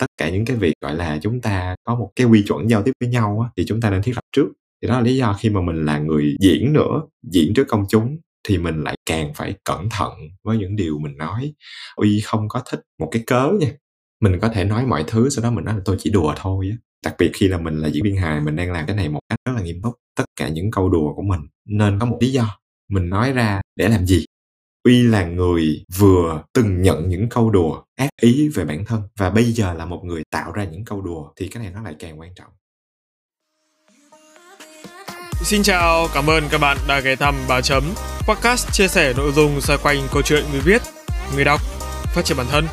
tất cả những cái việc gọi là chúng ta có một cái quy chuẩn giao tiếp với nhau á, thì chúng ta nên thiết lập trước. Thì đó là lý do khi mà mình là người diễn nữa diễn trước công chúng thì mình lại càng phải cẩn thận với những điều mình nói. Uy không có thích một cái cớ nha. Mình có thể nói mọi thứ sau đó mình nói là tôi chỉ đùa thôi á. Đặc biệt khi là mình là diễn viên hài mình đang làm cái này một cách rất là nghiêm túc. Tất cả những câu đùa của mình nên có một lý do. Mình nói ra để làm gì? Uy là người vừa từng nhận những câu đùa ác ý về bản thân và bây giờ là một người tạo ra những câu đùa thì cái này nó lại càng quan trọng. Xin chào, cảm ơn các bạn đã ghé thăm bà Chấm. Podcast chia sẻ nội dung xoay quanh câu chuyện người viết, người đọc, phát triển bản thân.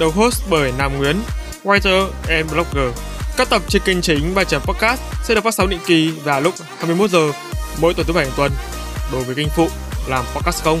Đầu host bởi Nam Nguyễn, writer and blogger. Các tập trên kênh chính bà Chấm Podcast sẽ được phát sóng định kỳ vào lúc 21 giờ mỗi tuần thứ bảy hàng tuần. Đối với kênh phụ làm podcast không?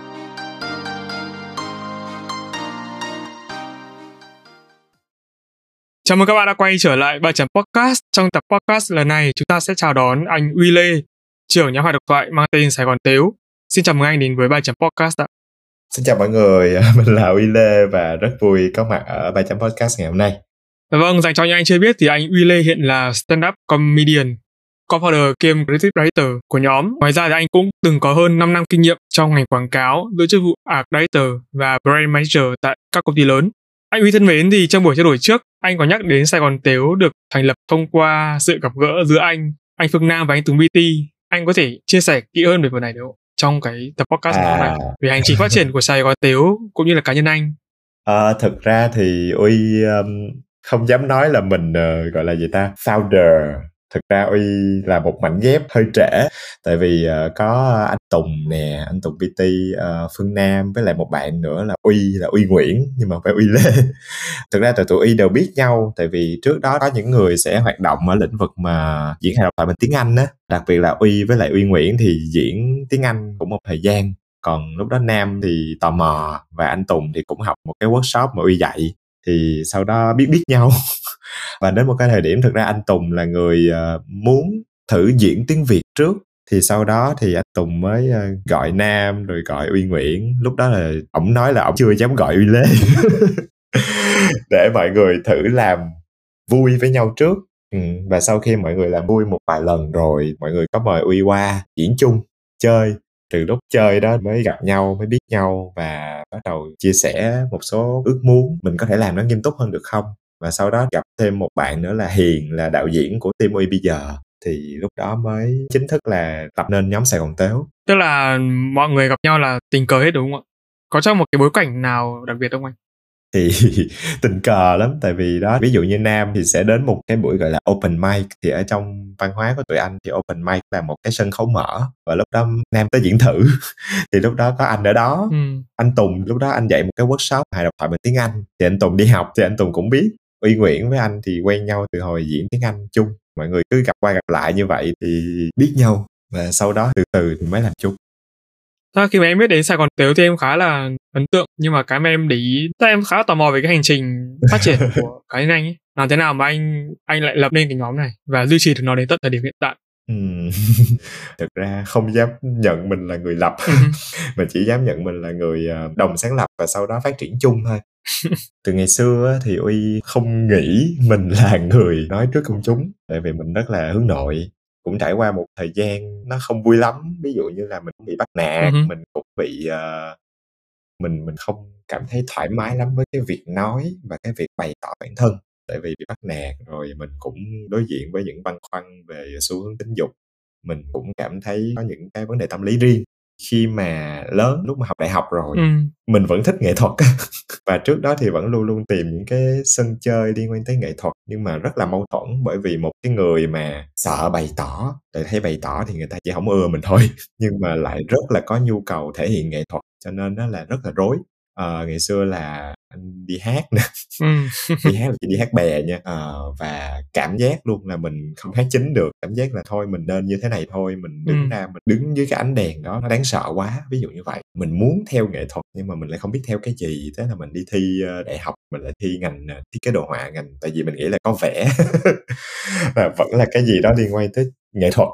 Chào mừng các bạn đã quay trở lại ba chấm podcast. Trong tập podcast lần này, chúng ta sẽ chào đón anh Uy Lê, trưởng nhà hoạt độc thoại mang tên Sài Gòn Tếu. Xin chào mừng anh đến với ba chấm podcast ạ. Xin chào mọi người, mình là Uy Lê và rất vui có mặt ở ba chấm podcast ngày hôm nay. Vâng, dành cho những anh chưa biết thì anh Uy Lê hiện là stand-up comedian, co-founder kiêm creative writer của nhóm. Ngoài ra thì anh cũng từng có hơn 5 năm kinh nghiệm trong ngành quảng cáo, giữ chức vụ art director và brand manager tại các công ty lớn. Anh Uy thân mến thì trong buổi trao đổi trước, anh có nhắc đến Sài Gòn Tếu được thành lập thông qua sự gặp gỡ giữa anh, anh Phương Nam và anh Tùng BT. Anh có thể chia sẻ kỹ hơn về phần này được không? Trong cái tập podcast à. này về hành trình phát triển của Sài Gòn Tếu cũng như là cá nhân anh. À, thực ra thì Uy um, không dám nói là mình uh, gọi là gì ta founder thực ra uy là một mảnh ghép hơi trễ tại vì uh, có anh tùng nè anh tùng pt uh, ờ, phương nam với lại một bạn nữa là uy là uy nguyễn nhưng mà phải uy lê. Thực ra tụi tụi uy đều biết nhau tại vì trước đó có những người sẽ hoạt động ở lĩnh vực mà diễn hài độc thoại bằng tiếng anh á. Đặc biệt là uy với lại uy nguyễn thì diễn tiếng anh cũng một thời gian. Còn lúc đó nam thì tò mò và anh tùng thì cũng học một cái workshop mà uy dạy. Thì sau đó biết biết nhau. và đến một cái thời điểm thực ra anh Tùng là người uh, muốn thử diễn tiếng Việt trước thì sau đó thì anh Tùng mới uh, gọi Nam rồi gọi Uy Nguyễn. Lúc đó là ổng nói là ổng chưa dám gọi Uy Lê. Để mọi người thử làm vui với nhau trước. Ừ. và sau khi mọi người làm vui một vài lần rồi mọi người có mời Uy qua diễn chung chơi. Từ lúc chơi đó mới gặp nhau mới biết nhau và bắt đầu chia sẻ một số ước muốn. Mình có thể làm nó nghiêm túc hơn được không? Và sau đó gặp thêm một bạn nữa là hiền là đạo diễn của team uy bây giờ. Thì lúc đó mới chính thức là tập nên nhóm sài gòn tếu. Tức là mọi người gặp nhau là tình cờ hết đúng không ạ? Có trong một cái bối cảnh nào đặc biệt không anh? Thì tình cờ lắm tại vì đó ví dụ như nam thì sẽ đến một cái buổi gọi là open mic. Thì ở trong văn hóa của tụi anh thì open mic là một cái sân khấu mở. Và lúc đó nam tới diễn thử. Thì lúc đó có anh ở đó. Ừ. anh tùng lúc đó anh dạy một cái workshop hài độc thoại bằng tiếng anh. Thì anh tùng đi học thì anh tùng cũng biết uy nguyễn với anh thì quen nhau từ hồi diễn tiếng anh chung. Mọi người cứ gặp qua gặp lại như vậy thì biết nhau và sau đó từ từ thì mới làm chung. Thật khi mà em biết đến Sài Gòn Tếu thì em khá là ấn tượng nhưng mà cái mà em để ý, tức em khá tò mò về cái hành trình phát triển của cá nhân anh ấy. Làm thế nào mà anh anh lại lập nên cái nhóm này và duy trì được nó đến tận thời điểm hiện tại? thực ra không dám nhận mình là người lập mà chỉ dám nhận mình là người ờ, đồng sáng lập và sau đó phát triển chung thôi từ ngày xưa thì uy không nghĩ mình là người nói trước công chúng tại vì mình rất là hướng nội. Cũng trải qua một thời gian nó không vui lắm ví dụ như là mình cũng bị bắt nạt uh-huh. mình cũng bị uh, mình mình không cảm thấy thoải mái lắm với cái việc nói và cái việc bày tỏ bản thân. Tại vì bị bắt nạt rồi mình cũng đối diện với những băn khoăn về xu hướng tính dục. Mình cũng cảm thấy có những cái vấn đề tâm lý riêng khi mà lớn lúc mà học đại học rồi ừ. mình vẫn thích nghệ thuật. Và trước đó thì vẫn luôn luôn tìm những cái sân chơi liên quan tới nghệ thuật nhưng mà rất là mâu thuẫn bởi vì một cái người mà sợ bày tỏ tại thấy bày tỏ thì người ta chỉ không ưa mình thôi. Nhưng mà lại rất là có nhu cầu thể hiện nghệ thuật cho nên nó là rất là rối uh, ngày xưa là anh đi hát nè ừ. đi hát là chỉ đi hát bè nha. Uh, và cảm giác luôn là mình không hát chính được. Cảm giác là thôi mình nên như thế này thôi mình đứng Ừ. ra mình đứng dưới cái ánh đèn đó nó đáng sợ quá. Ví dụ như vậy. Mình muốn theo nghệ thuật nhưng mà mình lại không biết theo cái gì. Thế là mình đi thi ờ, đại học mình lại thi ngành thiết kế đồ họa ngành. Tại vì mình nghĩ là có vẽ và vẫn là cái gì đó liên quan tới nghệ thuật.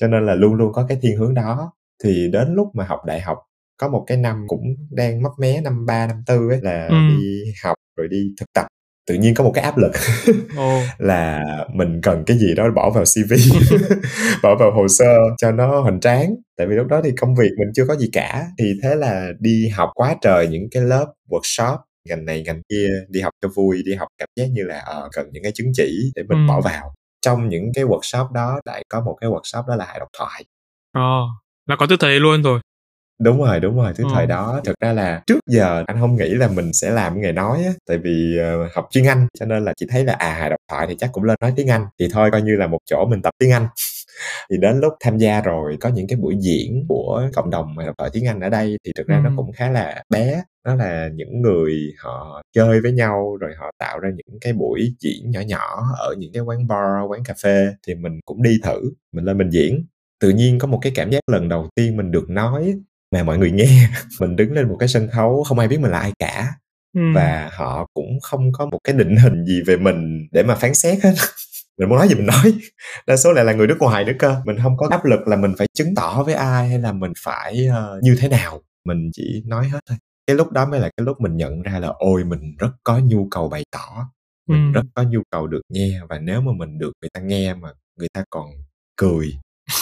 Cho nên là luôn luôn có cái thiên hướng đó. Thì đến lúc mà học đại học có một cái năm cũng đang mấp mé năm ba năm tư ấy là Ừ. đi học rồi đi thực tập. Tự nhiên có một cái áp lực ồ. là mình cần cái gì đó bỏ vào CV bỏ vào hồ sơ cho nó hoành tráng. Tại vì lúc đó thì công việc mình chưa có gì cả. Thì thế là đi học quá trời những cái lớp workshop ngành này ngành kia đi học cho vui đi học cảm giác như là ờ, cần những cái chứng chỉ để mình Ừ. bỏ vào. Trong những cái workshop đó lại có một cái workshop đó là hài độc thoại. Ờ là có tư thế luôn rồi đúng rồi đúng rồi thứ Ừ. thời đó thực ra là trước giờ anh không nghĩ là mình sẽ làm nghề nói á tại vì ờ, học chuyên anh cho nên là chỉ thấy là à độc thoại thì chắc cũng lên nói tiếng anh thì thôi coi như là một chỗ mình tập tiếng anh thì đến lúc tham gia rồi có những cái buổi diễn của cộng đồng độc thoại tiếng anh ở đây thì thực ra nó Ừ. cũng khá là bé nó là những người họ chơi với nhau rồi họ tạo ra những cái buổi diễn nhỏ nhỏ ở những cái quán bar quán cà phê thì mình cũng đi thử mình lên mình diễn tự nhiên có một cái cảm giác lần đầu tiên mình được nói mà mọi người nghe mình đứng lên một cái sân khấu không ai biết mình là ai cả. Ừ. và họ cũng không có một cái định hình gì về mình để mà phán xét hết. Mình muốn nói gì mình nói. Đa số lại là người nước ngoài nữa cơ. Mình không có áp lực là mình phải chứng tỏ với ai hay là mình phải ờ, như thế nào. Mình chỉ nói hết thôi. Cái lúc đó mới là cái lúc mình nhận ra là ôi mình rất có nhu cầu bày tỏ. Mình Ừ. rất có nhu cầu được nghe. Và nếu mà mình được người ta nghe mà người ta còn cười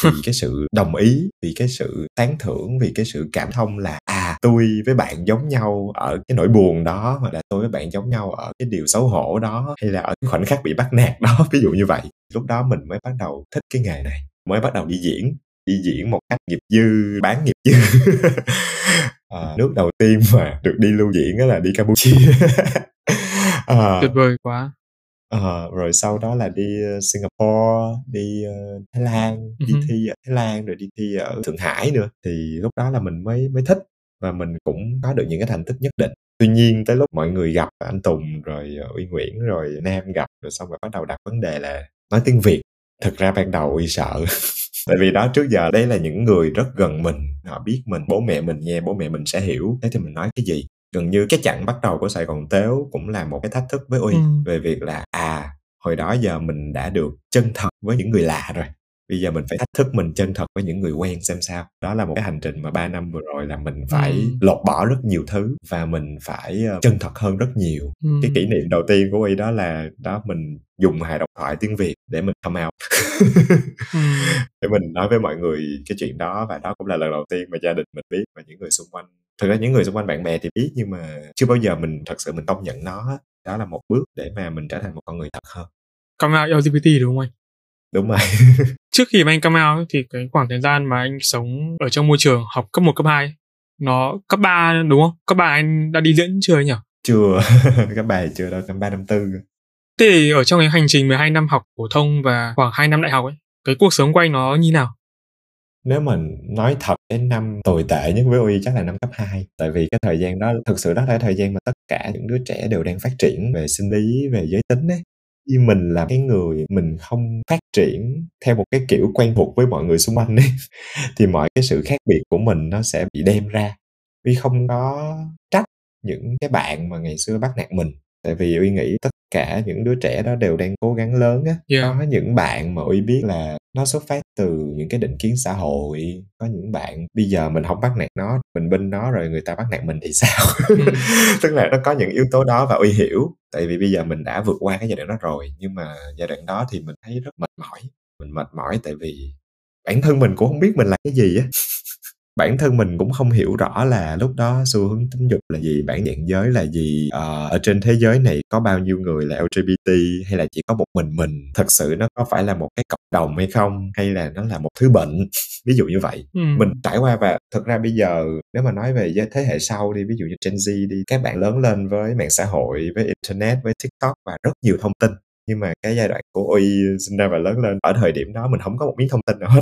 vì cái sự đồng ý vì cái sự tán thưởng vì cái sự cảm thông là à tôi với bạn giống nhau ở cái nỗi buồn đó hoặc là tôi với bạn giống nhau ở cái điều xấu hổ đó hay là ở cái khoảnh khắc bị bắt nạt đó ví dụ như vậy. Lúc đó mình mới bắt đầu thích cái nghề này mới bắt đầu đi diễn đi diễn một cách nghiệp dư bán nghiệp dư. À, nước đầu tiên mà được đi lưu diễn đó là đi Campuchia. À, tuyệt vời quá. Ờ, rồi sau đó là đi ờ, Singapore, đi ờ, Thái Lan, đi Ừ. thi ở Thái Lan rồi đi thi ở Thượng Hải nữa. Thì lúc đó là mình mới mới thích và mình cũng có được những cái thành tích nhất định. Tuy nhiên tới lúc mọi người gặp anh Tùng rồi ờ, Uy Nguyễn rồi Nam gặp rồi xong rồi bắt đầu đặt vấn đề là nói tiếng Việt. Thực ra ban đầu Uy sợ. Tại vì đó trước giờ đây là những người rất gần mình, họ biết mình, bố mẹ mình nghe, bố mẹ mình sẽ hiểu. Thế thì mình nói cái gì? Gần như cái chặng bắt đầu của Sài Gòn Tếu cũng là một cái thách thức với Uy Ừ. về việc là à hồi đó giờ mình đã được chân thật với những người lạ rồi bây giờ mình phải thách thức mình chân thật với những người quen xem sao. Đó là một cái hành trình mà 3 năm vừa rồi là mình phải Ừ. lột bỏ rất nhiều thứ và mình phải ờ, chân thật hơn rất nhiều. Ừ. cái kỷ niệm đầu tiên của Uy đó là đó mình dùng hài độc thoại tiếng Việt để mình come out. Ừ. để mình nói với mọi người cái chuyện đó và đó cũng là lần đầu tiên mà gia đình mình biết và những người xung quanh. Thực ra những người xung quanh bạn bè thì biết nhưng mà chưa bao giờ mình thật sự mình công nhận nó đó là một bước để mà mình trở thành một con người thật hơn. Come out LGBT đúng không anh đúng rồi trước khi mà anh come out thì cái khoảng thời gian mà anh sống ở trong môi trường học cấp 1, cấp 2 nó cấp 3 đúng không? Cấp 3 anh đã đi diễn chưa nhỉ? chưa các bài chưa đâu năm ba năm tư Thế thì ở trong cái hành trình 12 năm học phổ thông và khoảng 2 năm đại học ấy, cái cuộc sống của anh nó như nào? nếu mà nói thật cái năm tồi tệ nhất với Uy chắc là năm cấp 2 tại vì cái thời gian đó thực sự đó là thời gian mà tất cả những đứa trẻ đều đang phát triển về sinh lý về giới tính ấy như mình là cái người mình không phát triển theo một cái kiểu quen thuộc với mọi người xung quanh ấy, thì mọi cái sự khác biệt của mình nó sẽ bị đem ra. Vì không có trách những cái bạn mà ngày xưa bắt nạt mình tại vì Uy nghĩ tất cả những đứa trẻ đó đều đang cố gắng lớn á. Yeah. có những bạn mà Uy biết là nó xuất phát từ những cái định kiến xã hội. Có những bạn bây giờ mình không bắt nạt nó mình binh nó rồi người ta bắt nạt mình thì sao? Ừ. tức là nó có những yếu tố đó và Uy hiểu. Tại vì bây giờ mình đã vượt qua cái giai đoạn đó rồi nhưng mà giai đoạn đó thì mình thấy rất mệt mỏi. Mình mệt mỏi tại vì bản thân mình cũng không biết mình là cái gì á bản thân mình cũng không hiểu rõ là lúc đó xu hướng tính dục là gì bản dạng giới là gì ờ, ở trên thế giới này có bao nhiêu người là lgbt hay là chỉ có một mình mình? Thật sự nó có phải là một cái cộng đồng hay không? Hay là nó là một thứ bệnh? Ví dụ như vậy. Ừ. mình trải qua và thực ra bây giờ nếu mà nói về thế hệ sau đi ví dụ như Gen Z đi các bạn lớn lên với mạng xã hội với internet với tiktok và rất nhiều thông tin. Nhưng mà cái giai đoạn của Uy sinh ra và lớn lên ở thời điểm đó mình không có một miếng thông tin nào hết.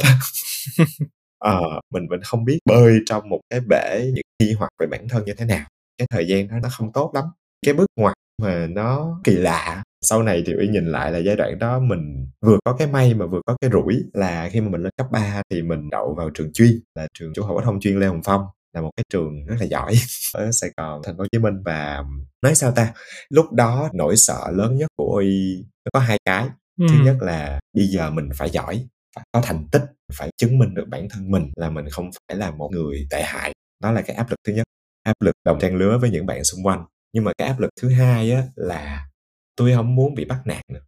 Ờ, mình mình không biết bơi trong một cái bể những nghi hoặc về bản thân như thế nào. Cái thời gian đó nó không tốt lắm. Cái bước ngoặt mà nó kỳ lạ sau này thì uy nhìn lại là giai đoạn đó mình vừa có cái may mà vừa có cái rủi là khi mà mình lên cấp 3 thì mình đậu vào trường chuyên là trường trung học phổ thông chuyên lê hồng phong là một cái trường rất là giỏi ở Sài Gòn, thành phố Hồ Chí Minh. Và nói sao ta lúc đó nỗi sợ lớn nhất của uy nó có hai cái. Ừ. thứ nhất là bây giờ mình phải giỏi phải có thành tích phải chứng minh được bản thân mình là mình không phải là một người tệ hại. Đó là cái áp lực thứ nhất áp lực đồng trang lứa với những bạn xung quanh. Nhưng mà cái áp lực thứ hai á là tôi không muốn bị bắt nạt nữa.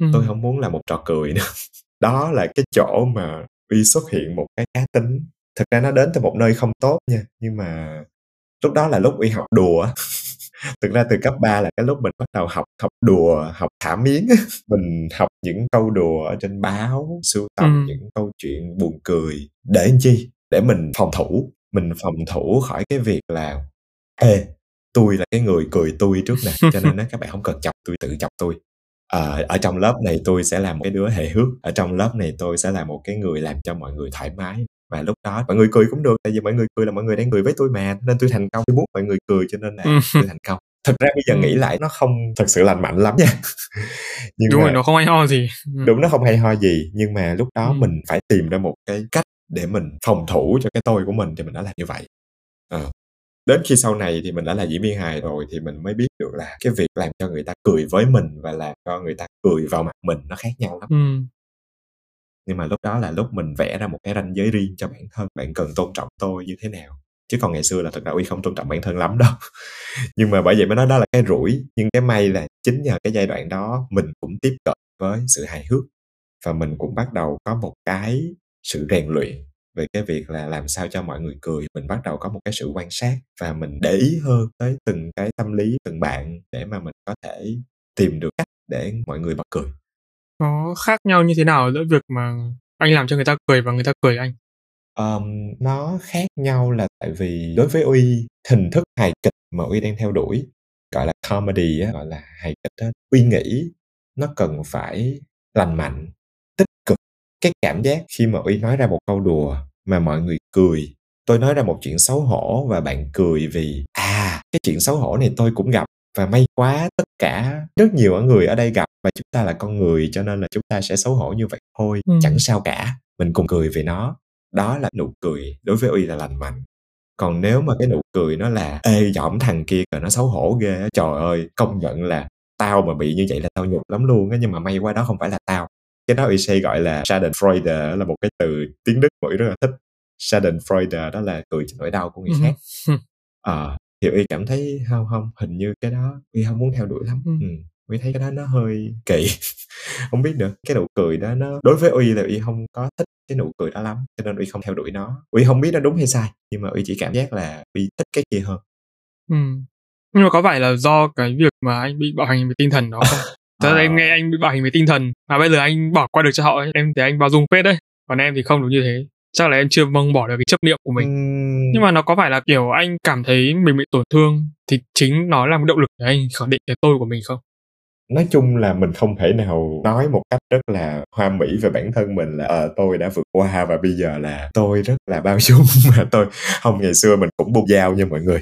Ừ. tôi không muốn là một trò cười nữa. Đó là cái chỗ mà uy xuất hiện một cái cá tính. Thực ra nó đến từ một nơi không tốt nha nhưng mà lúc đó là lúc uy học đùa thực ra từ cấp 3 là cái lúc mình bắt đầu học học đùa học thả miếng mình học những câu đùa ở trên báo sưu tầm ừ. những câu chuyện buồn cười. Để làm chi? Để mình phòng thủ. Mình phòng thủ khỏi cái việc là ê tôi là cái người cười tôi trước nè. Cho nên các bạn không cần chọc tôi tự chọc tôi à, ở trong lớp này tôi sẽ là một cái đứa hề hước. Ở trong lớp này tôi sẽ là một cái người làm cho mọi người thoải mái và lúc đó mọi người cười cũng được tại vì mọi người cười là mọi người đang cười với tôi mà nên tôi thành công tôi muốn mọi người cười cho nên là tôi thành công thật ra bây giờ nghĩ lại nó không thật sự lành mạnh lắm nha nhưng đúng mà, rồi nó không hay ho gì ừ. đúng nó không hay ho gì nhưng mà lúc đó ừ. mình phải tìm ra một cái cách để mình phòng thủ cho cái tôi của mình thì mình đã làm như vậy à. đến khi sau này thì mình đã là diễn viên hài rồi thì mình mới biết được là cái việc làm cho người ta cười với mình và làm cho người ta cười vào mặt mình nó khác nhau lắm ừ nhưng mà lúc đó là lúc mình vẽ ra một cái ranh giới riêng cho bản thân. Bạn cần tôn trọng tôi như thế nào? Chứ còn ngày xưa là thật ra uy không tôn trọng bản thân lắm đâu. Nhưng mà bởi vậy mới nói đó là cái rủi. Nhưng cái may là chính nhờ cái giai đoạn đó mình cũng tiếp cận với sự hài hước. Và mình cũng bắt đầu có một cái sự rèn luyện về cái việc là làm sao cho mọi người cười. Mình bắt đầu có một cái sự quan sát và mình để ý hơn tới từng cái tâm lý, từng bạn để mà mình có thể tìm được cách để mọi người bật cười nó khác nhau như thế nào giữa việc mà anh làm cho người ta cười và người ta cười anh? um, nó khác nhau là tại vì đối với Uy, hình thức hài kịch mà Uy đang theo đuổi, gọi là comedy á, gọi là hài kịch á, Uy nghĩ nó cần phải lành mạnh, tích cực. Cái cảm giác khi mà Uy nói ra một câu đùa mà mọi người cười, tôi nói ra một chuyện xấu hổ và bạn cười vì à cái chuyện xấu hổ này tôi cũng gặp và may quá tất cả rất nhiều người ở đây gặp và chúng ta là con người cho nên là chúng ta sẽ xấu hổ như vậy thôi ừ. chẳng sao cả. Mình cùng cười về nó. Đó là nụ cười đối với uy là lành mạnh. Còn nếu mà cái nụ cười nó là ê dõm thằng kia rồi nó xấu hổ ghê trời ơi công nhận là tao mà bị như vậy là tao nhục lắm luôn á nhưng mà may quá đó không phải là tao. Cái đó Uy gọi là Schadenfreude là một cái từ tiếng Đức mà Uy rất là thích. Schadenfreude đó là cười trên nỗi đau của người khác. À, thì uy cảm thấy không không hình như cái đó uy không muốn theo đuổi lắm ừ. Ừ. uy thấy cái đó nó hơi kỳ không biết được cái nụ cười đó nó đối với uy là uy không có thích cái nụ cười đó lắm cho nên uy không theo đuổi nó uy không biết nó đúng hay sai nhưng mà uy chỉ cảm giác là uy thích cái kia hơn ừ. nhưng mà có phải là do cái việc mà anh bị bạo hành về tinh thần đó không Thật à. em nghe anh bị bạo hành về tinh thần mà bây giờ anh bỏ qua được cho họ ấy. em thì anh bao dung phết đấy còn em thì không được như thế chắc là em chưa mong bỏ được cái chấp niệm của mình uhm. nhưng mà nó có phải là kiểu anh cảm thấy mình bị tổn thương thì chính nó là một động lực để anh khẳng định cái tôi của mình không nói chung là mình không thể nào nói một cách rất là hoa mỹ về bản thân mình là à, tôi đã vượt qua và bây giờ là tôi rất là bao dung mà tôi không ngày xưa mình cũng bung dao nha mọi người.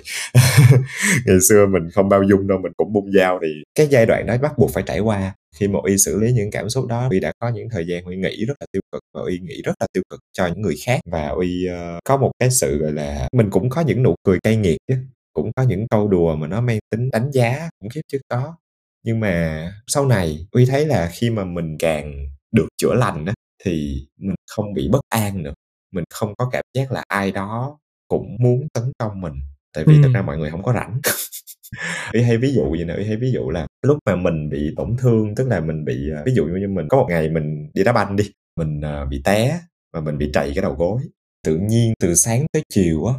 Ngày xưa mình không bao dung đâu mình cũng bung dao thì cái giai đoạn đó bắt buộc phải trải qua. Khi mà y xử lý những cảm xúc đó uy đã có những thời gian uy nghĩ rất là tiêu cực và uy nghĩ rất là tiêu cực cho những người khác và uy uh, ờ, có một cái sự gọi là mình cũng có những nụ cười cay nghiệt chứ cũng có những câu đùa mà nó mang tính đánh giá cũng khiếp chứ có nhưng mà sau này uy thấy là khi mà mình càng được chữa lành á thì mình không bị bất an nữa. Mình không có cảm giác là ai đó cũng muốn tấn công mình tại vì ừ. thật ra mọi người không có rảnh. Uy hay ví dụ gì nè uy hay ví dụ là lúc mà mình bị tổn thương tức là mình bị à, ví dụ như mình có một ngày mình đi đá banh đi mình uh, bị té và mình bị trầy cái đầu gối. Tự nhiên từ sáng tới chiều á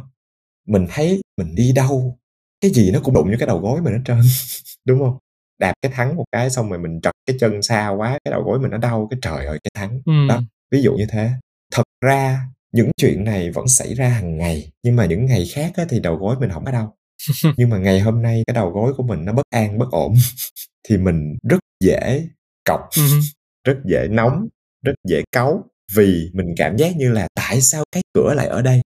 mình thấy mình đi đâu cái gì nó cũng đụng vô cái đầu gối mình hết trơn. Đúng không đạp cái thắng một cái xong rồi mình trật cái chân xa quá cái đầu gối mình nó đau cái trời ơi cái thắng. Ừ. đó ví dụ như thế. Thật ra những chuyện này vẫn xảy ra hàng ngày nhưng mà những ngày khác á, thì đầu gối mình không có đau. Nhưng mà ngày hôm nay cái đầu gối của mình nó bất an bất ổn thì mình rất dễ cọc rất dễ nóng rất dễ cáu vì mình cảm giác như là tại sao cái cửa lại ở đây?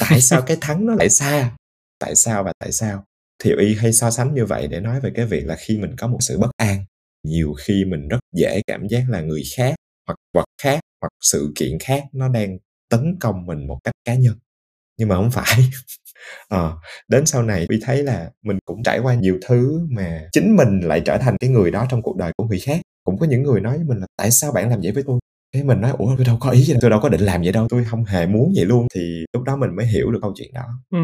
Tại sao cái thắng nó lại xa? Tại sao và tại sao thì y hay so sánh như vậy để nói về cái việc là khi mình có một sự bất an nhiều khi mình rất dễ cảm giác là người khác hoặc vật khác hoặc sự kiện khác nó đang tấn công mình một cách cá nhân. Nhưng mà không phải. À, đến sau này uy thấy là mình cũng trải qua nhiều thứ mà chính mình lại trở thành cái người đó trong cuộc đời của người khác. Cũng có những người nói với mình là tại sao bạn làm vậy với tôi? Cái mình nói ủa tôi đâu có ý gì đâu tôi đâu có định làm vậy đâu tôi không hề muốn vậy luôn. Thì lúc đó mình mới hiểu được câu chuyện đó. Ừ.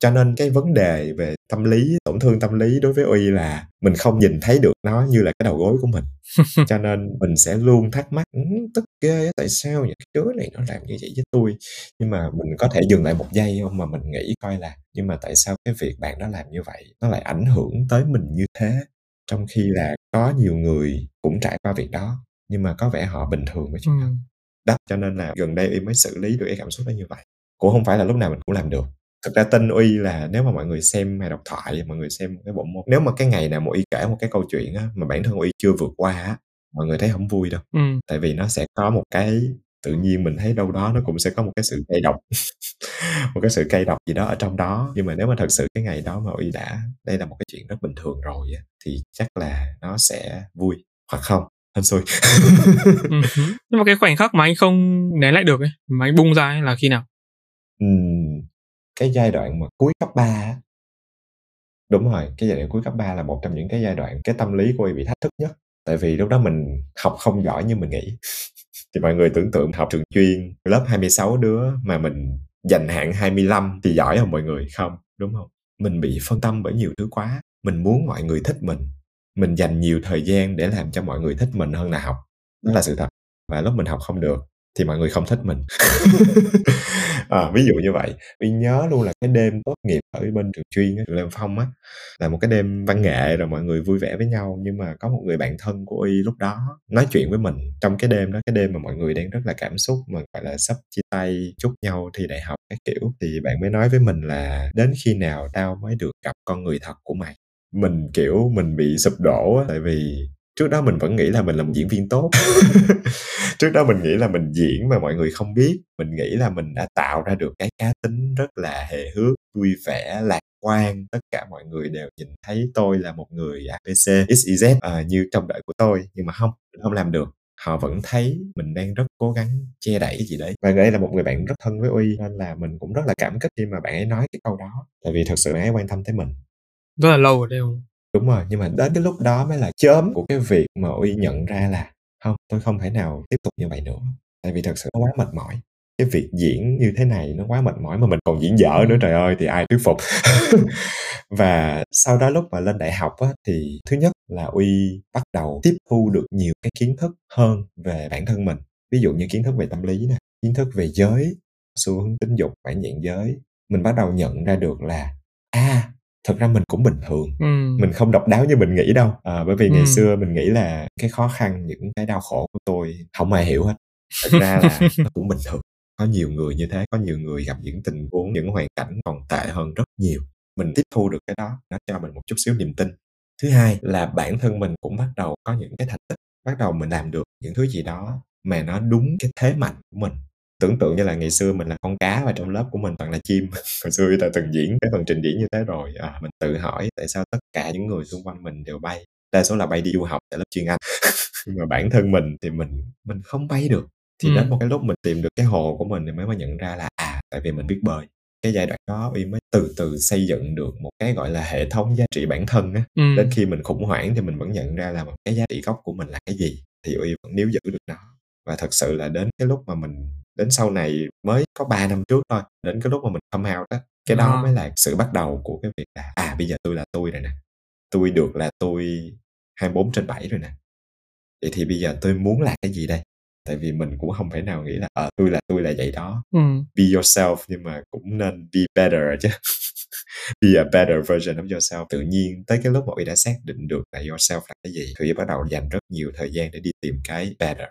cho nên cái vấn đề về tâm lý tổn thương tâm lý đối với uy là mình không nhìn thấy được nó như là cái đầu gối của mình. Cho nên mình sẽ luôn thắc mắc ừ, tức ghê tại sao những cái đứa này nó làm như vậy với tôi nhưng mà mình có thể dừng lại một giây không mà mình nghĩ coi là nhưng mà tại sao cái việc bạn đó làm như vậy nó lại ảnh hưởng tới mình như thế? Trong khi là có nhiều người cũng trải qua việc đó nhưng mà có vẻ họ bình thường với chuyện ừ. đó đó cho nên là gần đây uy mới xử lý được cái cảm xúc đó như vậy. Cũng không phải là lúc nào mình cũng làm được. Thực ra tin uy là nếu mà mọi người xem hay đọc thoại mọi người xem cái bộ môn nếu mà cái ngày nào mà uy kể một cái câu chuyện á mà bản thân uy chưa vượt qua á mọi người thấy không vui đâu. Ừ. tại vì nó sẽ có một cái tự nhiên mình thấy đâu đó nó cũng sẽ có một cái sự cay độc. Một cái sự cay độc gì đó ở trong đó. Nhưng mà nếu mà thật sự cái ngày đó mà uy đã đây là một cái chuyện rất bình thường rồi á thì chắc là nó sẽ vui hoặc không hên xui ừ. nhưng mà cái khoảnh khắc mà anh không nén lại được ấy mà anh bung ra ấy là khi nào? Cái giai đoạn mà cuối cấp 3 đúng rồi cái giai đoạn cuối cấp 3 là một trong những cái giai đoạn cái tâm lý của em bị thách thức nhất. Tại vì lúc đó mình học không giỏi như mình nghĩ. Thì mọi người tưởng tượng học trường chuyên lớp 26 đứa mà mình dành hạng 25 thì giỏi không mọi người không? Đúng không? Mình bị phân tâm bởi nhiều thứ quá. Mình muốn mọi người thích mình mình dành nhiều thời gian để làm cho mọi người thích mình hơn là học. Đó là sự thật. Và lúc mình học không được thì mọi người không thích mình. À, ví dụ như vậy. Mình nhớ luôn là cái đêm tốt nghiệp ở bên trường chuyên trường Lê Phong á là một cái đêm văn nghệ rồi mọi người vui vẻ với nhau nhưng mà có một người bạn thân của y lúc đó nói chuyện với mình trong cái đêm đó cái đêm mà mọi người đang rất là cảm xúc mà gọi là sắp chia tay chúc nhau thi đại học cái kiểu thì bạn mới nói với mình là đến khi nào tao mới được gặp con người thật của mày mình kiểu mình bị sụp đổ á tại vì trước đó mình vẫn nghĩ là mình là một diễn viên tốt. Trước đó mình nghĩ là mình diễn mà mọi người không biết. Mình nghĩ là mình đã tạo ra được cái cá tính rất là hề hước vui vẻ lạc quan. Tất cả mọi người đều nhìn thấy tôi là một người abc xyz uh, ờ, như trong đợi của tôi. Nhưng mà không mình không làm được. Họ vẫn thấy mình đang rất cố gắng che đậy cái gì đấy. Và đây là một người bạn rất thân với uy nên là mình cũng rất là cảm kích khi mà bạn ấy nói cái câu đó. Tại vì thật sự bạn ấy quan tâm tới mình rất là lâu rồi đây không? Đúng rồi nhưng mà đến cái lúc đó mới là chớm của cái việc mà uy nhận ra là không tôi không thể nào tiếp tục như vậy nữa. Tại vì thật sự nó quá mệt mỏi. Cái việc diễn như thế này nó quá mệt mỏi mà mình còn diễn dở nữa trời ơi thì ai thuyết phục? Và sau đó lúc mà lên đại học á, thì thứ nhất là uy bắt đầu tiếp thu được nhiều cái kiến thức hơn về bản thân mình. Ví dụ như kiến thức về tâm lý nè kiến thức về giới xu hướng tính dục phản diện giới. Mình bắt đầu nhận ra được là à thật ra mình cũng bình thường. Ừ. mình không độc đáo như mình nghĩ đâu. À, bởi vì ngày ừ. xưa mình nghĩ là cái khó khăn những cái đau khổ của tôi không ai hiểu hết. Thật ra là nó cũng bình thường. Có nhiều người như thế có nhiều người gặp những tình huống những hoàn cảnh còn tệ hơn rất nhiều. Mình tiếp thu được cái đó nó cho mình một chút xíu niềm tin. Thứ hai là bản thân mình cũng bắt đầu có những cái thành tích bắt đầu mình làm được những thứ gì đó mà nó đúng cái thế mạnh của mình tưởng tượng như là ngày xưa mình là con cá và trong lớp của mình toàn là chim. Hồi xưa ta từng diễn cái phần trình diễn như thế rồi à, mình tự hỏi tại sao tất cả những người xung quanh mình đều bay. Đa số là bay đi du học tại lớp chuyên anh. Nhưng mà bản thân mình thì mình mình không bay được. Thì ừ. đến một cái lúc mình tìm được cái hồ của mình thì mới mới nhận ra là à tại vì mình biết bơi. Cái giai đoạn đó uy mới từ từ xây dựng được một cái gọi là hệ thống giá trị bản thân á. Ừ. đến khi mình khủng hoảng thì mình vẫn nhận ra là một cái giá trị gốc của mình là cái gì. Thì uy vẫn níu giữ được nó. Và thật sự là đến cái lúc mà mình đến sau này mới có 3 năm trước thôi đến cái lúc mà mình come out đó cái đó à. mới là sự bắt đầu của cái việc là à bây giờ tôi là tôi rồi nè tôi được là tôi 24 trên 7 rồi nè. Vậy thì bây giờ tôi muốn là cái gì đây? Tại vì mình cũng không phải nào nghĩ là ờ à, tôi là tôi là vậy đó. Ừ. be yourself nhưng mà cũng nên be better chứ. Be a better version of yourself. Tự nhiên tới cái lúc mà đã xác định được là yourself là cái gì thì bắt đầu dành rất nhiều thời gian để đi tìm cái better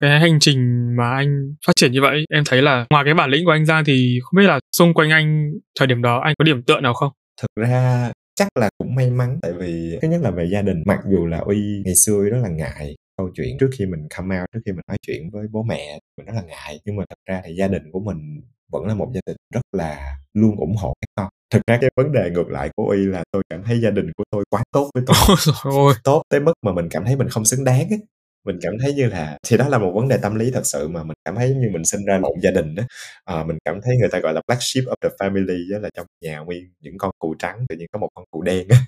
cái hành trình mà anh phát triển như vậy em thấy là ngoài cái bản lĩnh của anh ra thì không biết là xung quanh anh thời điểm đó anh có điểm tựa nào không? Thực ra chắc là cũng may mắn tại vì thứ nhất là về gia đình mặc dù là uy ngày xưa rất là ngại câu chuyện trước khi mình come out trước khi mình nói chuyện với bố mẹ mình rất là ngại. Nhưng mà thật ra thì gia đình của mình vẫn là một gia đình rất là luôn ủng hộ các con thực ra cái vấn đề ngược lại của uy là tôi cảm thấy gia đình của tôi quá tốt với tôi. Ôi, tốt tới mức mà mình cảm thấy mình không xứng đáng ấy mình cảm thấy như là thì đó là một vấn đề tâm lý thật sự mà mình cảm thấy như mình sinh ra lộn gia đình đó à, mình cảm thấy người ta gọi là black sheep of the family đó là trong nhà nguyên những con cừu trắng tự nhiên có một con cừu đen á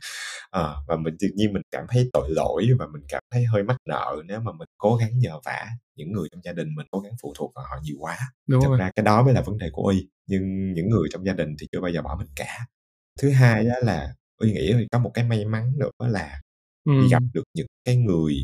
à, và mình tự nhiên mình cảm thấy tội lỗi và mình cảm thấy hơi mắc nợ nếu mà mình cố gắng nhờ vả những người trong gia đình mình cố gắng phụ thuộc vào họ nhiều quá đúng thật rồi. ra cái đó mới là vấn đề của uy nhưng những người trong gia đình thì chưa bao giờ bỏ mình cả thứ hai đó là uy nghĩ có một cái may mắn nữa là Ừ. đi gặp được những cái người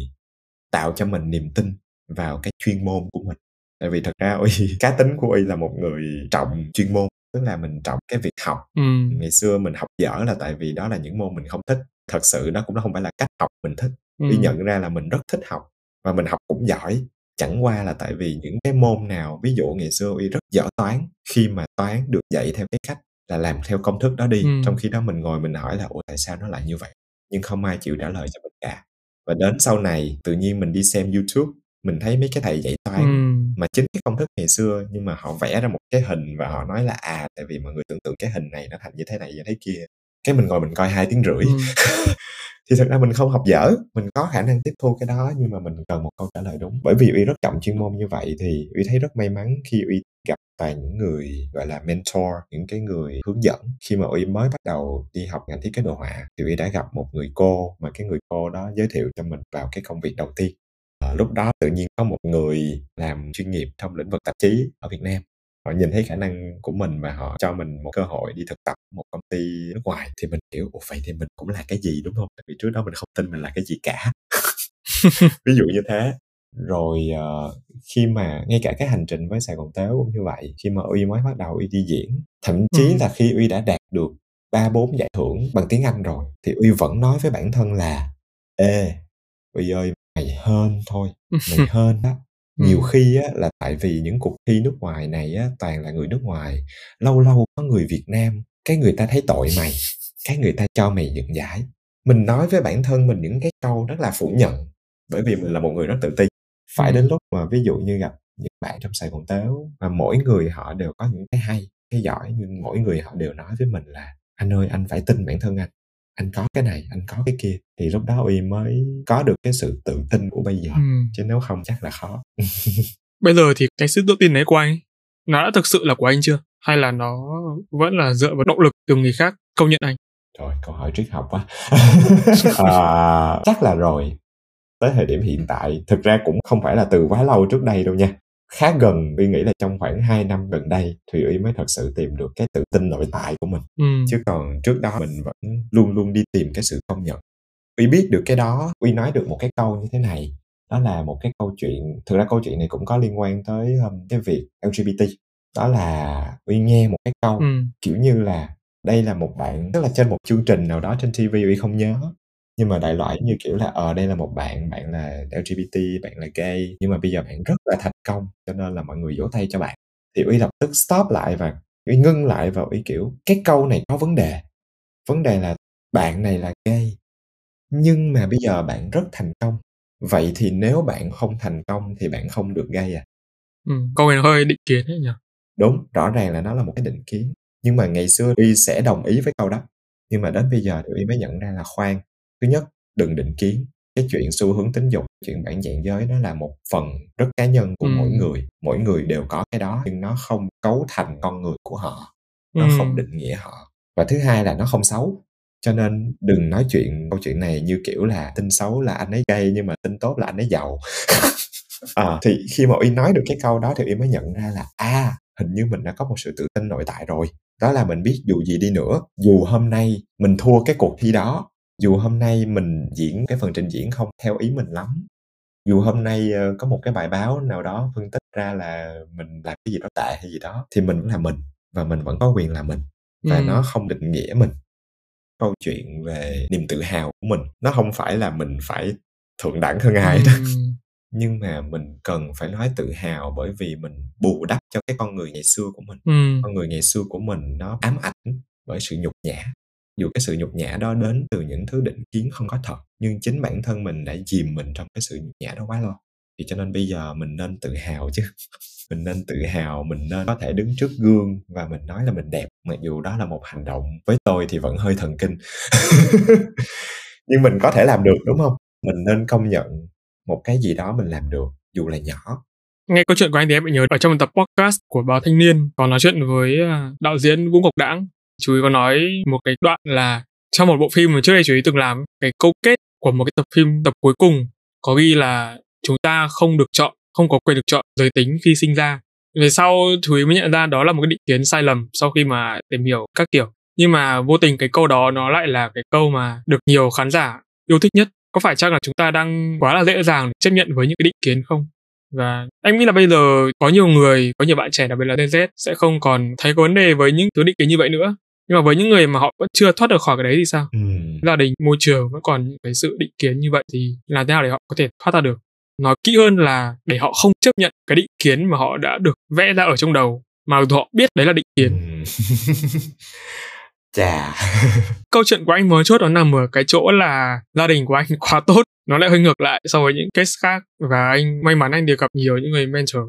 tạo cho mình niềm tin vào cái chuyên môn của mình. Tại vì thật ra uy cá tính của uy là một người trọng chuyên môn tức là mình trọng cái việc học. Ừ. ngày xưa mình học dở là tại vì đó là những môn mình không thích. Thật sự đó cũng không phải là cách học mình thích. Ừ. uy nhận ra là mình rất thích học và mình học cũng giỏi. Chẳng qua là tại vì những cái môn nào ví dụ ngày xưa uy rất dở toán khi mà toán được dạy theo cái cách là làm theo công thức đó đi Ừ. trong khi đó mình ngồi mình hỏi là ủa tại sao nó lại như vậy? Nhưng không ai chịu trả lời cho mình cả và đến sau này tự nhiên mình đi xem youtube mình thấy mấy cái thầy dạy toán Ừ. mà chính cái công thức ngày xưa nhưng mà họ vẽ ra một cái hình và họ nói là à tại vì mọi người tưởng tượng cái hình này nó thành như thế này như thế kia cái mình ngồi mình coi hai tiếng rưỡi Ừ. thì thật ra mình không học dở mình có khả năng tiếp thu cái đó nhưng mà mình cần một câu trả lời đúng bởi vì uy rất trọng chuyên môn như vậy thì uy thấy rất may mắn khi uy gặp toàn những người gọi là mentor những cái người hướng dẫn. Khi mà uy mới bắt đầu đi học ngành thiết kế đồ họa thì uy đã gặp một người cô mà cái người cô đó giới thiệu cho mình vào cái công việc đầu tiên. Ờ, lúc đó tự nhiên có một người làm chuyên nghiệp trong lĩnh vực tạp chí ở Việt Nam. Họ nhìn thấy khả năng của mình và họ cho mình một cơ hội đi thực tập một công ty nước ngoài thì mình hiểu ủa vậy thì mình cũng là cái gì đúng không? Tại vì trước đó mình không tin mình là cái gì cả. Ví dụ như thế rồi ờ, khi mà ngay cả cái hành trình với Sài Gòn Tếu cũng như vậy khi mà Uy mới bắt đầu Uy đi diễn thậm chí Ừ. là khi Uy đã đạt được ba bốn giải thưởng bằng tiếng Anh rồi thì Uy vẫn nói với bản thân là ê Uy ơi mày hên thôi mày hên đó nhiều khi á, là tại vì những cuộc thi nước ngoài này á, toàn là người nước ngoài lâu lâu có người Việt Nam cái người ta thấy tội mày cái người ta cho mày nhận giải. Mình nói với bản thân mình những cái câu rất là phủ nhận bởi vì mình là một người rất tự ti phải Ừ. đến lúc mà ví dụ như gặp những bạn trong Sài Gòn Tếu và mỗi người họ đều có những cái hay cái giỏi nhưng mỗi người họ đều nói với mình là anh ơi anh phải tin bản thân anh anh có cái này anh có cái kia thì lúc đó uy mới có được cái sự tự tin của bây giờ Ừ. chứ nếu không chắc là khó Bây giờ thì cái sự tự tin đấy của anh nó đã thực sự là của anh chưa? Hay là nó vẫn là dựa vào động lực từ người khác công nhận anh? Rồi, câu hỏi triết học quá. à, chắc là rồi. Tới thời điểm hiện tại, thực ra cũng không phải là từ quá lâu trước đây đâu nha. Khá gần, Uy nghĩ là trong khoảng 2 năm gần đây, thì Uy mới thật sự tìm được cái tự tin nội tại của mình. Ừ. Chứ còn trước đó mình vẫn luôn luôn đi tìm cái sự công nhận. Uy biết được cái đó, Uy nói được một cái câu như thế này. Đó là một cái câu chuyện, thực ra câu chuyện này cũng có liên quan tới um, cái việc LGBT. Đó là Uy nghe một cái câu Ừ. kiểu như là đây là một bạn tức là trên một chương trình nào đó trên TV uy không nhớ nhưng mà đại loại như kiểu là ờ đây là một bạn bạn là LGBT bạn là gay nhưng mà bây giờ bạn rất là thành công cho nên là mọi người vỗ tay cho bạn. Thì uy lập tức stop lại và uy ngưng lại và uy kiểu cái câu này có vấn đề. Vấn đề là bạn này là gay nhưng mà bây giờ bạn rất thành công. Vậy thì nếu bạn không thành công thì bạn không được gay à? Ừ. Câu này hơi định kiến ấy nhỉ? đúng rõ ràng là nó là một cái định kiến. Nhưng mà ngày xưa y sẽ đồng ý với câu đó. Nhưng mà đến bây giờ thì y mới nhận ra là khoan thứ nhất đừng định kiến. Cái chuyện xu hướng tính dục chuyện bản dạng giới nó là một phần rất cá nhân của Ừ. mỗi người. Mỗi người đều có cái đó nhưng nó không cấu thành con người của họ. Nó Ừ. không định nghĩa họ. Và thứ hai là nó không xấu. Cho nên đừng nói chuyện câu chuyện này như kiểu là tin xấu là anh ấy gay nhưng mà tin tốt là anh ấy giàu. À, thì khi mà y nói được cái câu đó thì y mới nhận ra là à hình như mình đã có một sự tự tin nội tại rồi. Đó là mình biết dù gì đi nữa dù hôm nay mình thua cái cuộc thi đó dù hôm nay mình diễn cái phần trình diễn không theo ý mình lắm dù hôm nay ờ, có một cái bài báo nào đó phân tích ra là mình làm cái gì đó tệ hay gì đó thì mình vẫn là mình và mình vẫn có quyền là mình và Ừ. nó không định nghĩa mình câu chuyện về niềm tự hào của mình nó không phải là mình phải thượng đẳng hơn ai đó Ừ. nhưng mà mình cần phải nói tự hào bởi vì mình bù đắp cho cái con người ngày xưa của mình Ừ. con người ngày xưa của mình nó ám ảnh bởi sự nhục nhã dù cái sự nhục nhã đó đến từ những thứ định kiến không có thật, nhưng chính bản thân mình đã chìm mình trong cái sự nhục nhã đó quá lâu thì cho nên bây giờ mình nên tự hào chứ. Mình nên tự hào, mình nên có thể đứng trước gương và mình nói là mình đẹp. Mặc dù đó là một hành động, với tôi thì vẫn hơi thần kinh. Nhưng mình có thể làm được, đúng không? Mình nên công nhận một cái gì đó mình làm được, dù là nhỏ. Nghe câu chuyện của anh thì em bị nhớ ở trong một tập podcast của báo thanh niên còn nói chuyện với à, đạo diễn vũ ngọc đãng chú ý có nói một cái đoạn là trong một bộ phim mà trước đây chú ý từng làm, cái câu kết của một cái tập phim tập cuối cùng có ghi là chúng ta không được chọn, không có quyền được chọn giới tính khi sinh ra. Về sau chú ý mới nhận ra đó là một cái định kiến sai lầm sau khi mà tìm hiểu các kiểu. Nhưng mà vô tình cái câu đó nó lại là cái câu mà được nhiều khán giả yêu thích nhất. Có phải chăng là chúng ta đang quá là dễ dàng để chấp nhận với những cái định kiến không? Và em nghĩ là bây giờ có nhiều người có nhiều bạn trẻ đặc biệt là Gen Z sẽ không còn thấy có vấn đề với những thứ định kiến như vậy nữa. Nhưng mà với những người mà họ vẫn chưa thoát được khỏi cái đấy thì sao? Ừ. gia đình môi trường vẫn còn những cái sự định kiến như vậy thì làm thế nào để họ có thể thoát ra được? Nói kỹ hơn là để họ không chấp nhận cái định kiến mà họ đã được vẽ ra ở trong đầu mà họ biết đấy là định kiến. Ừ. chà. Câu chuyện của anh mới chốt nó nằm ở cái chỗ là gia đình của anh quá tốt nó lại hơi ngược lại so với những case khác và anh may mắn anh được gặp nhiều những người mentor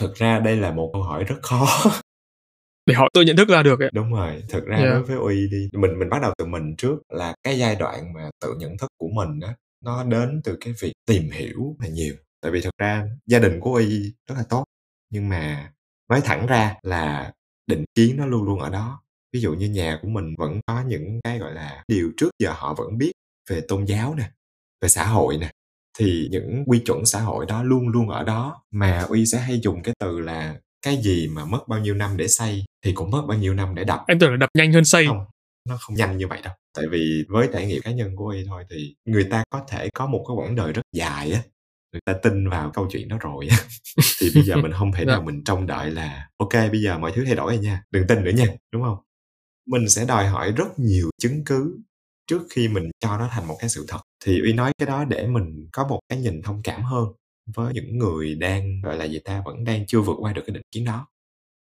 thực ra đây là một câu hỏi rất khó để họ tự nhận thức ra được ấy. đúng rồi thực ra Yeah. đối với uy đi mình mình bắt đầu từ mình trước là cái giai đoạn mà tự nhận thức của mình á nó đến từ cái việc tìm hiểu là nhiều tại vì thực ra gia đình của uy rất là tốt nhưng mà nói thẳng ra là định kiến nó luôn luôn ở đó ví dụ như nhà của mình vẫn có những cái gọi là điều trước giờ họ vẫn biết về tôn giáo nè về xã hội nè thì những quy chuẩn xã hội đó luôn luôn ở đó. Mà uy sẽ hay dùng cái từ là cái gì mà mất bao nhiêu năm để xây thì cũng mất bao nhiêu năm để đập. Em tưởng là đập nhanh hơn xây. Không nó không nhanh như vậy đâu. Tại vì với trải nghiệm cá nhân của y thôi thì người ta có thể có một cái quãng đời rất dài á người ta tin vào câu chuyện đó rồi á. Thì bây giờ mình không thể nào Dạ. mình trông đợi là ok bây giờ mọi thứ thay đổi rồi nha đừng tin nữa nha. Đúng không? Mình sẽ đòi hỏi rất nhiều chứng cứ trước khi mình cho nó thành một cái sự thật. Thì uy nói cái đó để mình có một cái nhìn thông cảm hơn với những người đang gọi là gì ta vẫn đang chưa vượt qua được cái định kiến đó.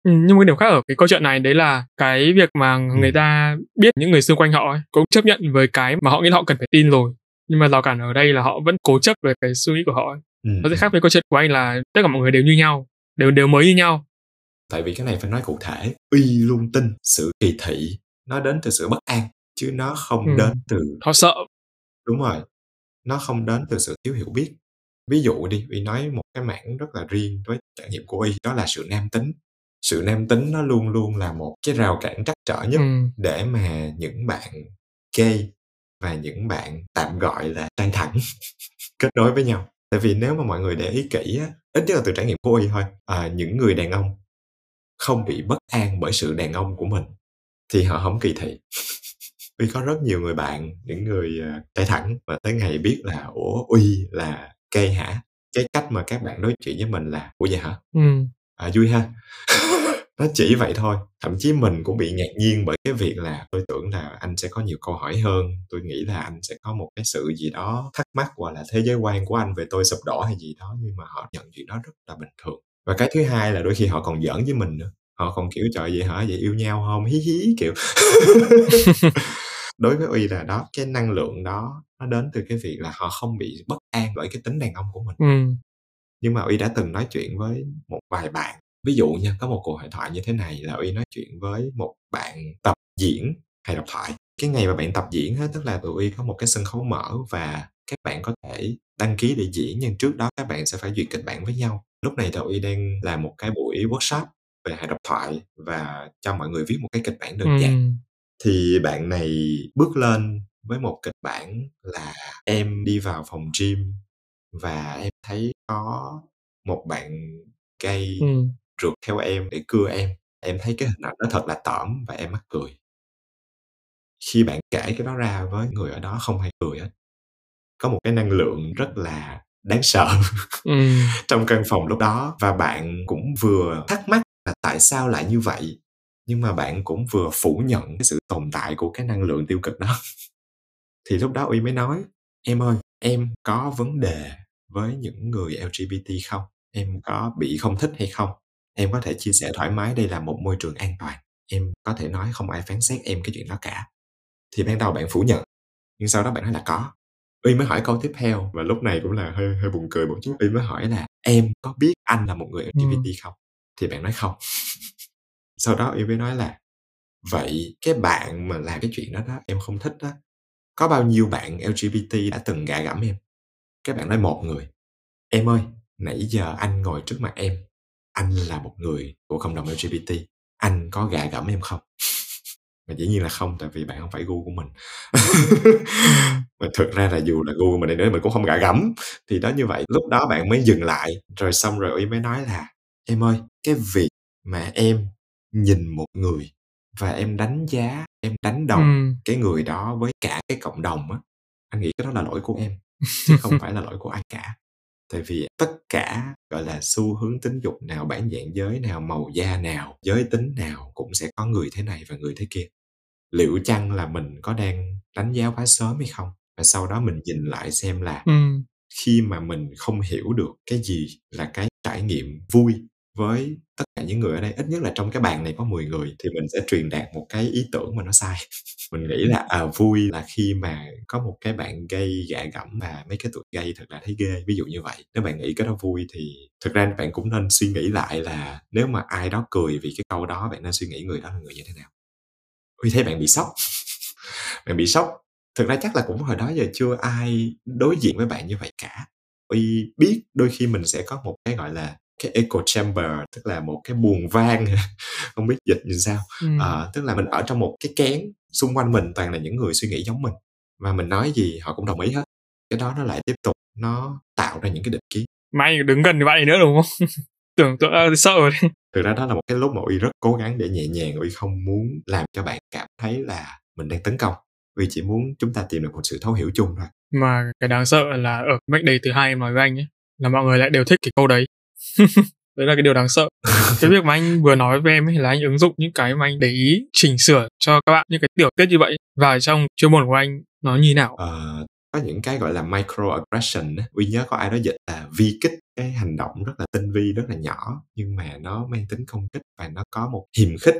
Ừ, nhưng một cái điểm khác ở cái câu chuyện này đấy là cái việc mà người ta biết những người xung quanh họ ấy, cũng chấp nhận với cái mà họ nghĩ là họ cần phải tin rồi. Nhưng mà rào cản ở đây là họ vẫn cố chấp về cái suy nghĩ của họ ấy. ừ. nó sẽ khác với câu chuyện của anh là tất cả mọi người đều như nhau đều đều mới như nhau. Tại vì cái này phải nói cụ thể. Uy luôn tin sự kỳ thị nó đến từ sự bất an chứ nó không Ừ. đến từ họ sợ. Đúng rồi. Nó không đến từ sự thiếu hiểu biết. Ví dụ đi uy nói một cái mảng rất là riêng với trải nghiệm của uy đó là sự nam tính. Sự nam tính nó luôn luôn là một cái rào cản trắc trở nhất ừ, để mà những bạn gay và những bạn tạm gọi là trai thẳng kết nối với nhau. Tại vì nếu mà mọi người để ý kỹ á ít nhất là từ trải nghiệm của uy thôi à, những người đàn ông không bị bất an bởi sự đàn ông của mình thì họ không kỳ thị uy có rất nhiều người bạn những người à, trai thẳng mà tới ngày biết là ủa uy là gay hả? Cái cách mà các bạn nói chuyện với mình là ủa vậy hả? Ừ, à vui ha. Nó chỉ vậy thôi. Thậm chí mình cũng bị ngạc nhiên bởi cái việc là tôi tưởng là anh sẽ có nhiều câu hỏi hơn. Tôi nghĩ là anh sẽ có một cái sự gì đó thắc mắc hoặc là thế giới quan của anh về tôi sụp đổ hay gì đó nhưng mà họ nhận chuyện đó rất là bình thường. Và cái thứ hai là đôi khi họ còn giỡn với mình nữa. Họ còn kiểu trời vậy hả? Vậy yêu nhau không? Hí hí kiểu đối với uy là đó cái năng lượng đó nó đến từ cái việc là họ không bị bất an bởi cái tính đàn ông của mình. Ừ, nhưng mà uy đã từng nói chuyện với một vài bạn. Ví dụ nha có một cuộc hội thoại như thế này là uy nói chuyện với một bạn tập diễn hay độc thoại. Cái ngày mà bạn tập diễn á tức là tụi uy có một cái sân khấu mở và các bạn có thể đăng ký để diễn nhưng trước đó các bạn sẽ phải duyệt kịch bản với nhau. Lúc này tụi uy đang làm một cái buổi workshop về hài độc thoại và cho mọi người viết một cái kịch bản đơn ừ, giản thì bạn này bước lên với một kịch bản là em đi vào phòng gym và em thấy có một bạn gay ừ, rượt theo em để cưa em. Em thấy cái hình ảnh đó thật là tởm và em mắc cười. Khi bạn kể cái đó ra với người ở đó không hay cười hết. Có một cái năng lượng rất là đáng sợ ừ, trong căn phòng lúc đó và bạn cũng vừa thắc mắc là tại sao lại như vậy nhưng mà bạn cũng vừa phủ nhận cái sự tồn tại của cái năng lượng tiêu cực đó. Thì lúc đó uy mới nói em ơi em có vấn đề với những người lgbt không? Em có bị không thích hay không? Em có thể chia sẻ thoải mái đây là một môi trường an toàn. Em có thể nói không ai phán xét em cái chuyện đó cả. Thì ban đầu bạn phủ nhận nhưng sau đó bạn nói là có. Uy mới hỏi câu tiếp theo và lúc này cũng là hơi hơi buồn cười một chút. Uy mới hỏi là em có biết anh là một người lgbt ừ. không? Thì bạn nói không sau đó uy mới nói là, vậy cái bạn mà làm cái chuyện đó đó, em không thích đó. Có bao nhiêu bạn lgbt đã từng gạ gẫm em? Các bạn nói một người, em ơi, nãy giờ anh ngồi trước mặt em, anh là một người của cộng đồng lgbt anh có gạ gẫm em không? Mà dĩ nhiên là không, tại vì bạn không phải gu của mình. Mà thực ra là dù là gu của mình đi nữa, mình cũng không gạ gẫm. Thì đó như vậy, lúc đó bạn mới dừng lại. Rồi xong rồi mới nói là, em ơi, cái việc mà em nhìn một người và em đánh giá em đánh đồng ừ. cái người đó với cả cái cộng đồng á anh nghĩ cái đó là lỗi của em chứ không phải là lỗi của ai cả tại vì tất cả gọi là xu hướng tính dục nào bản dạng giới nào màu da nào giới tính nào cũng sẽ có người thế này và người thế kia liệu chăng là mình có đang đánh giá quá sớm hay không và sau đó mình nhìn lại xem là ừ. khi mà mình không hiểu được cái gì là cái trải nghiệm vui với tất cả những người ở đây, ít nhất là trong cái bàn này có 10 người thì mình sẽ truyền đạt một cái ý tưởng mà nó sai. Mình nghĩ là à vui là khi mà có một cái bạn gây gạ gẫm và mấy cái tụi gây thật là thấy ghê, ví dụ như vậy. Nếu bạn nghĩ cái đó vui thì thực ra bạn cũng nên suy nghĩ lại là nếu mà ai đó cười vì cái câu đó, bạn nên suy nghĩ người đó là người như thế nào. Vì thấy bạn bị sốc. Bạn bị sốc. Thực ra chắc là cũng hồi đó giờ chưa ai đối diện với bạn như vậy cả. Uy biết đôi khi mình sẽ có một cái, gọi là cái echo chamber tức là một cái buồng vang. Không biết dịch như sao. Ừ. à, tức là mình ở trong một cái kén xung quanh mình toàn là những người suy nghĩ giống mình. Và mình nói gì họ cũng đồng ý hết. Cái đó nó lại tiếp tục nó tạo ra những cái định kiến may đứng gần như vậy nữa đúng không? Tưởng tượng uh, sợ rồi. Thực ra đó là một cái lúc mà uy rất cố gắng để nhẹ nhàng uy không muốn làm cho bạn cảm thấy là mình đang tấn công. Uy chỉ muốn chúng ta tìm được một sự thấu hiểu chung thôi. Mà cái đáng sợ là ở mệnh đề thứ hai em nói với anh ấy là mọi người lại đều thích cái câu đấy đấy là cái điều đáng sợ. Cái việc mà anh vừa nói với em ấy là anh ứng dụng những cái mà anh để ý chỉnh sửa cho các bạn những cái tiểu tiết như vậy và trong chuyên môn của anh nó như nào? Ờ, có những cái gọi là microaggression uy nhớ có ai đó dịch là vi kích cái hành động rất là tinh vi rất là nhỏ nhưng mà nó mang tính công kích và nó có một hiềm khích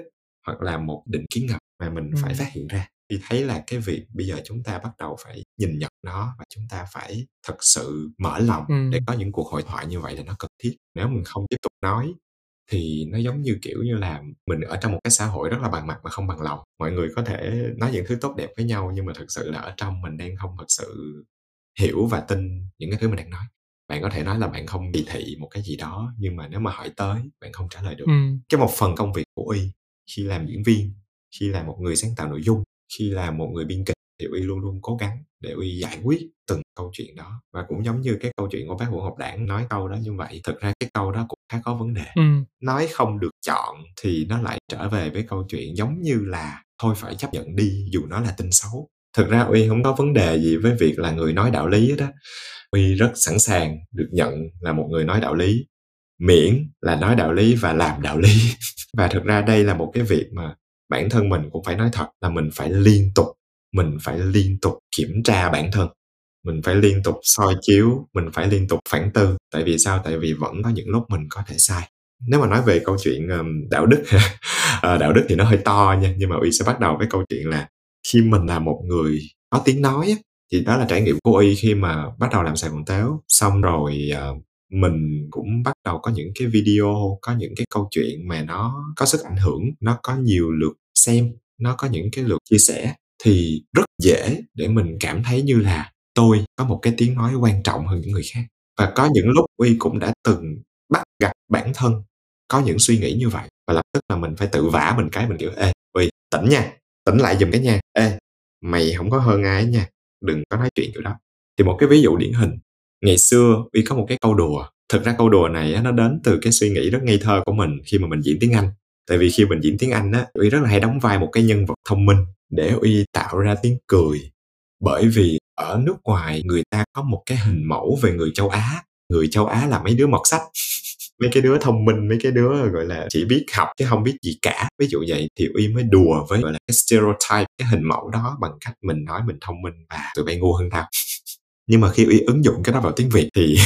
hoặc là một định kiến ngầm mà mình ừ. phải phát hiện ra thì thấy là cái việc bây giờ chúng ta bắt đầu phải nhìn nhận nó và chúng ta phải thật sự mở lòng ừ. để có những cuộc hội thoại như vậy là nó cần thiết nếu mình không tiếp tục nói thì nó giống như kiểu như là mình ở trong một cái xã hội rất là bằng mặt mà không bằng lòng mọi người có thể nói những thứ tốt đẹp với nhau nhưng mà thực sự là ở trong mình đang không thật sự hiểu và tin những cái thứ mình đang nói bạn có thể nói là bạn không bị thị một cái gì đó nhưng mà nếu mà hỏi tới bạn không trả lời được ừ. cái một phần công việc của y khi làm diễn viên khi là một người sáng tạo nội dung khi là một người biên kịch thì uy luôn luôn cố gắng để uy giải quyết từng câu chuyện đó. Và cũng giống như cái câu chuyện của bác vũ học đảng nói câu đó như vậy thực ra cái câu đó cũng khá có vấn đề. Ừ. nói không được chọn thì nó lại trở về với câu chuyện giống như là thôi phải chấp nhận đi dù nó là tin xấu thực ra uy không có vấn đề gì với việc là người nói đạo lý đó uy rất sẵn sàng được nhận là một người nói đạo lý miễn là nói đạo lý và làm đạo lý. Và thực ra đây là một cái việc mà bản thân mình cũng phải nói thật là mình phải liên tục mình phải liên tục kiểm tra bản thân. Mình phải liên tục soi chiếu mình phải liên tục phản tư. Tại vì sao? Tại vì vẫn có những lúc mình có thể sai. Nếu mà nói về câu chuyện đạo đức ờ, đạo đức thì nó hơi to nha nhưng mà uy sẽ bắt đầu với câu chuyện là khi mình là một người có tiếng nói thì đó là trải nghiệm của uy khi mà bắt đầu làm sài gòn táo xong rồi uh, mình cũng bắt đầu có những cái video, có những cái câu chuyện mà nó có sức ảnh hưởng, nó có nhiều lượt xem, nó có những cái lượt chia sẻ, thì rất dễ để mình cảm thấy như là tôi có một cái tiếng nói quan trọng hơn những người khác. Và có những lúc uy cũng đã từng bắt gặp bản thân có những suy nghĩ như vậy và lập tức là mình phải tự vả mình cái, mình kiểu, ê, uy, tỉnh nha, tỉnh lại giùm cái nha. Ê, mày không có hơn ai nha, đừng có nói chuyện kiểu đó. Thì một cái ví dụ điển hình ngày xưa uy có một cái câu đùa thực ra câu đùa này nó đến từ cái suy nghĩ rất ngây thơ của mình khi mà mình diễn tiếng anh. Tại vì khi mình diễn tiếng anh á uy rất là hay đóng vai một cái nhân vật thông minh để uy tạo ra tiếng cười. Bởi vì ở nước ngoài người ta có một cái hình mẫu về người châu á. Người châu á là mấy đứa mọt sách, mấy cái đứa thông minh, mấy cái đứa, gọi là, chỉ biết học chứ không biết gì cả. Ví dụ vậy thì uy mới đùa với, gọi là, cái stereotype, cái hình mẫu đó bằng cách mình nói mình thông minh và tụi bay ngu hơn tao nhưng mà khi uy ứng dụng cái đó vào tiếng việt thì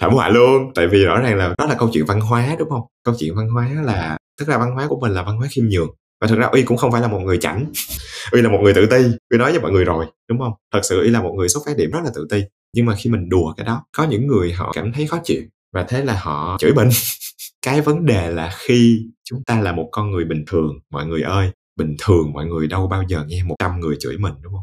thảm họa luôn. Tại vì rõ ràng là đó là câu chuyện văn hóa, đúng không? Câu chuyện văn hóa là, tức là văn hóa của mình là văn hóa khiêm nhường. Và thực ra uy cũng không phải là một người chảnh. Uy là một người tự ti. Uy nói với mọi người rồi, đúng không? Thật sự uy là một người xuất phát điểm rất là tự ti. Nhưng mà khi mình đùa cái đó, có những người họ cảm thấy khó chịu và thế là họ chửi mình. Cái vấn đề là khi chúng ta là một con người bình thường, mọi người ơi, bình thường mọi người đâu bao giờ nghe một trăm người chửi mình, đúng không?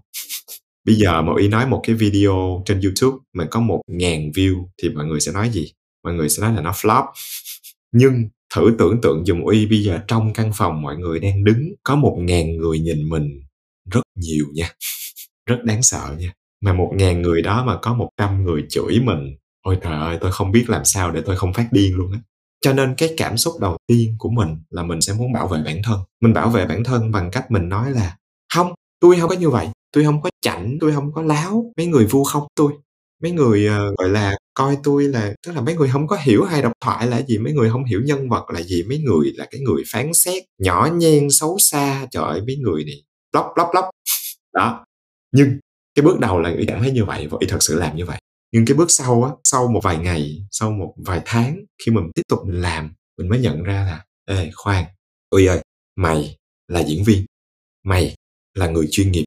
Bây giờ mà ý nói một cái video trên youtube mà có một ngàn view thì mọi người sẽ nói gì? Mọi người sẽ nói là nó flop. Nhưng thử tưởng tượng dùm uy bây giờ trong căn phòng mọi người đang đứng, có một ngàn người nhìn mình rất nhiều nha, rất đáng sợ nha. Mà một ngàn người đó mà có một trăm người chửi mình, ôi trời ơi, tôi không biết làm sao để tôi không phát điên luôn á. Cho nên cái cảm xúc đầu tiên của mình là mình sẽ muốn bảo vệ bản thân. Mình bảo vệ bản thân bằng cách mình nói là, không, tôi không có như vậy tôi không có chảnh tôi không có láo mấy người vu khống tôi. Mấy người uh, gọi là coi tôi là tức là mấy người không có hiểu hay độc thoại là gì mấy người không hiểu nhân vật là gì mấy người là cái người phán xét nhỏ nhen xấu xa trời ơi mấy người này lóc lóc lóc. Đó. Nhưng cái bước đầu là ý cảm thấy như vậy và y thật sự làm như vậy. Nhưng cái bước sau á sau một vài ngày sau một vài tháng khi mình tiếp tục mình làm mình mới nhận ra là ê khoan ôi ơi mày là diễn viên mày là người chuyên nghiệp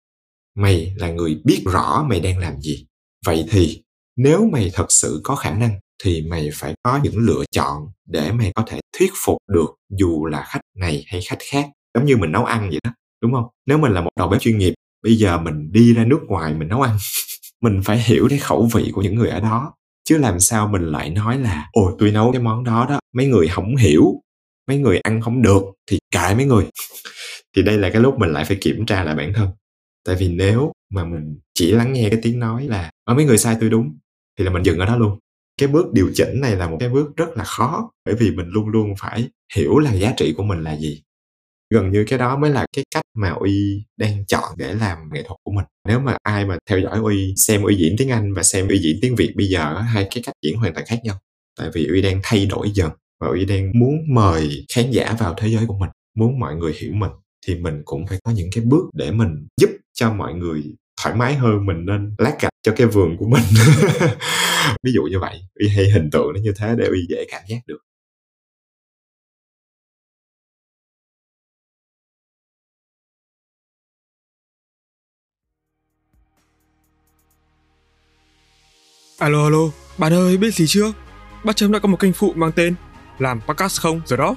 mày là người biết rõ mày đang làm gì. Vậy thì, nếu mày thật sự có khả năng, thì mày phải có những lựa chọn để mày có thể thuyết phục được dù là khách này hay khách khác. Giống như mình nấu ăn vậy đó, đúng không? Nếu mình là một đầu bếp chuyên nghiệp, bây giờ mình đi ra nước ngoài mình nấu ăn, mình phải hiểu cái khẩu vị của những người ở đó. Chứ làm sao mình lại nói là, ồ tôi nấu cái món đó đó, mấy người không hiểu, mấy người ăn không được, thì cãi mấy người. Thì đây là cái lúc mình lại phải kiểm tra lại bản thân tại vì nếu mà mình chỉ lắng nghe cái tiếng nói là ở mấy người sai tôi đúng, thì là mình dừng ở đó luôn. Cái bước điều chỉnh này là một cái bước rất là khó, bởi vì mình luôn luôn phải hiểu là giá trị của mình là gì. Gần như cái đó mới là cái cách mà uy đang chọn để làm nghệ thuật của mình. Nếu mà ai mà theo dõi uy, xem uy diễn tiếng anh và xem uy diễn tiếng việt bây giờ hai cái cách diễn hoàn toàn khác nhau. Tại vì uy đang thay đổi dần và uy đang muốn mời khán giả vào thế giới của mình, muốn mọi người hiểu mình thì mình cũng phải có những cái bước để mình giúp cho mọi người thoải mái hơn mình nên lát gạch cho cái vườn của mình ví dụ như vậy uy hay hình tượng nó như thế để uy dễ cảm giác được Alo alo, bạn ơi biết gì chưa? Bác chấm đã có một kênh phụ mang tên Làm podcast không rồi đó.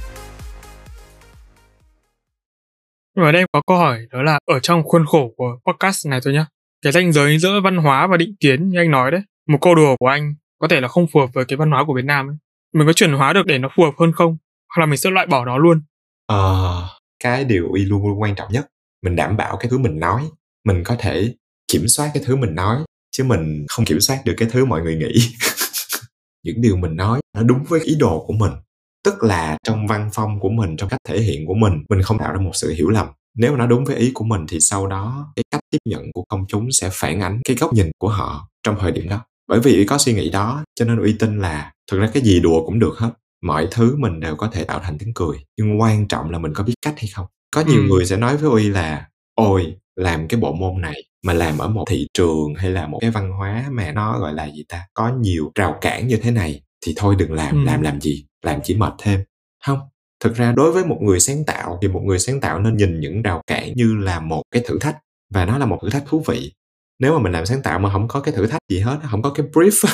Nhưng mà đây có câu hỏi đó là ở trong khuôn khổ của podcast này thôi nhá. Cái ranh giới giữa văn hóa và định kiến như anh nói đấy, một câu đùa của anh có thể là không phù hợp với cái văn hóa của Việt Nam ấy. Mình có chuyển hóa được để nó phù hợp hơn không? Hoặc là mình sẽ loại bỏ nó luôn? Ờ, cái điều y luôn luôn quan trọng nhất, mình đảm bảo cái thứ mình nói, mình có thể kiểm soát cái thứ mình nói chứ mình không kiểm soát được cái thứ mọi người nghĩ những điều mình nói nó đúng với ý đồ của mình tức là trong văn phong của mình trong cách thể hiện của mình mình không tạo ra một sự hiểu lầm. Nếu mà nó đúng với ý của mình thì sau đó cái cách tiếp nhận của công chúng sẽ phản ánh cái góc nhìn của họ trong thời điểm đó. Bởi vì có suy nghĩ đó cho nên uy tín là thực ra cái gì đùa cũng được hết. Mọi thứ mình đều có thể tạo thành tiếng cười nhưng quan trọng là mình có biết cách hay không. Có nhiều ừ. người sẽ nói với uy là ôi làm cái bộ môn này mà làm ở một thị trường hay là một cái văn hóa mà nó gọi là gì ta? Có nhiều rào cản như thế này thì thôi đừng làm ừ. làm làm gì làm chỉ mệt thêm. Không thực ra đối với một người sáng tạo thì một người sáng tạo nên nhìn những rào cản như là một cái thử thách và nó là một thử thách thú vị. Nếu mà mình làm sáng tạo mà không có cái thử thách gì hết không có cái brief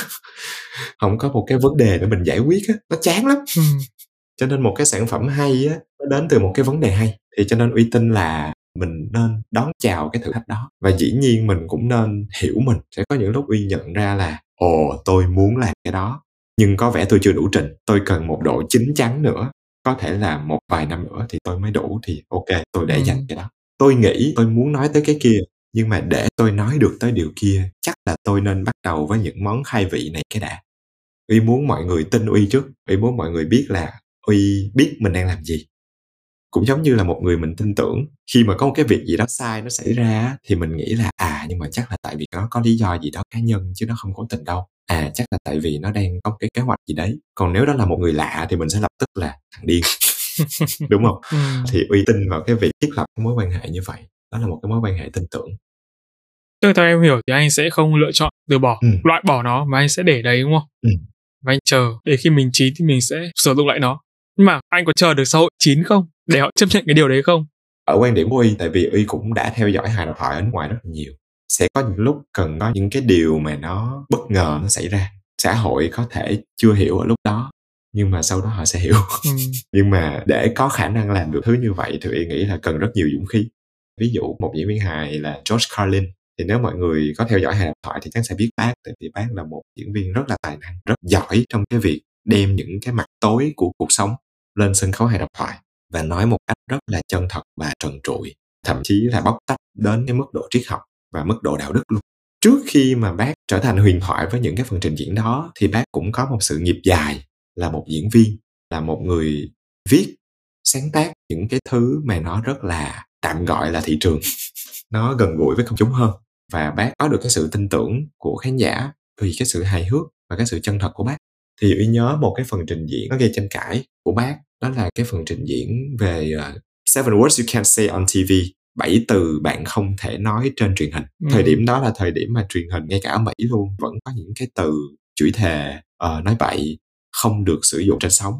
không có một cái vấn đề để mình giải quyết nó chán lắm. Ừ. cho nên một cái sản phẩm hay á nó đến từ một cái vấn đề hay. Thì cho nên uy tín là mình nên đón chào cái thử thách đó. Và dĩ nhiên mình cũng nên hiểu mình. Sẽ có những lúc uy nhận ra là ồ tôi muốn làm cái đó nhưng có vẻ tôi chưa đủ trình. Tôi cần một độ chín chắn nữa. Có thể là một vài năm nữa thì tôi mới đủ thì ok tôi để dành cái đó. Tôi nghĩ tôi muốn nói tới cái kia nhưng mà để tôi nói được tới điều kia chắc là tôi nên bắt đầu với những món khai vị này cái đã. Uy muốn mọi người tin uy trước. Uy muốn mọi người biết là uy biết mình đang làm gì. Cũng giống như là một người mình tin tưởng. Khi mà có một cái việc gì đó sai nó xảy ra thì mình nghĩ là à nhưng mà chắc là tại vì nó có lý do gì đó cá nhân chứ nó không cố tình đâu à chắc là tại vì nó đang có cái kế hoạch gì đấy còn nếu đó là một người lạ thì mình sẽ lập tức là thằng điên đúng không ừ. thì uy tin vào cái việc thiết lập mối quan hệ như vậy đó là một cái mối quan hệ tin tưởng Tức theo em hiểu thì anh sẽ không lựa chọn từ bỏ, ừ. loại bỏ nó mà anh sẽ để đấy đúng không? Ừ. Và anh chờ để khi mình chín thì mình sẽ sử dụng lại nó. Nhưng mà anh có chờ được xã hội chín không? Để họ chấp nhận cái điều đấy không? Ở quan điểm của Y, tại vì Y cũng đã theo dõi hài độc thoại ở nước ngoài rất là nhiều. Sẽ có những lúc cần có những cái điều mà nó bất ngờ nó xảy ra. Xã hội có thể chưa hiểu ở lúc đó nhưng mà sau đó họ sẽ hiểu ừ. nhưng mà để có khả năng làm được thứ như vậy thì nghĩ là cần rất nhiều dũng khí ví dụ một diễn viên hài là George Carlin thì nếu mọi người có theo dõi hài thoại thì chắc sẽ biết bác tại vì bác là một diễn viên rất là tài năng rất giỏi trong cái việc đem những cái mặt tối của cuộc sống lên sân khấu hài độc thoại và nói một cách rất là chân thật và trần trụi thậm chí là bóc tách đến cái mức độ triết học và mức độ đạo đức luôn. Trước khi mà bác trở thành huyền thoại với những cái phần trình diễn đó thì bác cũng có một sự nghiệp dài là một diễn viên là một người viết sáng tác những cái thứ mà nó rất là tạm gọi là thị trường. Nó gần gũi với công chúng hơn. Và bác có được cái sự tin tưởng của khán giả vì cái sự hài hước và cái sự chân thật của bác. Thì uy nhớ một cái phần trình diễn nó gây tranh cãi của bác đó là cái phần trình diễn về uh, seven words you can't say on TV bảy từ bạn không thể nói trên truyền hình. Ừ. thời điểm đó là thời điểm mà truyền hình ngay cả ở mỹ luôn vẫn có những cái từ chửi thề uh, nói bậy không được sử dụng trên sóng.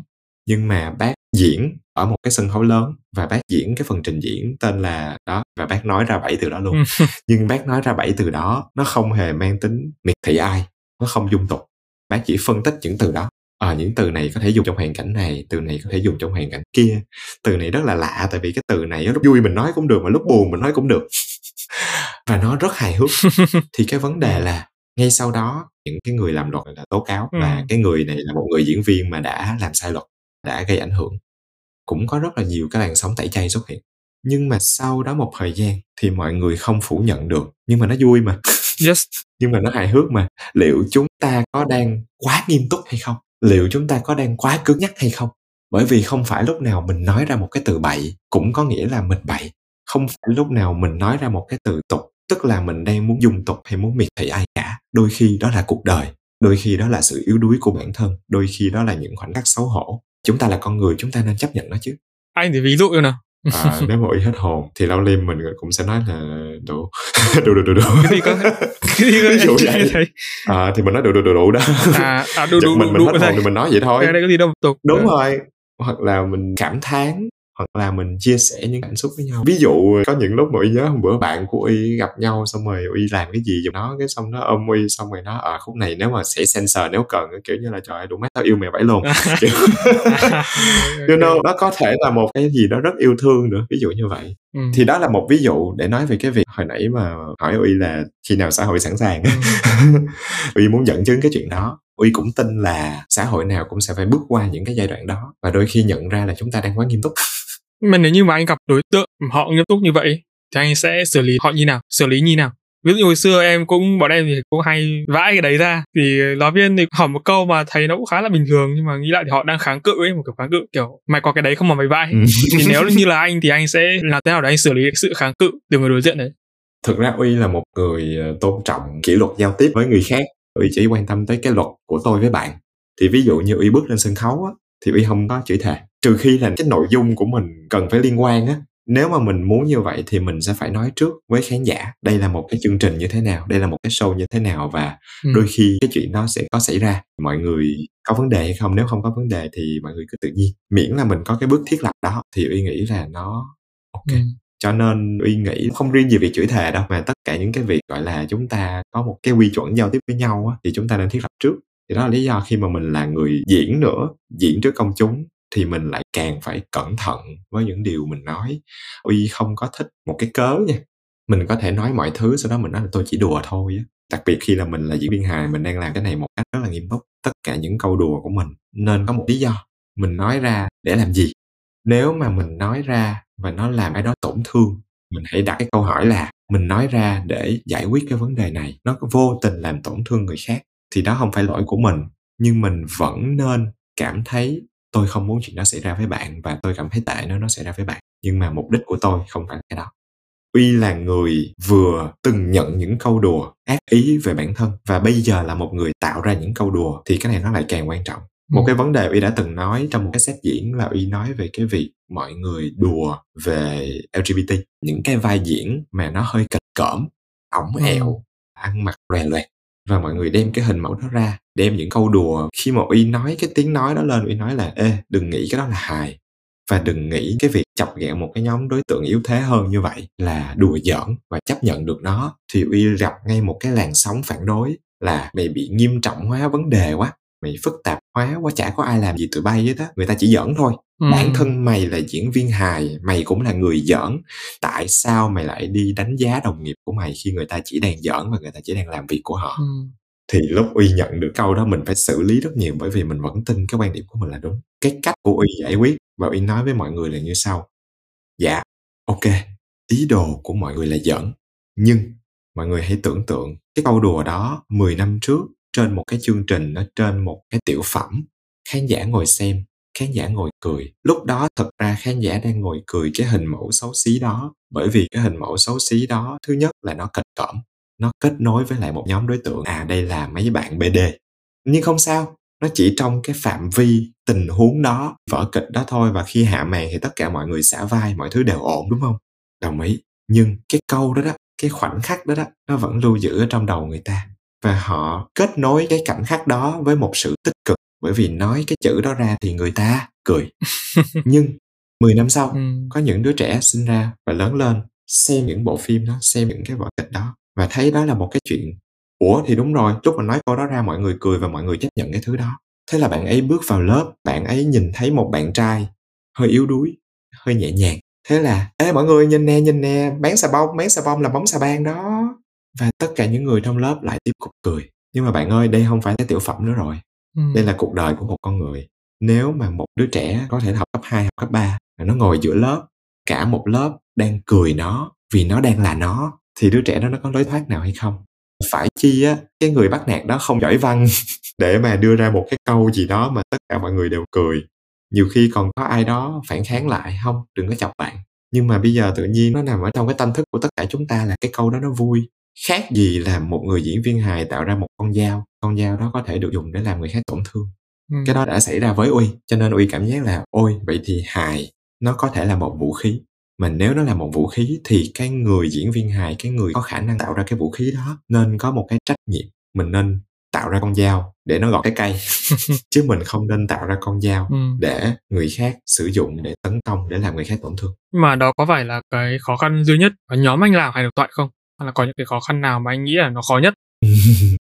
Nhưng mà bác diễn ở một cái sân khấu lớn và bác diễn cái phần trình diễn tên là đó và bác nói ra bảy từ đó luôn. Ừ. nhưng bác nói ra bảy từ đó nó không hề mang tính miệt thị ai nó không dung tục. Bác chỉ phân tích những từ đó à, những từ này có thể dùng trong hoàn cảnh này từ này có thể dùng trong hoàn cảnh kia. Từ này rất là lạ tại vì cái từ này lúc vui mình nói cũng được mà lúc buồn mình nói cũng được. Và nó rất hài hước. Thì cái vấn đề là ngay sau đó những cái người làm luật là tố cáo ừ. và cái người này là một người diễn viên mà đã làm sai luật đã gây ảnh hưởng. Cũng có rất là nhiều cái làn sóng tẩy chay xuất hiện. Nhưng mà sau đó một thời gian thì mọi người không phủ nhận được. Nhưng mà nó vui mà. Yes. nhưng mà nó hài hước mà. Liệu chúng ta có đang quá nghiêm túc hay không liệu chúng ta có đang quá cứng nhắc hay không? Bởi vì không phải lúc nào mình nói ra một cái từ bậy cũng có nghĩa là mình bậy. Không phải lúc nào mình nói ra một cái từ tục, tức là mình đang muốn dung tục hay muốn miệt thị ai cả. Đôi khi đó là cuộc đời, đôi khi đó là sự yếu đuối của bản thân, đôi khi đó là những khoảnh khắc xấu hổ. Chúng ta là con người, chúng ta nên chấp nhận nó chứ. Anh thì ví dụ như nào à, nếu mà ý hết hồn thì lâu liêm mình cũng sẽ nói là đủ. Đủ đủ đủ đủ. Cái gì có cái gì có ví dụ vậy. thấy à, thì mình nói đủ đủ đủ đủ đó. À, à đủ đủ mình mình hết hồn thì mình nói vậy thôi. Đây có gì đâu tục. Đúng rồi. Hoặc là mình cảm thán hoặc là mình chia sẻ những cảm xúc với nhau. Ví dụ có những lúc mà y nhớ hôm bữa bạn của y gặp nhau xong rồi y làm cái gì giùm nó cái xong nó ôm y xong rồi nó ở à, khúc này nếu mà sẽ sensor nếu cần kiểu như là trời đủ mắt tao yêu mày vậy luôn. Kiểu you know nó có thể là một cái gì đó rất yêu thương nữa ví dụ như vậy. Ừ. thì đó là một ví dụ để nói về cái việc hồi nãy mà hỏi y là khi nào xã hội sẵn sàng. Ừ. y muốn dẫn chứng cái chuyện đó. Uy cũng tin là xã hội nào cũng sẽ phải bước qua những cái giai đoạn đó và đôi khi nhận ra là chúng ta đang quá nghiêm túc mà nếu như mà anh gặp đối tượng họ nghiêm túc như vậy thì anh sẽ xử lý họ như nào? Xử lý như nào? Ví dụ hồi xưa em cũng bọn em thì cũng hay vãi cái đấy ra. Thì giáo viên thì hỏi một câu mà thấy nó cũng khá là bình thường nhưng mà nghĩ lại thì họ đang kháng cự ấy một kiểu kháng cự kiểu mày có cái đấy không mà mày vãi? Ừ. thì nếu như là anh thì anh sẽ làm thế nào để anh xử lý sự kháng cự từ người đối diện đấy? Thực ra uy là một người ờ, tôn trọng kỷ luật giao tiếp với người khác uy chỉ quan tâm tới cái luật của tôi với bạn. Thì ví dụ như uy bước lên sân khấu á, thì uy không có chửi thề. Trừ khi là cái nội dung của mình cần phải liên quan á. Nếu mà mình muốn như vậy thì mình sẽ phải nói trước với khán giả đây là một cái chương trình như thế nào đây là một cái show như thế nào và ừ. đôi khi cái chuyện đó sẽ có xảy ra. Mọi người có vấn đề hay không? Nếu không có vấn đề thì mọi người cứ tự nhiên. Miễn là mình có cái bước thiết lập đó thì uy nghĩ là nó ok. Ừ. cho nên uy nghĩ không riêng gì việc chửi thề đâu mà tất cả những cái việc gọi là chúng ta có một cái quy chuẩn giao tiếp với nhau á, thì chúng ta nên thiết lập trước thì đó là lý do khi mà mình là người diễn nữa, diễn trước công chúng, thì mình lại càng phải cẩn thận với những điều mình nói. Uy không có thích một cái cớ nha. Mình có thể nói mọi thứ, sau đó mình nói là tôi chỉ đùa thôi á. Đặc biệt khi là mình là diễn viên hài, mình đang làm cái này một cách rất là nghiêm túc. Tất cả những câu đùa của mình nên có một lý do. Mình nói ra để làm gì? Nếu mà mình nói ra và nó làm ai đó tổn thương, mình hãy đặt cái câu hỏi là, mình nói ra để giải quyết cái vấn đề này, nó vô tình làm tổn thương người khác thì đó không phải lỗi của mình nhưng mình vẫn nên cảm thấy tôi không muốn chuyện đó xảy ra với bạn và tôi cảm thấy tệ nếu nó xảy ra với bạn. Nhưng mà mục đích của tôi không phải cái đó. Uy là người vừa từng nhận những câu đùa ác ý về bản thân và bây giờ là một người tạo ra những câu đùa thì cái này nó lại càng quan trọng. Một cái vấn đề uy đã từng nói trong một cái set diễn là uy nói về cái việc mọi người đùa về lgbt những cái vai diễn mà nó hơi kịch cỡm ổng ẹo ăn mặc lòe loẹt và mọi người đem cái hình mẫu đó ra, đem những câu đùa. Khi mà uy nói, cái tiếng nói đó lên, uy nói là, ê, đừng nghĩ cái đó là hài. Và đừng nghĩ cái việc chọc ghẹo một cái nhóm đối tượng yếu thế hơn như vậy là đùa giỡn và chấp nhận được nó. Thì uy gặp ngay một cái làn sóng phản đối là mày bị nghiêm trọng hóa vấn đề quá mày phức tạp hóa quá chả có ai làm gì tụi bay hết á. Người ta chỉ giỡn thôi. Ừ. bản thân mày là diễn viên hài mày cũng là người giỡn. Tại sao mày lại đi đánh giá đồng nghiệp của mày khi người ta chỉ đang giỡn và người ta chỉ đang làm việc của họ? Ừ. thì lúc uy nhận được câu đó mình phải xử lý rất nhiều bởi vì mình vẫn tin cái quan điểm của mình là đúng. Cái cách của uy giải quyết và uy nói với mọi người là như sau. Dạ ok. Ý đồ của mọi người là giỡn. Nhưng mọi người hãy tưởng tượng cái câu đùa đó 10 năm trước trên một cái chương trình nó trên một cái tiểu phẩm. Khán giả ngồi xem, khán giả ngồi cười. Lúc đó thật ra khán giả đang ngồi cười cái hình mẫu xấu xí đó. Bởi vì cái hình mẫu xấu xí đó, thứ nhất là nó kịch cỡm nó kết nối với lại một nhóm đối tượng. À đây là mấy bạn bd nhưng không sao, nó chỉ trong cái phạm vi tình huống đó, vở kịch đó thôi. Và khi hạ màn thì tất cả mọi người xả vai, mọi thứ đều ổn, đúng không? Đồng ý. Nhưng cái câu đó đó, cái khoảnh khắc đó đó, nó vẫn lưu giữ ở trong đầu người ta và họ kết nối cái cảnh khắc đó với một sự tích cực. Bởi vì nói cái chữ đó ra thì người ta cười. Nhưng 10 năm sau ừ. có những đứa trẻ sinh ra và lớn lên xem những bộ phim đó xem những cái vở kịch đó và thấy đó là một cái chuyện ủa thì đúng rồi lúc mà nói câu đó ra mọi người cười và mọi người chấp nhận cái thứ đó. Thế là bạn ấy bước vào lớp bạn ấy nhìn thấy một bạn trai hơi yếu đuối hơi nhẹ nhàng. Thế là ê mọi người nhìn nè nhìn nè bán xà bông bán xà bông là bóng xà bang đó và tất cả những người trong lớp lại tiếp tục cười. Nhưng mà bạn ơi đây không phải là tiểu phẩm nữa rồi. Ừ. đây là cuộc đời của một con người. Nếu mà một đứa trẻ có thể học cấp 2, học cấp 3 nó ngồi giữa lớp cả một lớp đang cười nó vì nó đang là nó thì đứa trẻ đó nó có lối thoát nào hay không? Phải chi á cái người bắt nạt đó không giỏi văn để mà đưa ra một cái câu gì đó mà tất cả mọi người đều cười. Nhiều khi còn có ai đó phản kháng lại không đừng có chọc bạn. Nhưng mà bây giờ tự nhiên nó nằm ở trong cái tâm thức của tất cả chúng ta là cái câu đó nó vui khác gì là một người diễn viên hài tạo ra một con dao con dao đó có thể được dùng để làm người khác tổn thương ừ. cái đó đã xảy ra với uy cho nên uy cảm giác là ôi vậy thì hài nó có thể là một vũ khí mà nếu nó là một vũ khí thì cái người diễn viên hài cái người có khả năng tạo ra cái vũ khí đó nên có một cái trách nhiệm mình nên tạo ra con dao để nó gọt cái cây chứ mình không nên tạo ra con dao ừ. để người khác sử dụng để tấn công để làm người khác tổn thương mà đó có phải là cái khó khăn duy nhất ở nhóm anh làm hài độc thoại không hay là có những cái khó khăn nào mà anh nghĩ là nó khó nhất?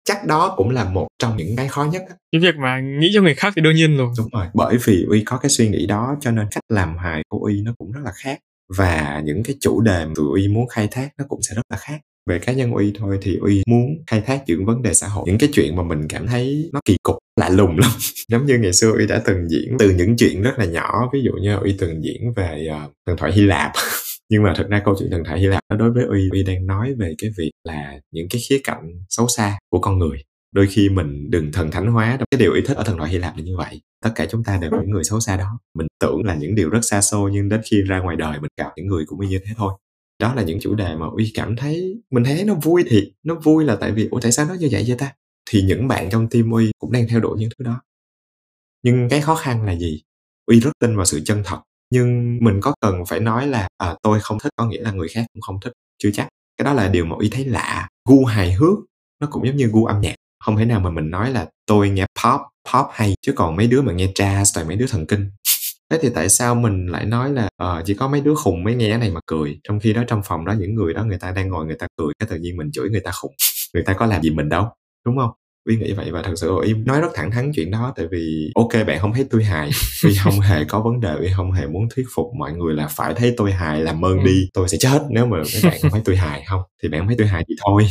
Chắc đó cũng là một trong những cái khó nhất cái việc mà nghĩ cho người khác thì đương nhiên rồi. Đúng rồi bởi vì uy có cái suy nghĩ đó cho nên cách làm hài của uy nó cũng rất là khác. Và những cái chủ đề mà tụi uy muốn khai thác nó cũng sẽ rất là khác. Về cá nhân uy thôi thì uy muốn khai thác những vấn đề xã hội. Những cái chuyện mà mình cảm thấy nó kỳ cục lạ lùng lắm. Giống như ngày xưa uy đã từng diễn từ những chuyện rất là nhỏ ví dụ như uy từng diễn về uh, thần thoại hy lạp nhưng mà thực ra câu chuyện thần thoại hy lạp nó đối với uy uy đang nói về cái việc là những cái khía cạnh xấu xa của con người. Đôi khi mình đừng thần thánh hóa cái điều ý thích ở thần thoại hy lạp là như vậy. Tất cả chúng ta đều những người xấu xa đó. Mình tưởng là những điều rất xa xôi nhưng đến khi ra ngoài đời mình gặp những người cũng như thế thôi. Đó là những chủ đề mà uy cảm thấy mình thấy nó vui thiệt. Nó vui là tại vì, ủa, tại sao nó như vậy vậy ta? Thì những bạn trong team uy cũng đang theo đuổi những thứ đó. Nhưng cái khó khăn là gì? Uy rất tin vào sự chân thật nhưng mình có cần phải nói là à, tôi không thích có nghĩa là người khác cũng không thích chưa chắc. Cái đó là điều mà ý thấy lạ. Gu hài hước nó cũng giống như gu âm nhạc. Không thể nào mà mình nói là tôi nghe pop pop hay chứ còn mấy đứa mà nghe jazz toàn mấy đứa thần kinh. Thế thì tại sao mình lại nói là uh, chỉ có mấy đứa khùng mới nghe cái này mà cười? Trong khi đó trong phòng đó những người đó người ta đang ngồi người ta cười cái tự nhiên mình chửi người ta khùng. Người ta có làm gì mình đâu đúng không? Uy nghĩ vậy và thật sự Uy nói rất thẳng thắn chuyện đó tại vì ok bạn không thấy tôi hài Uy không hề có vấn đề Uy không hề muốn thuyết phục mọi người là phải thấy tôi hài làm ơn ừ. đi tôi sẽ chết nếu mà các bạn không thấy tôi hài. Không thì bạn không thấy tôi hài thì thôi.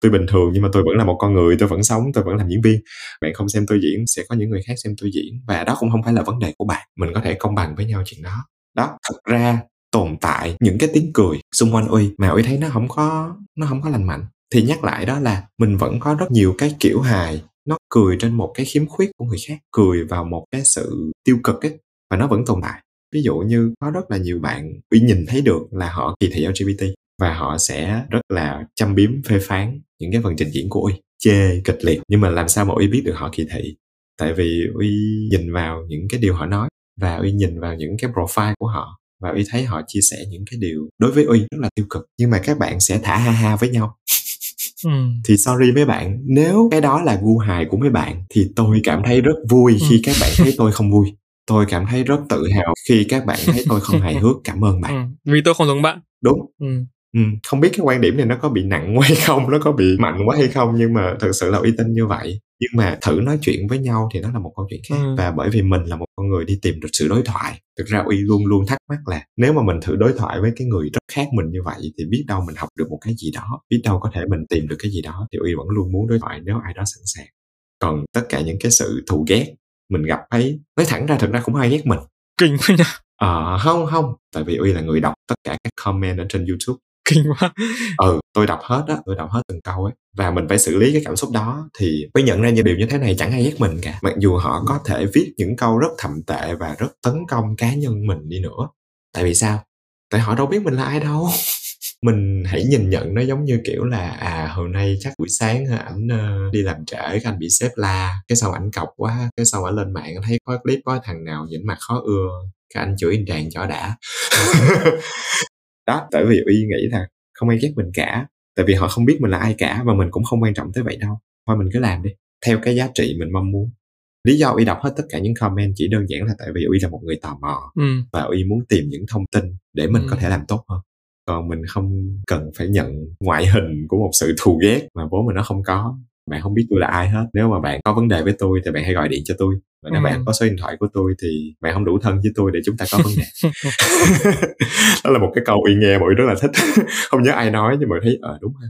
Tôi bình thường nhưng mà tôi vẫn là một con người tôi vẫn sống tôi vẫn làm diễn viên. Bạn không xem tôi diễn sẽ có những người khác xem tôi diễn. Và đó cũng không phải là vấn đề của bạn mình có thể công bằng với nhau chuyện đó. Đó thật ra tồn tại những cái tiếng cười xung quanh uy mà uy thấy nó không có nó không có lành mạnh thì nhắc lại đó là mình vẫn có rất nhiều cái kiểu hài, nó cười trên một cái khiếm khuyết của người khác, cười vào một cái sự tiêu cực ấy, và nó vẫn tồn tại. Ví dụ như có rất là nhiều bạn uy nhìn thấy được là họ kỳ thị lgbt và họ sẽ rất là chăm biếm, phê phán những cái phần trình diễn của uy, chê, kịch liệt. Nhưng mà làm sao mà uy biết được họ kỳ thị? Tại vì uy nhìn vào những cái điều họ nói và uy nhìn vào những cái profile của họ và uy thấy họ chia sẻ những cái điều đối với uy rất là tiêu cực. Nhưng mà các bạn sẽ thả ha ha với nhau ừ. thì sorry mấy bạn nếu cái đó là gu hài của mấy bạn thì tôi cảm thấy rất vui khi ừ. các bạn thấy tôi không vui tôi cảm thấy rất tự hào khi các bạn thấy tôi không hài hước cảm ơn bạn ừ. vì tôi không giống bạn đúng ừ. Ừ, không biết cái quan điểm này nó có bị nặng quá hay không nó có bị mạnh quá hay không nhưng mà thực sự là uy tín như vậy nhưng mà thử nói chuyện với nhau thì nó là một câu chuyện khác. Ừ. và bởi vì mình là một con người đi tìm được sự đối thoại thực ra uy luôn luôn thắc mắc là nếu mà mình thử đối thoại với cái người rất khác mình như vậy thì biết đâu mình học được một cái gì đó biết đâu có thể mình tìm được cái gì đó thì uy vẫn luôn muốn đối thoại nếu ai đó sẵn sàng. Còn tất cả những cái sự thù ghét mình gặp thấy nói thẳng ra thực ra cũng ai ghét mình. Kinh quá nha. Ờ à, không không. Tại vì uy là người đọc tất cả các comment ở trên youtube kinh quá. Ừ tôi đọc hết á tôi đọc hết từng câu ấy. Và mình phải xử lý cái cảm xúc đó thì mới nhận ra những điều như thế này chẳng ai ghét mình cả. Mặc dù họ có thể viết những câu rất thậm tệ và rất tấn công cá nhân mình đi nữa. Tại vì sao? Tại họ đâu biết mình là ai đâu. Mình hãy nhìn nhận nó giống như kiểu là à hôm nay chắc buổi sáng ảnh uh, đi làm trễ cái anh bị sếp la cái sau ảnh cọc quá cái sau ảnh lên mạng anh thấy có clip có thằng nào nhìn mặt khó ưa cái anh chửi anh tràn cho đã đó tại vì uy nghĩ là không ai ghét mình cả tại vì họ không biết mình là ai cả và mình cũng không quan trọng tới vậy đâu thôi mình cứ làm đi theo cái giá trị mình mong muốn lý do uy đọc hết tất cả những comment chỉ đơn giản là tại vì uy là một người tò mò ừ. và uy muốn tìm những thông tin để mình ừ. có thể làm tốt hơn còn mình không cần phải nhận ngoại hình của một sự thù ghét mà vốn mình nó không có bạn không biết tôi là ai hết. Nếu mà bạn có vấn đề với tôi thì bạn hãy gọi điện cho tôi. Và nếu ừ. bạn có số điện thoại của tôi thì bạn không đủ thân với tôi để chúng ta có vấn đề. Đó là một cái câu uy nghe mọi người rất là thích. Không nhớ ai nói nhưng mà thấy ờ à, đúng ha.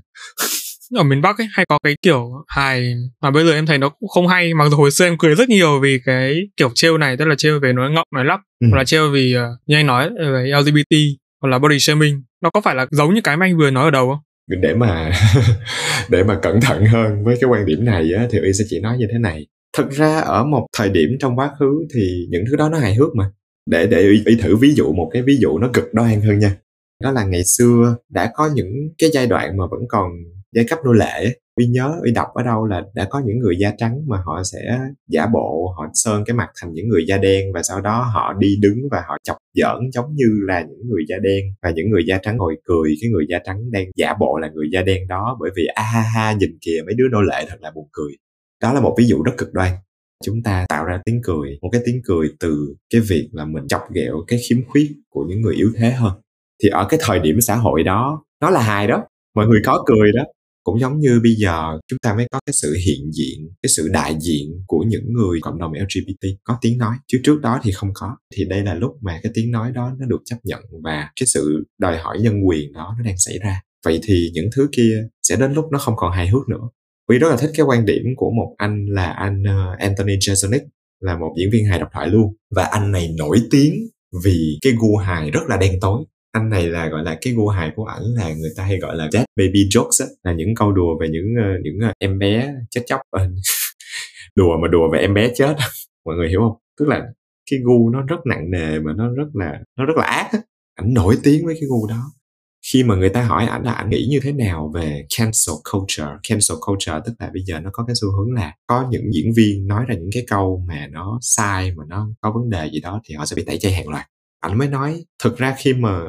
Ở miền Bắc ấy hay có cái kiểu hài mà bây giờ em thấy nó cũng không hay. Mặc dù hồi xưa em cười rất nhiều vì cái kiểu trêu này tức là trêu về nói ngọng nói lắp ừ. hoặc là trêu vì uh, như anh nói về LGBT hoặc là body shaming. Nó có phải là giống như cái mà anh vừa nói ở đầu không để mà để mà cẩn thận hơn với cái quan điểm này á, thì y sẽ chỉ nói như thế này. Thực ra ở một thời điểm trong quá khứ thì những thứ đó nó hài hước mà. Để để uy, y thử ví dụ một cái ví dụ nó cực đoan hơn nha. Đó là ngày xưa đã có những cái giai đoạn mà vẫn còn giai cấp nô lệ uy nhớ uy đọc ở đâu là đã có những người da trắng mà họ sẽ giả bộ, họ sơn cái mặt thành những người da đen và sau đó họ đi đứng và họ chọc giỡn giống như là những người da đen và những người da trắng ngồi cười, cái người da trắng đang giả bộ là người da đen đó bởi vì a ha ha nhìn kìa, mấy đứa nô lệ thật là buồn cười. Đó là một ví dụ rất cực đoan. Chúng ta tạo ra tiếng cười, một cái tiếng cười từ cái việc là mình chọc ghẹo cái khiếm khuyết của những người yếu thế hơn. Thì ở cái thời điểm xã hội đó, nó là hài đó, mọi người có cười đó cũng giống như bây giờ, chúng ta mới có cái sự hiện diện, cái sự đại diện của những người cộng đồng lgbt có tiếng nói, chứ trước đó thì không có. Thì đây là lúc mà cái tiếng nói đó nó được chấp nhận và cái sự đòi hỏi nhân quyền đó nó đang xảy ra. Vậy thì những thứ kia sẽ đến lúc nó không còn hài hước nữa. Vì rất là thích cái quan điểm của một anh là anh ờ, Anthony Jeselnik, là một diễn viên hài độc thoại luôn. Và anh này nổi tiếng vì cái gu hài rất là đen tối anh này là, gọi là, cái gu hài của ảnh là người ta hay gọi là dead baby jokes á, là những câu đùa về những ờ, những ờ, em bé chết chóc. Ờ, đùa mà đùa về em bé chết mọi người hiểu không? Tức là cái gu nó rất nặng nề mà nó rất là, nó rất là ác ảnh nổi tiếng với cái gu đó. Khi mà người ta hỏi ảnh là ảnh nghĩ như thế nào về cancel culture? Cancel culture tức là bây giờ nó có cái xu hướng là có những diễn viên nói ra những cái câu mà nó sai, mà nó có vấn đề gì đó thì họ sẽ bị tẩy chay hàng loạt ảnh mới nói, thực ra khi mà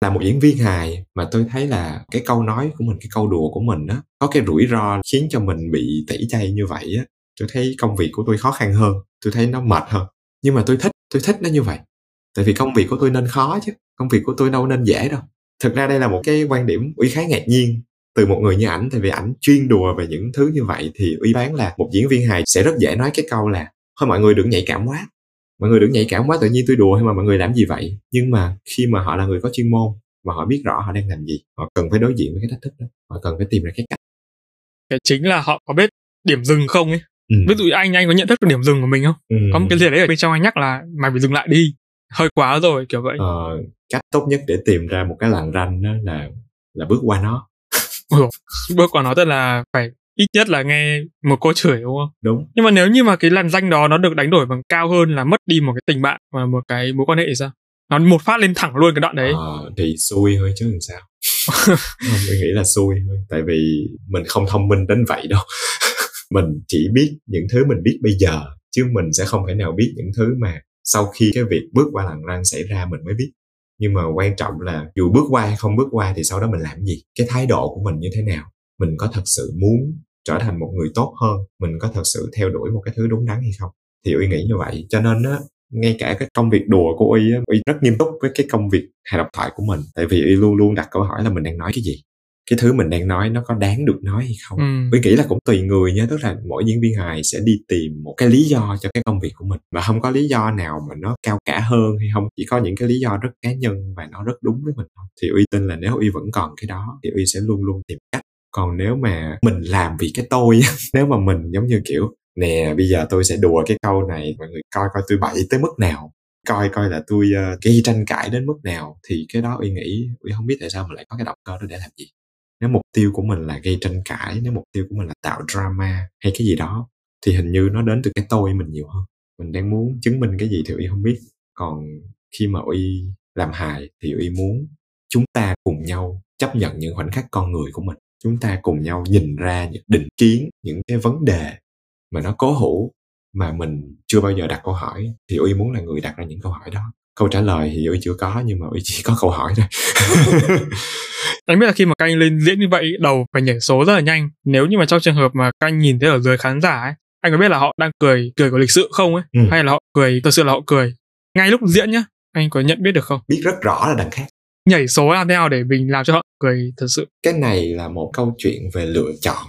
là một diễn viên hài mà tôi thấy là cái câu nói của mình, cái câu đùa của mình á, có cái rủi ro khiến cho mình bị tẩy chay như vậy á, tôi thấy công việc của tôi khó khăn hơn, tôi thấy nó mệt hơn. Nhưng mà tôi thích tôi thích nó như vậy. Tại vì công việc của tôi nên khó chứ, công việc của tôi đâu nên dễ đâu. Thực ra đây là một cái quan điểm uy khá ngạc nhiên từ một người như ảnh, tại vì ảnh chuyên đùa về những thứ như vậy thì uy đoán là một diễn viên hài sẽ rất dễ nói cái câu là, thôi mọi người đừng nhạy cảm quá mọi người đừng nhạy cảm quá tự nhiên tôi đùa hay mà mọi người làm gì vậy. Nhưng mà khi mà họ là người có chuyên môn và họ biết rõ họ đang làm gì họ cần phải đối diện với cái thách thức đó. Họ cần phải tìm ra cái cách. Cái chính là họ có biết điểm dừng không ấy. Ừ. ví dụ anh anh có nhận thức được điểm dừng của mình không? Ừ. có một cái gì đấy ở bên trong anh nhắc là mày phải dừng lại đi hơi quá rồi kiểu vậy. Ờ, cách tốt nhất để tìm ra một cái làn ranh đó là là bước qua nó. Bước qua nó tức là phải ít nhất là nghe một cô chửi đúng không? Đúng. Nhưng mà nếu như mà cái làn danh đó nó được đánh đổi bằng cao hơn là mất đi một cái tình bạn và một cái mối quan hệ thì sao? Nó một phát lên thẳng luôn cái đoạn đấy. Ờ, thì xui thôi chứ làm sao. Không tôi nghĩ là xui thôi tại vì mình không thông minh đến vậy đâu. Mình chỉ biết những thứ mình biết bây giờ chứ mình sẽ không thể nào biết những thứ mà sau khi cái việc bước qua lằn ranh xảy ra mình mới biết. Nhưng mà quan trọng là dù bước qua hay không bước qua thì sau đó mình làm gì? Cái thái độ của mình như thế nào mình có thật sự muốn trở thành một người tốt hơn mình có thật sự theo đuổi một cái thứ đúng đắn hay không? Thì uy nghĩ như vậy cho nên á ngay cả cái công việc đùa của uy á uy rất nghiêm túc với cái công việc hài độc thoại của mình. Tại vì uy luôn luôn đặt câu hỏi là mình đang nói cái gì? Cái thứ mình đang nói nó có đáng được nói hay không? Ừ. uy nghĩ là cũng tùy người nha tức là mỗi diễn viên hài sẽ đi tìm một cái lý do cho cái công việc của mình. Và không có lý do nào mà nó cao cả hơn hay không chỉ có những cái lý do rất cá nhân và nó rất đúng với mình thôi. Thì uy tin là nếu uy vẫn còn cái đó thì uy sẽ luôn luôn tìm cách còn nếu mà mình làm vì cái tôi nếu mà mình giống như kiểu nè bây giờ tôi sẽ đùa cái câu này mọi người coi coi tôi bậy tới mức nào coi coi là tôi uh, gây tranh cãi đến mức nào. Thì cái đó uy nghĩ uy không biết tại sao mình lại có cái động cơ đó để làm gì. Nếu mục tiêu của mình là gây tranh cãi nếu mục tiêu của mình là tạo drama hay cái gì đó thì hình như nó đến từ cái tôi mình nhiều hơn. Mình đang muốn chứng minh cái gì thì uy không biết. Còn khi mà uy làm hài thì uy muốn chúng ta cùng nhau chấp nhận những khoảnh khắc con người của mình chúng ta cùng nhau nhìn ra những định kiến những cái vấn đề mà nó cố hữu mà mình chưa bao giờ đặt câu hỏi. Thì uy muốn là người đặt ra những câu hỏi đó. Câu trả lời thì uy chưa có nhưng mà uy chỉ có câu hỏi thôi. Anh biết là khi mà các anh lên diễn như vậy đầu phải nhảy số rất là nhanh. Nếu như mà trong trường hợp mà các anh nhìn thấy ở dưới khán giả ấy anh có biết là họ đang cười cười của lịch sự không ấy? Ừ. hay là họ cười thật sự là họ cười? Ngay lúc diễn nhá anh có nhận biết được không? Biết rất rõ là đằng khác nhảy số làm thế nào để mình làm cho họ cười thật sự. Cái này là một câu chuyện về lựa chọn.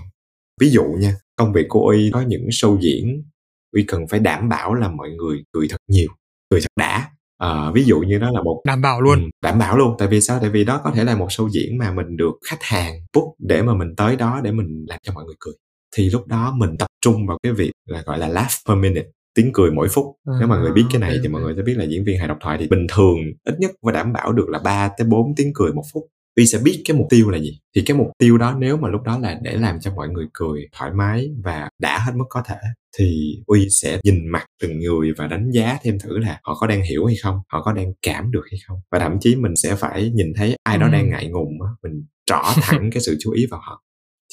Ví dụ nha công việc của uy có những show diễn uy cần phải đảm bảo là mọi người cười thật nhiều cười thật đã. À, ví dụ như đó là một đảm bảo luôn. Ừ, đảm bảo luôn. Tại vì sao? Tại vì đó có thể là một show diễn mà mình được khách hàng book để mà mình tới đó để mình làm cho mọi người cười. Thì lúc đó mình tập trung vào cái việc là gọi là laugh per minute tiếng cười mỗi phút. À, nếu mà người biết cái này okay. thì mọi người sẽ biết là diễn viên hài độc thoại thì bình thường ít nhất phải đảm bảo được là 3 tới 4 tiếng cười một phút. Uy sẽ biết cái mục tiêu là gì. Thì cái mục tiêu đó nếu mà lúc đó là để làm cho mọi người cười thoải mái và đã hết mức có thể thì Uy sẽ nhìn mặt từng người và đánh giá thêm thử là họ có đang hiểu hay không họ có đang cảm được hay không. Và thậm chí mình sẽ phải nhìn thấy ai đó ừ. đang ngại ngùng mình trỏ thẳng cái sự chú ý vào họ.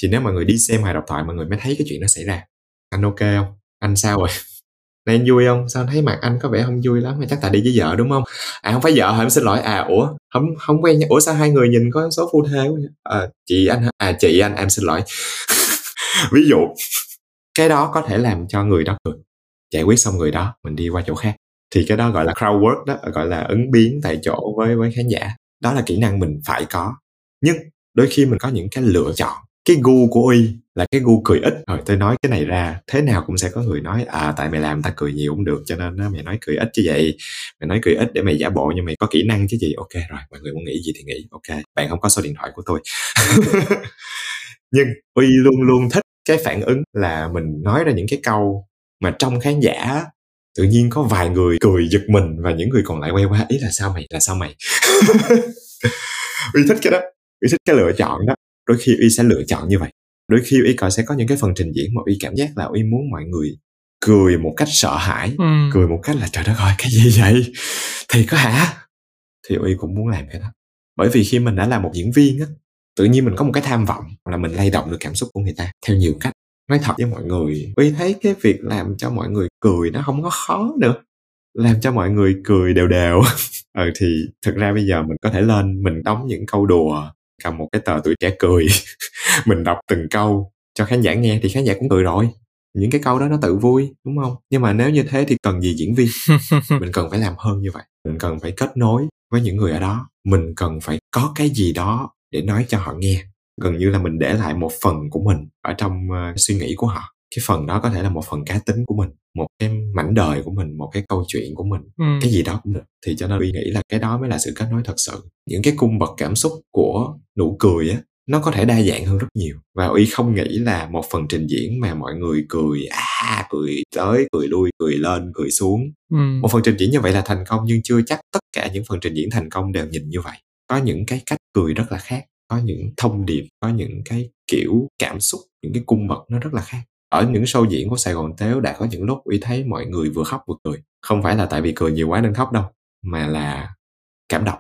Thì nếu mọi người đi xem hài độc thoại mọi người mới thấy cái chuyện nó xảy ra. Anh ok không? Anh sao rồi này anh vui không? Sao thấy mặt anh có vẻ không vui lắm? Mà chắc tại đi với vợ đúng không? À không phải vợ hả? Em xin lỗi. À ủa không không quen nhau ủa sao hai người nhìn có số phu thê quá à, chị anh à chị anh em xin lỗi. Ví dụ cái đó có thể làm cho người đó cười. Giải quyết xong người đó mình đi qua chỗ khác. Thì cái đó gọi là crowd work đó gọi là ứng biến tại chỗ với với khán giả. Đó là kỹ năng mình phải có. Nhưng đôi khi mình có những cái lựa chọn cái gu của uy là cái gu cười ít. Rồi tôi nói cái này ra thế nào cũng sẽ có người nói à tại mày làm ta cười nhiều cũng được cho nên á, mày nói cười ít chứ vậy mày nói cười ít để mày giả bộ nhưng mày có kỹ năng chứ gì. Ok rồi mọi người muốn nghĩ gì thì nghĩ. Ok bạn không có số điện thoại của tôi. Nhưng uy luôn luôn thích cái phản ứng là mình nói ra những cái câu mà trong khán giả tự nhiên có vài người cười giật mình và những người còn lại quay qua ý là sao mày? Là sao mày? Uy thích cái đó. Uy thích cái lựa chọn đó đôi khi uy sẽ lựa chọn như vậy. Đôi khi uy có sẽ có những cái phần trình diễn mà uy cảm giác là uy muốn mọi người cười một cách sợ hãi ừ. cười một cách là trời đất ơi cái gì vậy? Thì có hả? Thì uy cũng muốn làm cái đó. Bởi vì khi mình đã là một diễn viên á tự nhiên mình có một cái tham vọng là mình lay động được cảm xúc của người ta theo nhiều cách. Nói thật với mọi người uy thấy cái việc làm cho mọi người cười nó không có khó nữa. Làm cho mọi người cười đều đều. Ừ thì thực ra bây giờ mình có thể lên mình đóng những câu đùa cầm một cái tờ tuổi trẻ cười. Mình đọc từng câu cho khán giả nghe thì khán giả cũng cười rồi. Những cái câu đó nó tự vui đúng không? Nhưng mà nếu như thế thì cần gì diễn viên? Mình cần phải làm hơn như vậy. Mình cần phải kết nối với những người ở đó. Mình cần phải có cái gì đó để nói cho họ nghe. Gần như là mình để lại một phần của mình ở trong uh, suy nghĩ của họ cái phần đó có thể là một phần cá tính của mình một cái mảnh đời của mình một cái câu chuyện của mình ừ. cái gì đó. Cũng được thì cho nên uy nghĩ là cái đó mới là sự kết nối thật sự. Những cái cung bậc cảm xúc của nụ cười á nó có thể đa dạng hơn rất nhiều. Và uy không nghĩ là một phần trình diễn mà mọi người cười à cười tới cười lui cười lên cười xuống. Ừ. một phần trình diễn như vậy là thành công nhưng chưa chắc tất cả những phần trình diễn thành công đều nhìn như vậy. Có những cái cách cười rất là khác có những thông điệp có những cái kiểu cảm xúc những cái cung bậc nó rất là khác ở những show diễn của Sài Gòn Tếu đã có những lúc uy thấy mọi người vừa khóc vừa cười. Không phải là tại vì cười nhiều quá nên khóc đâu mà là cảm động.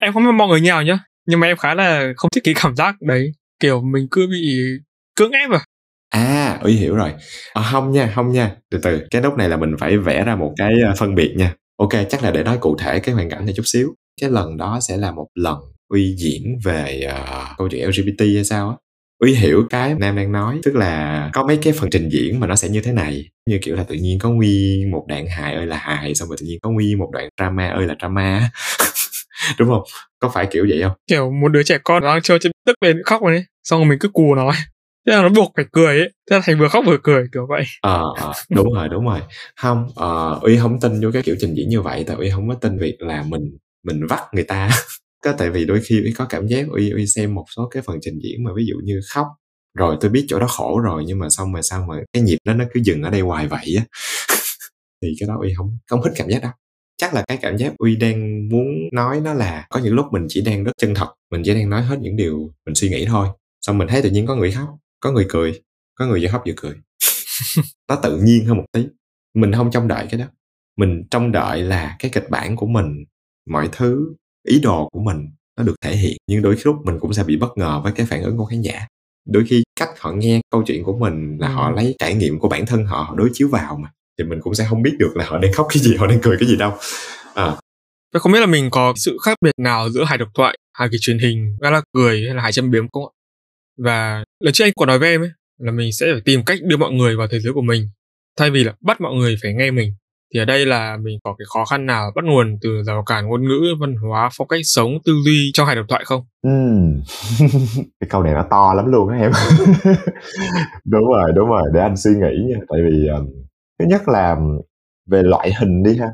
Em không biết mọi người nhau nhá nhưng mà em khá là không thích cái cảm giác đấy. Kiểu mình cứ bị cưỡng ép à. À ý hiểu rồi. À, không nha không nha. Từ từ cái lúc này là mình phải vẽ ra một cái ờ, phân biệt nha. Ok chắc là để nói cụ thể cái hoàn cảnh này chút xíu. Cái lần đó sẽ là một lần uy diễn về uh, câu chuyện lgbt hay sao á uy hiểu cái nam đang nói tức là có mấy cái phần trình diễn mà nó sẽ như thế này. Như kiểu là tự nhiên có nguyên một đoạn hài ơi là hài xong rồi tự nhiên có nguyên một đoạn drama ơi là drama. Đúng không? Có phải kiểu vậy không? Kiểu một đứa trẻ con đang chơi trên tức lên khóc rồi xong rồi mình cứ cù nó thế là nó buộc phải cười ấy thế là thành vừa khóc vừa cười kiểu vậy. Ờ à, à, đúng rồi đúng rồi. Không uh, uy không tin vô cái kiểu trình diễn như vậy tại uy không có tin việc là mình mình vắt người ta có tại vì đôi khi uy có cảm giác uy uy xem một số cái phần trình diễn mà ví dụ như khóc, rồi tôi biết chỗ đó khổ rồi, nhưng mà xong mà sao mà cái nhịp đó nó cứ dừng ở đây hoài vậy á? Thì cái đó uy không không thích cảm giác đó chắc là cái cảm giác uy đang muốn nói nó là có những lúc mình chỉ đang rất chân thật, mình chỉ đang nói hết những điều mình suy nghĩ thôi. Xong mình thấy tự nhiên có người khóc, có người cười, có người vừa khóc vừa cười. Nó tự nhiên hơn một tí. Mình không trông đợi cái đó. Mình trông đợi là cái kịch bản của mình, mọi thứ ý đồ của mình nó được thể hiện nhưng đôi lúc mình cũng sẽ bị bất ngờ với cái phản ứng của khán giả đôi khi cách họ nghe câu chuyện của mình là họ lấy trải nghiệm của bản thân họ, họ đối chiếu vào mà thì mình cũng sẽ không biết được là họ đang khóc cái gì họ đang cười cái gì đâu à. Tôi không biết là mình có sự khác biệt nào giữa hài độc thoại, hài kịch truyền hình, gala cười hay là hài châm biếm không ạ? Và lần trước anh có nói với em ấy là mình sẽ phải tìm cách đưa mọi người vào thế giới của mình thay vì là bắt mọi người phải nghe mình thì ở đây là mình có cái khó khăn nào bắt nguồn từ rào cản ngôn ngữ văn hóa phong cách sống tư duy trong hài độc thoại không ừ. cái câu này nó to lắm luôn á em đúng rồi đúng rồi để anh suy nghĩ nha tại vì um, thứ nhất là về loại hình đi ha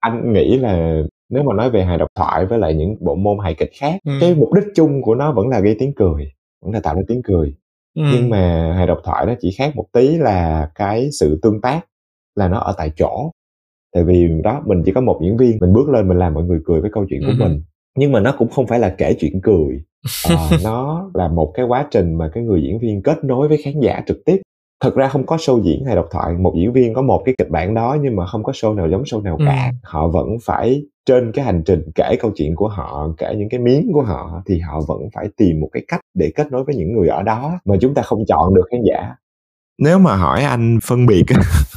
anh nghĩ là nếu mà nói về hài độc thoại với lại những bộ môn hài kịch khác ừ. cái mục đích chung của nó vẫn là gây tiếng cười vẫn là tạo ra tiếng cười ừ. nhưng mà hài độc thoại nó chỉ khác một tí là cái sự tương tác là nó ở tại chỗ tại vì đó mình chỉ có một diễn viên mình bước lên mình làm mọi người cười với câu chuyện của ừ. mình. Nhưng mà nó cũng không phải là kể chuyện cười. À, nó là một cái quá trình mà cái người diễn viên kết nối với khán giả trực tiếp. Thật ra không có show diễn hay độc thoại một diễn viên có một cái kịch bản đó nhưng mà không có show nào giống show nào cả. Ừ. họ vẫn phải trên cái hành trình kể câu chuyện của họ kể những cái miếng của họ thì họ vẫn phải tìm một cái cách để kết nối với những người ở đó mà chúng ta không chọn được khán giả nếu mà hỏi anh phân biệt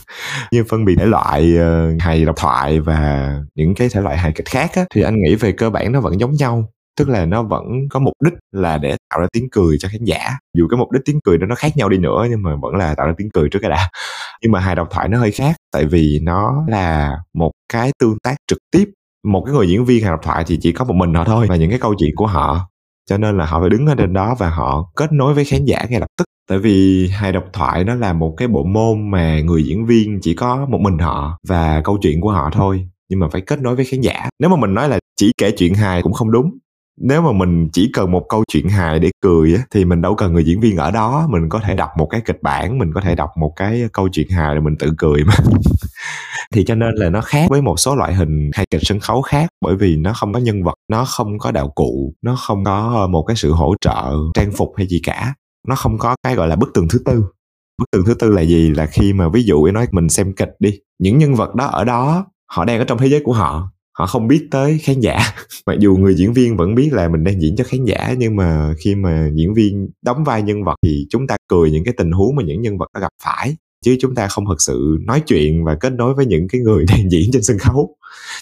như phân biệt thể loại uh, hài độc thoại và những cái thể loại hài kịch khác á, thì anh nghĩ về cơ bản nó vẫn giống nhau. Tức là nó vẫn có mục đích là để tạo ra tiếng cười cho khán giả. Dù cái mục đích tiếng cười đó nó khác nhau đi nữa nhưng mà vẫn là tạo ra tiếng cười trước cái đã. Nhưng mà hài độc thoại nó hơi khác tại vì nó là một cái tương tác trực tiếp. Một cái người diễn viên hài độc thoại thì chỉ có một mình họ thôi và những cái câu chuyện của họ cho nên là họ phải đứng ở trên đó và họ kết nối với khán giả ngay lập tức. Tại vì hài độc thoại nó là một cái bộ môn mà người diễn viên chỉ có một mình họ và câu chuyện của họ thôi, nhưng mà phải kết nối với khán giả. Nếu mà mình nói là chỉ kể chuyện hài cũng không đúng nếu mà mình chỉ cần một câu chuyện hài để cười á, thì mình đâu cần người diễn viên ở đó. Mình có thể đọc một cái kịch bản, mình có thể đọc một cái câu chuyện hài rồi mình tự cười mà. Thì cho nên là nó khác với một số loại hình hài kịch sân khấu khác, bởi vì nó không có nhân vật, nó không có đạo cụ, nó không có ờ, một cái sự hỗ trợ, trang phục hay gì cả. Nó không có cái gọi là bức tường thứ tư. Bức tường thứ tư là gì? Là khi mà ví dụ nói mình xem kịch đi, những nhân vật đó ở đó, họ đang ở trong thế giới của họ họ không biết tới khán giả. Mặc dù người diễn viên vẫn biết là mình đang diễn cho khán giả, nhưng mà khi mà diễn viên đóng vai nhân vật thì chúng ta cười những cái tình huống mà những nhân vật đã gặp phải. Chứ chúng ta không thực sự nói chuyện và kết nối với những cái người đang diễn trên sân khấu.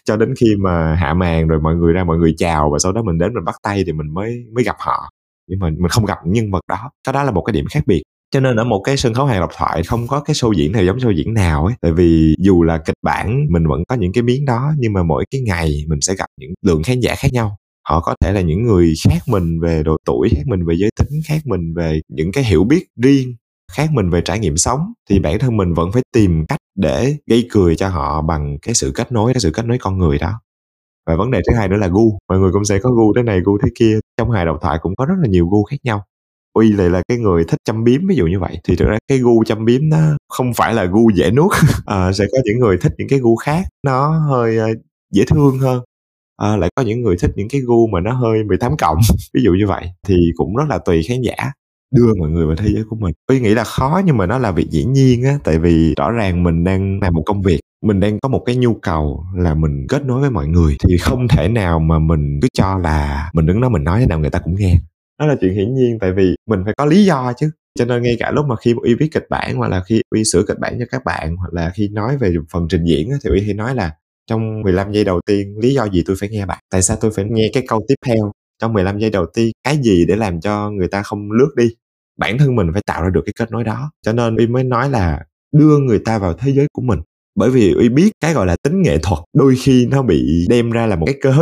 Cho đến khi mà hạ màn rồi mọi người ra mọi người chào và sau đó mình đến mình bắt tay thì mình mới mới gặp họ. Nhưng mà mình không gặp những nhân vật đó. Cái đó là một cái điểm khác biệt cho nên ở một cái sân khấu hài độc thoại không có cái show diễn nào giống show diễn nào ấy. Tại vì dù là kịch bản, mình vẫn có những cái miếng đó, nhưng mà mỗi cái ngày mình sẽ gặp những lượng khán giả khác nhau. Họ có thể là những người khác mình về độ tuổi, khác mình về giới tính, khác mình về những cái hiểu biết riêng, khác mình về trải nghiệm sống. Thì bản thân mình vẫn phải tìm cách để gây cười cho họ bằng cái sự kết nối, cái sự kết nối con người đó. Và vấn đề thứ hai nữa là gu. Mọi người cũng sẽ có gu thế này, gu thế kia. Trong hài độc thoại cũng có rất là nhiều gu khác nhau uy lại là cái người thích chăm biếm ví dụ như vậy. Thì thực ra cái gu chăm biếm nó không phải là gu dễ nuốt. À, sẽ có những người thích những cái gu khác nó hơi uh, dễ thương hơn. À, lại có những người thích những cái gu mà nó hơi 18 cộng ví dụ như vậy. Thì cũng rất là tùy khán giả. Đưa mọi người vào thế giới của mình. Tôi nghĩ là khó nhưng mà nó là việc dĩ nhiên á tại vì rõ ràng mình đang làm một công việc mình đang có một cái nhu cầu là mình kết nối với mọi người. Thì không thể nào mà mình cứ cho là mình đứng đó mình nói thế nào người ta cũng nghe đó là chuyện hiển nhiên, tại vì mình phải có lý do chứ. Cho nên ngay cả lúc mà khi uy viết kịch bản hoặc là khi uy sửa kịch bản cho các bạn hoặc là khi nói về phần trình diễn thì uy hay nói là, trong 15 giây đầu tiên, lý do gì tôi phải nghe bạn? Tại sao tôi phải nghe cái câu tiếp theo? Trong 15 giây đầu tiên, cái gì để làm cho người ta không lướt đi? Bản thân mình phải tạo ra được cái kết nối đó. Cho nên uy mới nói là đưa người ta vào thế giới của mình. Bởi vì uy biết cái gọi là tính nghệ thuật đôi khi nó bị đem ra là một cái cớ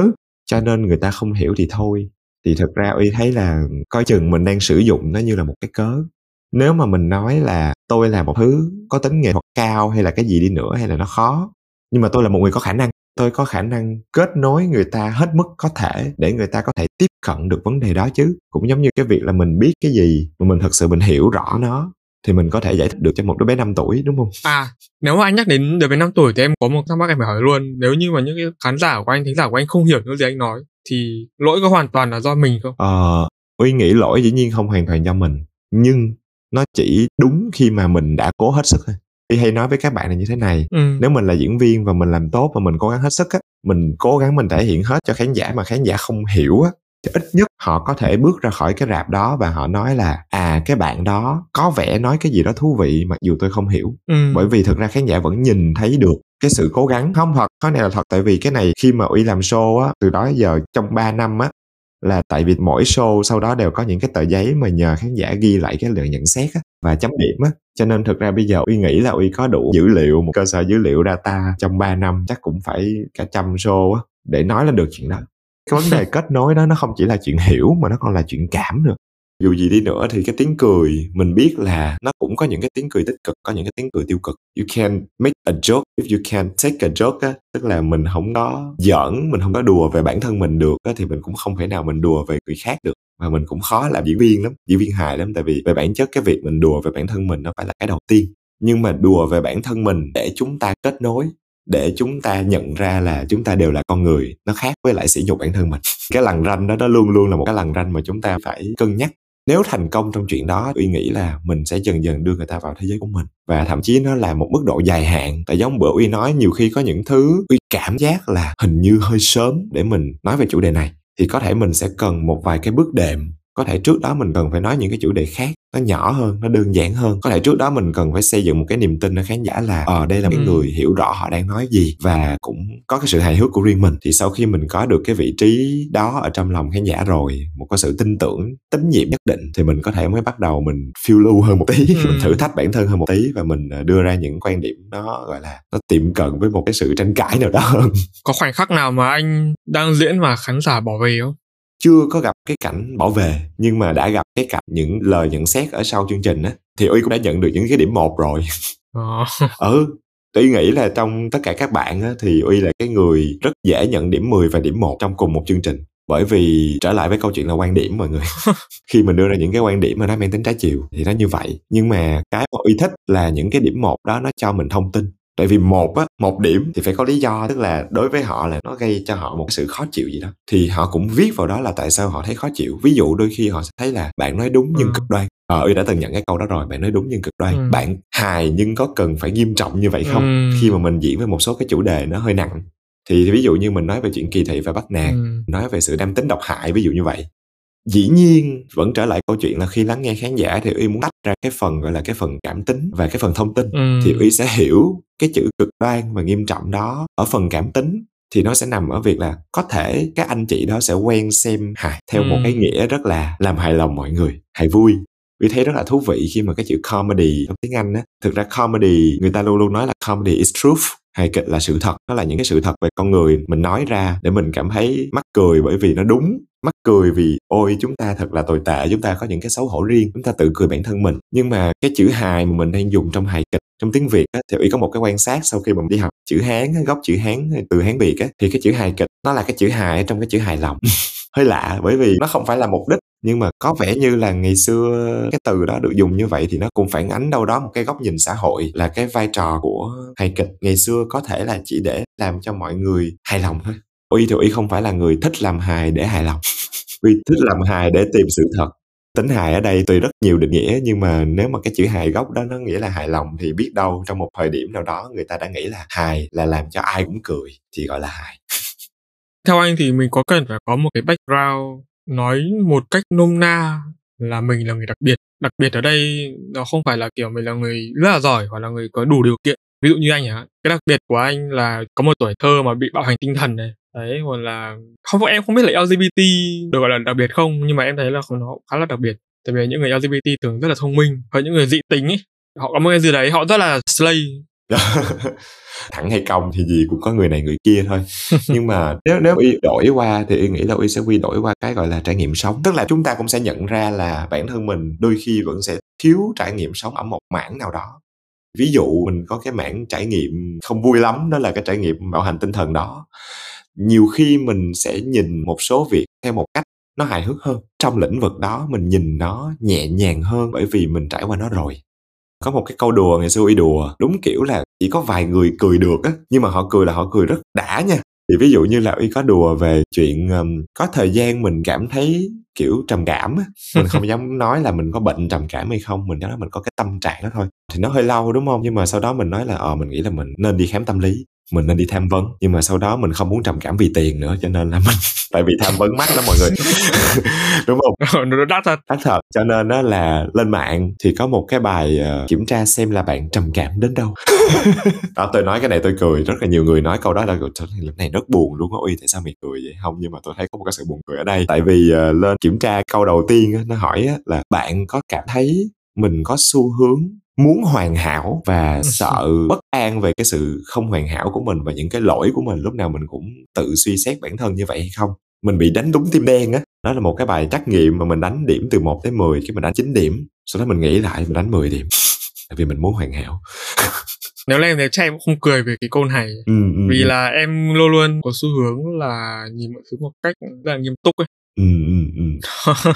cho nên người ta không hiểu thì thôi thì thực ra uy thấy là coi chừng mình đang sử dụng nó như là một cái cớ. Nếu mà mình nói là tôi là một thứ có tính nghệ thuật cao hay là cái gì đi nữa hay là nó khó, nhưng mà tôi là một người có khả năng, tôi có khả năng kết nối người ta hết mức có thể để người ta có thể tiếp cận được vấn đề đó chứ. Cũng giống như cái việc là mình biết cái gì mà mình thật sự mình hiểu rõ nó thì mình có thể giải thích được cho một đứa bé 5 tuổi đúng không? À, nếu mà anh nhắc đến đứa bé 5 tuổi thì em có một thắc mắc em phải hỏi luôn. Nếu như mà những cái khán giả của anh, thính giả của anh không hiểu những gì anh nói thì lỗi có hoàn toàn là do mình không? Ờ, Uy nghĩ lỗi dĩ nhiên không hoàn toàn do mình. Nhưng nó chỉ đúng khi mà mình đã cố hết sức thôi. Uy hay nói với các bạn là như thế này. Ừ. Nếu mình là diễn viên và mình làm tốt và mình cố gắng hết sức á, mình cố gắng mình thể hiện hết cho khán giả mà khán giả không hiểu á, thì ít nhất họ có thể bước ra khỏi cái rạp đó và họ nói là à cái bạn đó có vẻ nói cái gì đó thú vị mặc dù tôi không hiểu. Ừ. bởi vì thực ra khán giả vẫn nhìn thấy được cái sự cố gắng. Không thật cái này là thật. Tại vì cái này khi mà uy làm show á từ đó giờ trong 3 năm á là tại vì mỗi show sau đó đều có những cái tờ giấy mà nhờ khán giả ghi lại cái lượng nhận xét á và chấm điểm á. Cho nên thực ra bây giờ uy nghĩ là uy có đủ dữ liệu một cơ sở dữ liệu data trong 3 năm chắc cũng phải cả trăm show á để nói lên được chuyện đó cái vấn đề kết nối đó nó không chỉ là chuyện hiểu mà nó còn là chuyện cảm nữa. Dù gì đi nữa thì cái tiếng cười, mình biết là nó cũng có những cái tiếng cười tích cực, có những cái tiếng cười tiêu cực. You can make a joke if you can take a joke á, tức là mình không có giỡn, mình không có đùa về bản thân mình được á, thì mình cũng không thể nào mình đùa về người khác được. Và mình cũng khó làm diễn viên lắm, diễn viên hài lắm, tại vì về bản chất cái việc mình đùa về bản thân mình nó phải là cái đầu tiên. Nhưng mà đùa về bản thân mình để chúng ta kết nối để chúng ta nhận ra là chúng ta đều là con người, nó khác với lại sỉ nhục bản thân mình. Cái lằn ranh đó nó luôn luôn là một cái lằn ranh mà chúng ta phải cân nhắc. Nếu thành công trong chuyện đó uy nghĩ là mình sẽ dần dần đưa người ta vào thế giới của mình. Và thậm chí nó là một mức độ dài hạn, tại giống bữa uy nói, nhiều khi có những thứ uy cảm giác là hình như hơi sớm để mình nói về chủ đề này. Thì có thể mình sẽ cần một vài cái bước đệm có thể trước đó mình cần phải nói những cái chủ đề khác nó nhỏ hơn nó đơn giản hơn có thể trước đó mình cần phải xây dựng một cái niềm tin ở khán giả là ờ đây là một Ừ. người hiểu rõ họ đang nói gì và cũng có cái sự hài hước của riêng mình thì sau khi mình có được cái vị trí đó ở trong lòng khán giả rồi một cái sự tin tưởng tín nhiệm nhất định thì mình có thể mới bắt đầu mình phiêu lưu hơn một tí Ừ. mình thử thách bản thân hơn một tí và mình ờ, đưa ra những quan điểm nó gọi là nó tiệm cận với một cái sự tranh cãi nào đó hơn Có khoảnh khắc nào mà anh đang diễn mà khán giả bỏ về không? Chưa có gặp cái cảnh bỏ về nhưng mà đã gặp cái cảnh những lời nhận xét ở sau chương trình á thì uy cũng đã nhận được những cái điểm một rồi Ờ. ừ Uy nghĩ là trong tất cả các bạn á, thì Uy là cái người rất dễ nhận điểm 10 và điểm 1 trong cùng một chương trình. Bởi vì trở lại với câu chuyện là quan điểm mọi người. Khi mình đưa ra những cái quan điểm mà nó mang tính trái chiều thì nó như vậy. Nhưng mà cái mà Uy thích là những cái điểm 1 đó nó cho mình thông tin. Tại vì một á, một điểm thì phải có lý do tức là đối với họ là nó gây cho họ một cái sự khó chịu gì đó thì họ cũng viết vào đó là tại sao họ thấy khó chịu ví dụ đôi khi họ sẽ thấy là bạn nói đúng nhưng Ừ. cực đoan ờ uy đã từng nhận cái câu đó rồi bạn nói đúng nhưng cực đoan Ừ. bạn hài nhưng có cần phải nghiêm trọng như vậy không Ừ. khi mà mình diễn với một số cái chủ đề nó hơi nặng thì ví dụ như mình nói về chuyện kỳ thị và bắt nạt Ừ. nói về sự nam tính độc hại ví dụ như vậy dĩ nhiên vẫn trở lại câu chuyện là khi lắng nghe khán giả thì uy muốn tách ra cái phần gọi là cái phần cảm tính và cái phần thông tin. Ừ. thì uy sẽ hiểu cái chữ cực đoan và nghiêm trọng đó ở phần cảm tính. Thì nó sẽ nằm ở việc là có thể các anh chị đó sẽ quen xem hài theo một Ừ. cái nghĩa rất là làm hài lòng mọi người hài vui. Uy thấy rất là thú vị khi mà cái chữ comedy trong tiếng Anh á. Thực ra comedy người ta luôn luôn nói là comedy is truth hài kịch là sự thật nó là những cái sự thật về con người mình nói ra để mình cảm thấy mắc cười bởi vì nó đúng. Mắc cười vì ôi chúng ta thật là tồi tệ chúng ta có những cái xấu hổ riêng chúng ta tự cười bản thân mình. Nhưng mà cái chữ hài mà mình đang dùng trong hài kịch trong tiếng việt á, thì ý có một cái quan sát sau khi mình đi học. Chữ hán á, gốc chữ hán từ hán việt á, thì cái chữ hài kịch nó là cái chữ hài trong cái chữ hài lòng. Hơi lạ bởi vì nó không phải là mục đích nhưng mà có vẻ như là ngày xưa cái từ đó được dùng như vậy thì nó cũng phản ánh đâu đó một cái góc nhìn xã hội, là cái vai trò của hài kịch. Ngày xưa có thể là chỉ để làm cho mọi người hài lòng thôi. Uy thì uy không phải là người thích làm hài để hài lòng. Uy thích làm hài để tìm sự thật. Tính hài ở đây tùy rất nhiều định nghĩa, nhưng mà nếu mà cái chữ hài gốc đó nó nghĩa là hài lòng thì biết đâu trong một thời điểm nào đó người ta đã nghĩ là hài là làm cho ai cũng cười thì gọi là hài. Theo anh thì mình có cần phải có một cái background nói một cách nôm na là mình là người đặc biệt. Đặc biệt ở đây nó không phải là, kiểu, mình là người rất là giỏi hoặc là người có đủ điều kiện. Ví dụ như anh hả cái đặc biệt của anh là có một tuổi thơ mà bị bạo hành tinh thần này. Đấy, hoặc là không, em không biết là LGBT được gọi là đặc biệt không, nhưng mà em thấy là nó khá là đặc biệt. Tại vì những người LGBT thường rất là thông minh hoặc những người dị tính ấy, họ có một cái gì đấy, họ rất là slay. thẳng hay cong thì gì cũng có người này người kia thôi. Nhưng mà nếu nếu y đổi qua thì y nghĩ là y sẽ quy đổi qua cái gọi là trải nghiệm sống. Tức là chúng ta cũng sẽ nhận ra là bản thân mình đôi khi vẫn sẽ thiếu trải nghiệm sống ở một mảng nào đó. Ví dụ mình có cái mảng trải nghiệm không vui lắm đó là cái trải nghiệm bạo hành tinh thần đó. Nhiều khi mình sẽ nhìn một số việc theo một cách nó hài hước hơn. Trong lĩnh vực đó mình nhìn nó nhẹ nhàng hơn bởi vì mình trải qua nó rồi có một cái câu đùa ngày xưa y đùa đúng kiểu là chỉ có vài người cười được á nhưng mà họ cười là họ cười rất đã nha. Thì ví dụ như là y có đùa về chuyện um, có thời gian mình cảm thấy kiểu trầm cảm á mình không dám nói là mình có bệnh trầm cảm hay không mình nói mình có cái tâm trạng đó thôi. Thì nó hơi lâu đúng không? Nhưng mà sau đó mình nói là ờ mình nghĩ là mình nên đi khám tâm lý mình nên đi tham vấn. Nhưng mà sau đó mình không muốn trầm cảm vì tiền nữa cho nên là mình tại vì tham vấn mắc đó mọi người. Đúng không? Nó đắt thật. Đắt thật cho nên đó là lên mạng thì có một cái bài uh, kiểm tra xem là bạn trầm cảm đến đâu. Đó tôi nói cái này tôi cười rất là nhiều người nói câu đó là lần này rất buồn luôn á. Ui tại sao mày cười vậy? Không nhưng mà tôi thấy có một cái sự buồn cười ở đây. Tại vì uh, lên kiểm tra câu đầu tiên á, nó hỏi á, là bạn có cảm thấy mình có xu hướng muốn hoàn hảo và sợ bất an về cái sự không hoàn hảo của mình và những cái lỗi của mình lúc nào mình cũng tự suy xét bản thân như vậy hay không? Mình bị đánh đúng tim đen á đó là một cái bài trắc nghiệm mà mình đánh điểm từ 1 tới 10 cái mình đánh 9 điểm sau đó mình nghĩ lại mình đánh 10 điểm. Tại vì mình muốn hoàn hảo. Nếu là em thấy chắc em cũng không cười về cái câu này. Ừ, ừ, vì ừ. là em luôn luôn có xu hướng là nhìn mọi thứ một cách rất là nghiêm túc ấy. Ừ, ừ, ừ.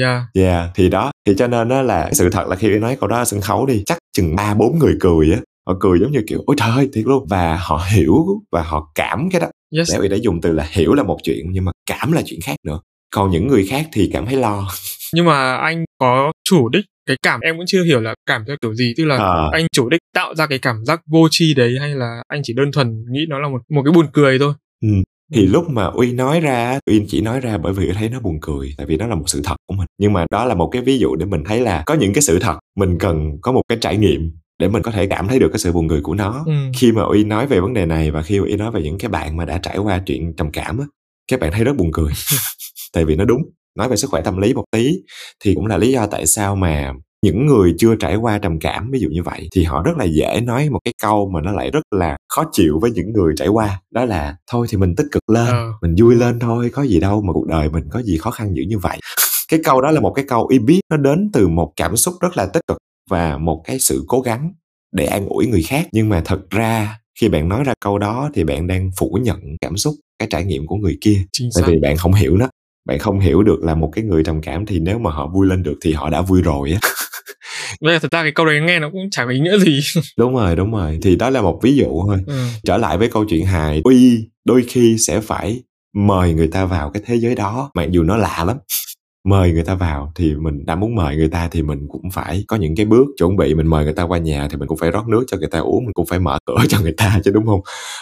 Yeah. Yeah, thì đó, thì cho nên đó là sự thật là khi nói câu đó ở sân khấu đi, chắc chừng ba bốn người cười á, họ cười giống như kiểu ôi trời ơi thiệt luôn. Và họ hiểu và họ cảm cái đó. Yes. để đã dùng từ là hiểu là một chuyện nhưng mà cảm là chuyện khác nữa. Còn những người khác thì cảm thấy lo. Nhưng mà anh có chủ đích cái cảm em cũng chưa hiểu là cảm theo kiểu gì. Tức là à. anh chủ đích tạo ra cái cảm giác vô tri đấy hay là anh chỉ đơn thuần nghĩ nó là một một cái buồn cười thôi? Ừ thì lúc mà uy nói ra uy chỉ nói ra bởi vì thấy nó buồn cười tại vì đó là một sự thật của mình. Nhưng mà đó là một cái ví dụ để mình thấy là có những cái sự thật mình cần có một cái trải nghiệm để mình có thể cảm thấy được cái sự buồn cười của nó. Ừ. khi mà uy nói về vấn đề này và khi uy nói về những cái bạn mà đã trải qua chuyện trầm cảm á các bạn thấy rất buồn cười. Tại vì nó đúng nói về sức khỏe tâm lý một tí thì cũng là lý do tại sao mà những người chưa trải qua trầm cảm ví dụ như vậy thì họ rất là dễ nói một cái câu mà nó lại rất là khó chịu với những người trải qua. Đó là thôi thì mình tích cực lên ờ. mình vui lên thôi có gì đâu mà cuộc đời mình có gì khó khăn dữ như vậy. Cái câu đó là một cái câu y biết nó đến từ một cảm xúc rất là tích cực và một cái sự cố gắng để an ủi người khác. Nhưng mà thật ra khi bạn nói ra câu đó thì bạn đang phủ nhận cảm xúc cái trải nghiệm của người kia. Tại vì bạn không hiểu nó bạn không hiểu được là một cái người trầm cảm thì nếu mà họ vui lên được thì họ đã vui rồi á Vậy thật ra cái câu đấy nghe nó cũng chẳng có ý nghĩa gì. Đúng rồi đúng rồi. Thì đó là một ví dụ thôi. Ừ. trở lại với câu chuyện hài uy đôi khi sẽ phải mời người ta vào cái thế giới đó mặc dù nó lạ lắm. Mời người ta vào thì mình đã muốn mời người ta thì mình cũng phải có những cái bước chuẩn bị. Mình mời người ta qua nhà thì mình cũng phải rót nước cho người ta uống mình cũng phải mở cửa cho người ta chứ đúng không?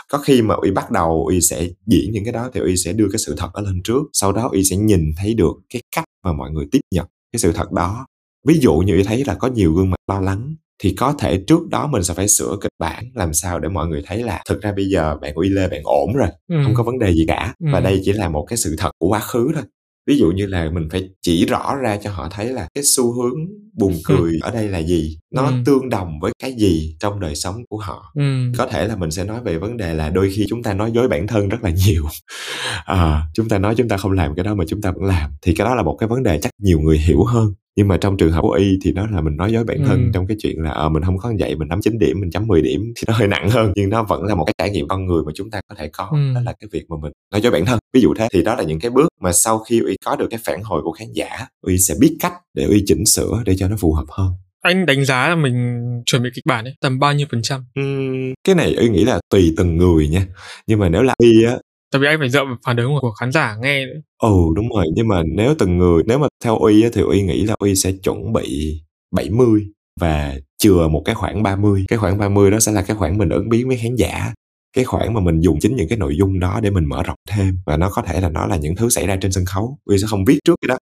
Có khi mà uy bắt đầu uy sẽ diễn những cái đó thì uy sẽ đưa cái sự thật đó lên trước. Sau đó uy sẽ nhìn thấy được cái cách mà mọi người tiếp nhận cái sự thật đó ví dụ như thấy là có nhiều gương mặt lo lắng thì có thể trước đó mình sẽ phải sửa kịch bản làm sao để mọi người thấy là thực ra bây giờ bạn uy lê bạn ổn rồi ừ. không có vấn đề gì cả ừ. và đây chỉ là một cái sự thật của quá khứ thôi ví dụ như là mình phải chỉ rõ ra cho họ thấy là cái xu hướng buồn cười ở đây là gì nó ừ. tương đồng với cái gì trong đời sống của họ ừ. có thể là mình sẽ nói về vấn đề là đôi khi chúng ta nói dối bản thân rất là nhiều à, chúng ta nói chúng ta không làm cái đó mà chúng ta vẫn làm thì cái đó là một cái vấn đề chắc nhiều người hiểu hơn nhưng mà trong trường hợp của y thì nó là mình nói dối bản thân ừ. trong cái chuyện là ờ mình không có vậy mình nắm 9 điểm mình chấm 10 điểm thì nó hơi nặng hơn nhưng nó vẫn là một cái trải nghiệm con người mà chúng ta có thể có ừ. đó là cái việc mà mình nói dối bản thân ví dụ thế thì đó là những cái bước mà sau khi uy có được cái phản hồi của khán giả uy sẽ biết cách để uy chỉnh sửa để cho nó phù hợp hơn anh đánh giá là mình chuẩn bị kịch bản ấy tầm bao nhiêu phần trăm? Uhm, cái này uy nghĩ là tùy từng người nha. Nhưng mà nếu là uy á tại vì anh phải dựa vào phản ứng của khán giả nghe nữa. ừ đúng rồi. Nhưng mà nếu từng người nếu mà theo uy á, thì uy nghĩ là uy sẽ chuẩn bị 70 và chừa một cái khoảng 30 cái khoảng 30 đó sẽ là cái khoảng mình ứng biến với khán giả. Cái khoảng mà mình dùng chính những cái nội dung đó để mình mở rộng thêm. Và nó có thể là nó là những thứ xảy ra trên sân khấu. Uy sẽ không viết trước cái đó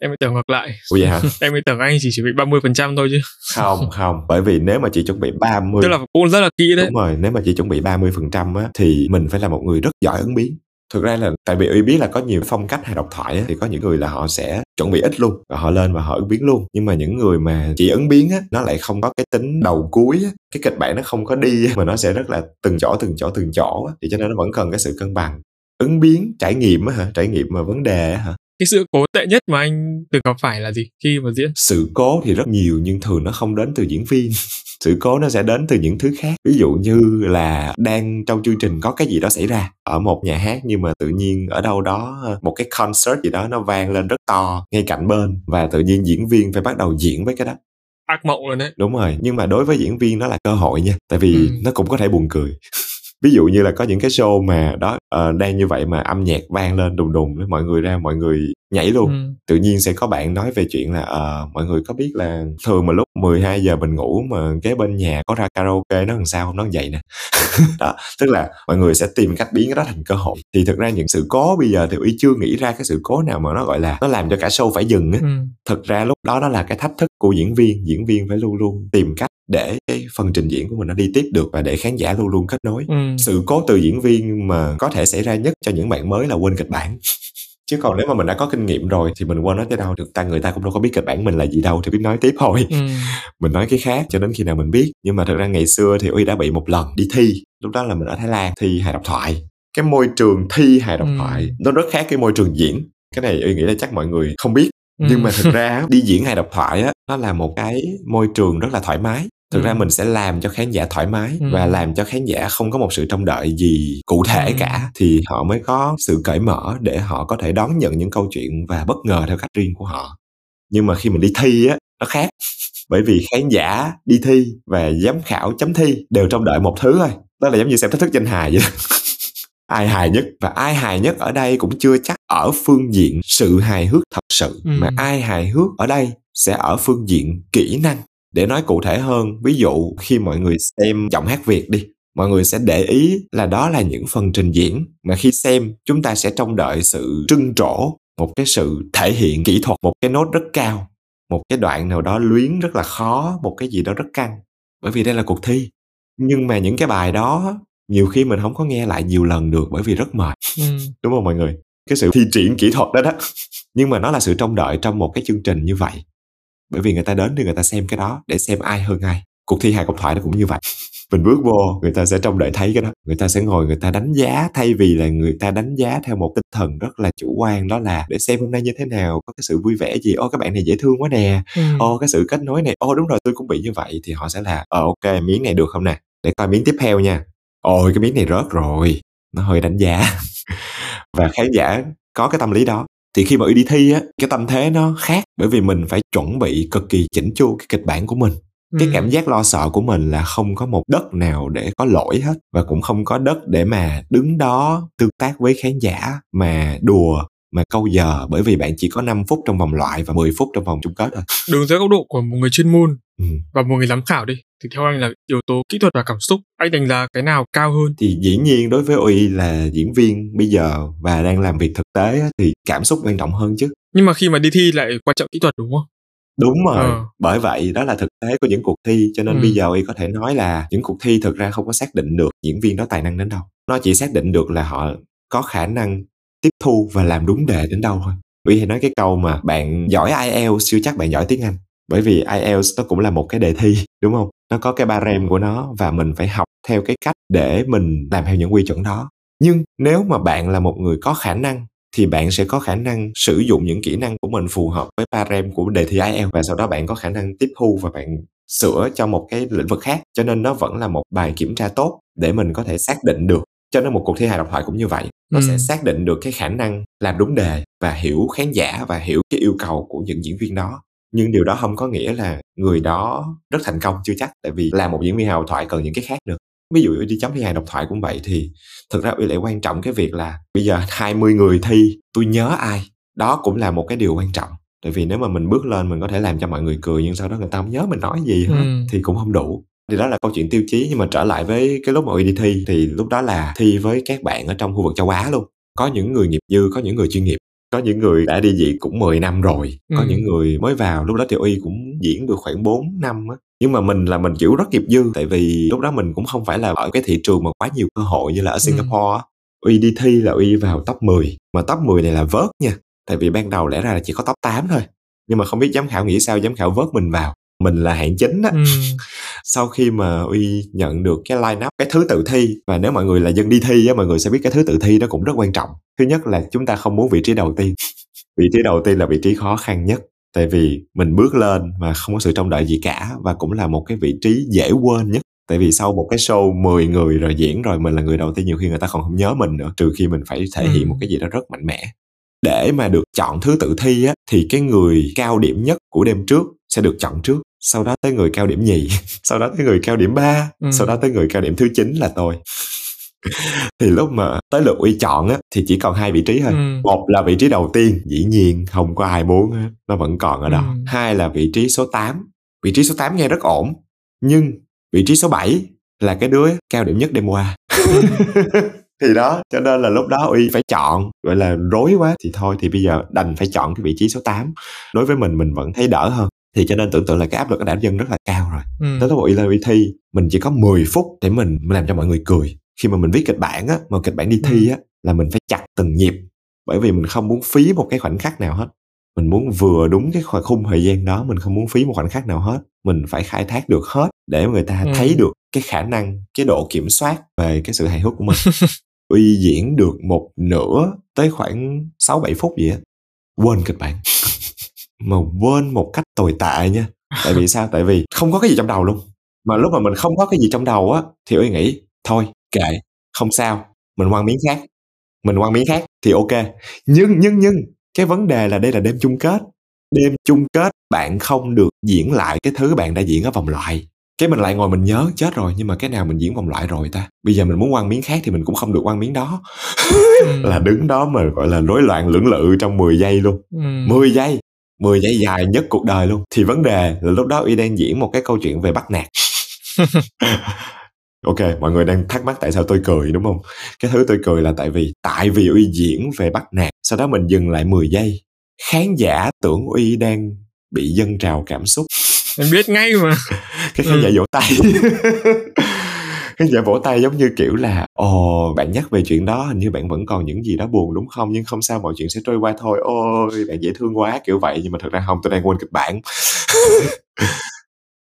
em mới tưởng ngược lại. Ủa vậy hả? Em mới tưởng anh chỉ chuẩn bị 30% thôi chứ. Không không. Bởi vì nếu mà chỉ chuẩn bị 30 tức là cũng rất là kỹ đấy. Đúng rồi nếu mà chỉ chuẩn bị 30% á thì mình phải là một người rất giỏi ứng biến. Thực ra là tại vì uy biết là có nhiều phong cách hay độc thoại á, thì có những người là họ sẽ chuẩn bị ít luôn và họ lên và họ ứng biến luôn. Nhưng mà những người mà chỉ ứng biến á nó lại không có cái tính đầu cuối á. Cái kịch bản nó không có đi á, mà nó sẽ rất là từng chỗ từng chỗ từng chỗ á. thì cho nên nó vẫn cần cái sự cân bằng. Ứng biến trải nghiệm á hả? Trải nghiệm mà vấn đề á hả cái sự cố tệ nhất mà anh từng gặp phải là gì khi mà diễn? Sự cố thì rất nhiều nhưng thường nó không đến từ diễn viên. Sự cố nó sẽ đến từ những thứ khác. Ví dụ như là đang trong chương trình có cái gì đó xảy ra ở một nhà hát nhưng mà tự nhiên ở đâu đó một cái concert gì đó nó vang lên rất to ngay cạnh bên và tự nhiên diễn viên phải bắt đầu diễn với cái đó. Ác mộng luôn đấy. Đúng rồi nhưng mà đối với diễn viên nó là cơ hội nha tại vì Ừ. nó cũng có thể buồn cười ví dụ như là có những cái show mà đó ờ, đang như vậy mà âm nhạc vang lên đùng đùng với mọi người ra mọi người nhảy luôn. Ừ. tự nhiên sẽ có bạn nói về chuyện là ờ, mọi người có biết là thường mà lúc 12 giờ mình ngủ mà kế bên nhà có ra karaoke nó làm sao không? Nó vậy nè. Đó tức là mọi người sẽ tìm cách biến cái đó thành cơ hội. Thì thực ra những sự cố bây giờ thì uy chưa nghĩ ra cái sự cố nào mà nó gọi là nó làm cho cả show phải dừng á. Ừ. thực ra lúc đó đó là cái thách thức của diễn viên diễn viên phải luôn luôn tìm cách để cái phần trình diễn của mình nó đi tiếp được và để khán giả luôn luôn kết nối Ừ. sự cố từ diễn viên mà có thể xảy ra nhất cho những bạn mới là quên kịch bản chứ còn nếu mà mình đã có kinh nghiệm rồi thì mình quên nói tới đâu được ta người ta cũng đâu có biết kịch bản mình là gì đâu thì biết nói tiếp thôi Ừ. mình nói cái khác cho đến khi nào mình biết nhưng mà thật ra ngày xưa thì uy đã bị một lần đi thi lúc đó là mình ở thái lan thi hài độc thoại cái môi trường thi hài độc Ừ. thoại nó rất khác cái môi trường diễn cái này uy nghĩ là chắc mọi người không biết Ừ. nhưng mà thực ra đi diễn hài độc thoại á nó là một cái môi trường rất là thoải mái thực ra Ừ. mình sẽ làm cho khán giả thoải mái Ừ. và làm cho khán giả không có một sự trông đợi gì cụ thể Ừ. cả thì họ mới có sự cởi mở để họ có thể đón nhận những câu chuyện và bất ngờ theo cách riêng của họ nhưng mà khi mình đi thi á nó khác bởi vì khán giả đi thi và giám khảo chấm thi đều trông đợi một thứ thôi đó là giống như xem thách thức danh hài vậy ai hài nhất và ai hài nhất ở đây cũng chưa chắc ở phương diện sự hài hước thật sự Ừ. mà ai hài hước ở đây sẽ ở phương diện kỹ năng để nói cụ thể hơn ví dụ khi mọi người xem giọng hát việt đi mọi người sẽ để ý là đó là những phần trình diễn. Mà khi xem chúng ta sẽ trông đợi sự trưng trổ một cái sự thể hiện kỹ thuật một cái nốt rất cao một cái đoạn nào đó luyến rất là khó một cái gì đó rất căng. Bởi vì đây là cuộc thi. Nhưng mà những cái bài đó nhiều khi mình không có nghe lại nhiều lần được bởi vì rất mệt. Ừ. đúng không mọi người? Cái sự thi triển kỹ thuật đó đó. Nhưng mà nó là sự trông đợi trong một cái chương trình như vậy bởi vì người ta đến thì người ta xem cái đó để xem ai hơn ai. Cuộc thi hài độc thoại nó cũng như vậy. Mình bước vô người ta sẽ trông đợi thấy cái đó. Người ta sẽ ngồi người ta đánh giá thay vì là người ta đánh giá theo một tinh thần rất là chủ quan đó là để xem hôm nay như thế nào có cái sự vui vẻ gì? Ô các bạn này dễ thương quá nè. Ừ. ô cái sự kết nối này. Ô đúng rồi tôi cũng bị như vậy. Thì họ sẽ là ờ ok miếng này được không nè? Để coi miếng tiếp theo nha. Ôi cái miếng này rớt rồi. Nó hơi đánh giá. Và khán giả có cái tâm lý đó thì khi mà đi thi á cái tâm thế nó khác bởi vì mình phải chuẩn bị cực kỳ chỉnh chu cái kịch bản của mình cái Ừ. cảm giác lo sợ của mình là không có một đất nào để có lỗi hết và cũng không có đất để mà đứng đó tương tác với khán giả mà đùa mà câu giờ bởi vì bạn chỉ có 5 phút trong vòng loại và 10 phút trong vòng chung kết thôi. đứng dưới góc độ của một người chuyên môn Ừ. và một người giám khảo đi thì theo anh là yếu tố kỹ thuật và cảm xúc anh đánh giá cái nào cao hơn Thì dĩ nhiên đối với Uy là diễn viên bây giờ và đang làm việc thực tế thì cảm xúc quan trọng hơn chứ. nhưng mà khi mà đi thi lại quan trọng kỹ thuật đúng không Đúng rồi, Ờ. bởi vậy đó là thực tế của những cuộc thi cho nên Ừ. bây giờ Uy có thể nói là những cuộc thi thực ra không có xác định được diễn viên đó tài năng đến đâu. Nó chỉ xác định được là họ có khả năng tiếp thu và làm đúng đề đến đâu thôi. Uy hay nói cái câu mà bạn giỏi IELTS chưa chắc bạn giỏi tiếng Anh. Bởi vì IELTS nó cũng là một cái đề thi, đúng không? Nó có cái barem của nó và mình phải học theo cái cách để mình làm theo những quy chuẩn đó. Nhưng nếu mà bạn là một người có khả năng thì bạn sẽ có khả năng sử dụng những kỹ năng của mình phù hợp với barem của đề thi IELTS và sau đó bạn có khả năng tiếp thu và bạn sửa cho một cái lĩnh vực khác cho nên nó vẫn là một bài kiểm tra tốt để mình có thể xác định được cho nên một cuộc thi hài độc thoại cũng như vậy nó Ừ. sẽ xác định được cái khả năng làm đúng đề và hiểu khán giả và hiểu cái yêu cầu của những diễn viên đó nhưng điều đó không có nghĩa là người đó rất thành công chưa chắc. Tại vì là một diễn viên hài độc thoại cần những cái khác nữa. Ví dụ đi chấm thi hài độc thoại cũng vậy thì thực ra uy lại quan trọng cái việc là bây giờ 20 người thi tôi nhớ ai? Đó cũng là một cái điều quan trọng. Tại vì nếu mà mình bước lên mình có thể làm cho mọi người cười nhưng sau đó người ta không nhớ mình nói gì hết ừ. thì cũng không đủ. Thì đó là câu chuyện tiêu chí nhưng mà trở lại với cái lúc mà uy đi thi thì lúc đó là thi với các bạn ở trong khu vực châu á luôn. Có những người nghiệp dư có những người chuyên nghiệp có những người đã đi diễn cũng 10 năm rồi có ừ. những người mới vào lúc đó thì uy cũng diễn được khoảng 4 năm á nhưng mà mình là mình kiểu rất nghiệp dư tại vì lúc đó mình cũng không phải là ở cái thị trường mà quá nhiều cơ hội như là ở ừ. Singapore ừ. Uy đi thi là Uy vào top 10 Mà top 10 này là vớt nha Tại vì ban đầu lẽ ra là chỉ có top 8 thôi Nhưng mà không biết giám khảo nghĩ sao giám khảo vớt mình vào Mình là hạng chính á ừ. Sau khi mà Uy nhận được cái line up Cái thứ tự thi Và nếu mọi người là dân đi thi á Mọi người sẽ biết cái thứ tự thi đó cũng rất quan trọng Thứ nhất là chúng ta không muốn vị trí đầu tiên Vị trí đầu tiên là vị trí khó khăn nhất tại vì mình bước lên mà không có sự trông đợi gì cả và cũng là một cái vị trí dễ quên nhất tại vì sau một cái show 10 người rồi diễn rồi mình là người đầu tiên nhiều khi người ta còn không nhớ mình nữa trừ khi mình phải thể hiện ừ. một cái gì đó rất mạnh mẽ để mà được chọn thứ tự thi á thì cái người cao điểm nhất của đêm trước sẽ được chọn trước sau đó tới người cao điểm nhì sau đó tới người cao điểm ba ừ. sau đó tới người cao điểm thứ chín là tôi thì lúc mà tới lượt uy chọn á thì chỉ còn hai vị trí thôi. Ừ. một là vị trí đầu tiên dĩ nhiên không có ai muốn nó vẫn còn ở đó. Ừ. hai là vị trí số 8 vị trí số 8 nghe rất ổn nhưng vị trí số 7 là cái đứa cao điểm nhất đêm qua. Thì đó cho nên là lúc đó uy phải chọn gọi là rối quá. Thì thôi thì bây giờ đành phải chọn cái vị trí số 8 đối với mình mình vẫn thấy đỡ hơn. Thì cho nên tưởng tượng là cái áp lực ở dân rất là cao rồi. Ừ. tới lúc uy lên uy thi mình chỉ có 10 phút để mình làm cho mọi người cười khi mà mình viết kịch bản á mà kịch bản đi thi ừ. á là mình phải chặt từng nhịp bởi vì mình không muốn phí một cái khoảnh khắc nào hết. Mình muốn vừa đúng cái khung thời gian đó mình không muốn phí một khoảnh khắc nào hết. Mình phải khai thác được hết để người ta ừ. thấy được cái khả năng cái độ kiểm soát về cái sự hài hước của mình. Uy diễn được một nửa tới khoảng 6 7 phút gì á quên kịch bản. Mà quên một cách tồi tệ nha. Tại vì sao? Tại vì không có cái gì trong đầu luôn. Mà lúc mà mình không có cái gì trong đầu á thì uy nghĩ thôi kệ. Không sao mình quăng miếng khác. Mình quăng miếng khác thì ok. Nhưng nhưng nhưng cái vấn đề là đây là đêm chung kết. Đêm chung kết bạn không được diễn lại cái thứ bạn đã diễn ở vòng loại. Cái mình lại ngồi mình nhớ chết rồi nhưng mà cái nào mình diễn vòng loại rồi ta? Bây giờ mình muốn quăng miếng khác thì mình cũng không được quăng miếng đó. Ừ. là đứng đó mà gọi là rối loạn lưỡng lự trong 10 giây luôn. Ừ. 10 giây 10 giây dài nhất cuộc đời luôn. Thì vấn đề là lúc đó y đang diễn một cái câu chuyện về bắt nạt ok mọi người đang thắc mắc tại sao tôi cười đúng không? Cái thứ tôi cười là tại vì tại vì uy diễn về bắt nạt sau đó mình dừng lại 10 giây. Khán giả tưởng uy đang bị dâng trào cảm xúc. Em biết ngay mà. Cái khán ừ. giả vỗ tay. Khán giả vỗ tay giống như kiểu là ồ bạn nhắc về chuyện đó hình như bạn vẫn còn những gì đó buồn đúng không? Nhưng không sao mọi chuyện sẽ trôi qua thôi. Ôi bạn dễ thương quá kiểu vậy. Nhưng mà thật ra không tôi đang quên kịch bản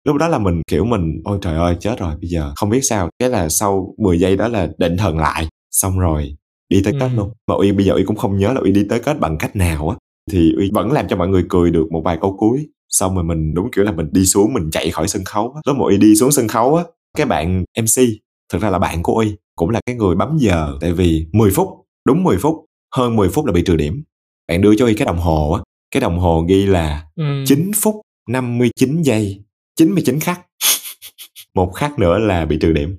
lúc đó là mình kiểu mình ôi trời ơi chết rồi bây giờ không biết sao. Cái là sau 10 giây đó là định thần lại xong rồi đi tới ừ. kết luôn. Mà uy bây giờ uy cũng không nhớ là uy đi tới kết bằng cách nào á. Thì uy vẫn làm cho mọi người cười được một vài câu cuối xong rồi mình đúng kiểu là mình đi xuống mình chạy khỏi sân khấu á. Lúc mà uy đi xuống sân khấu á cái bạn mc thực ra là bạn của uy cũng là cái người bấm giờ tại vì 10 phút đúng 10 phút hơn 10 phút là bị trừ điểm. Bạn đưa cho uy cái đồng hồ á cái đồng hồ ghi là ừ. 9 phút 59 giây 99 khắc. Một khắc nữa là bị trừ điểm.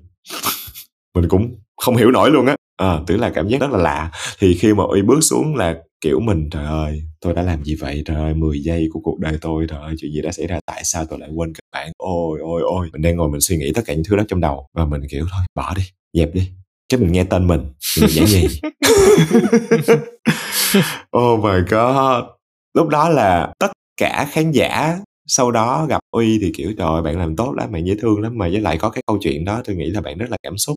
Mình cũng không hiểu nổi luôn á. À, tưởng là cảm giác rất là lạ. Thì khi mà uy bước xuống là kiểu mình trời ơi tôi đã làm gì vậy? Trời ơi 10 giây của cuộc đời tôi trời ơi chuyện gì đã xảy ra? Tại sao tôi lại quên các bạn? Ôi ôi ôi. Mình đang ngồi mình suy nghĩ tất cả những thứ đó trong đầu. Và mình kiểu thôi bỏ đi dẹp đi. Cái mình nghe tên mình mình nhảy nhì. Oh my god. Lúc đó là tất cả khán giả sau đó gặp uy thì kiểu trời bạn làm tốt lắm bạn dễ thương lắm. Mà với lại có cái câu chuyện đó tôi nghĩ là bạn rất là cảm xúc.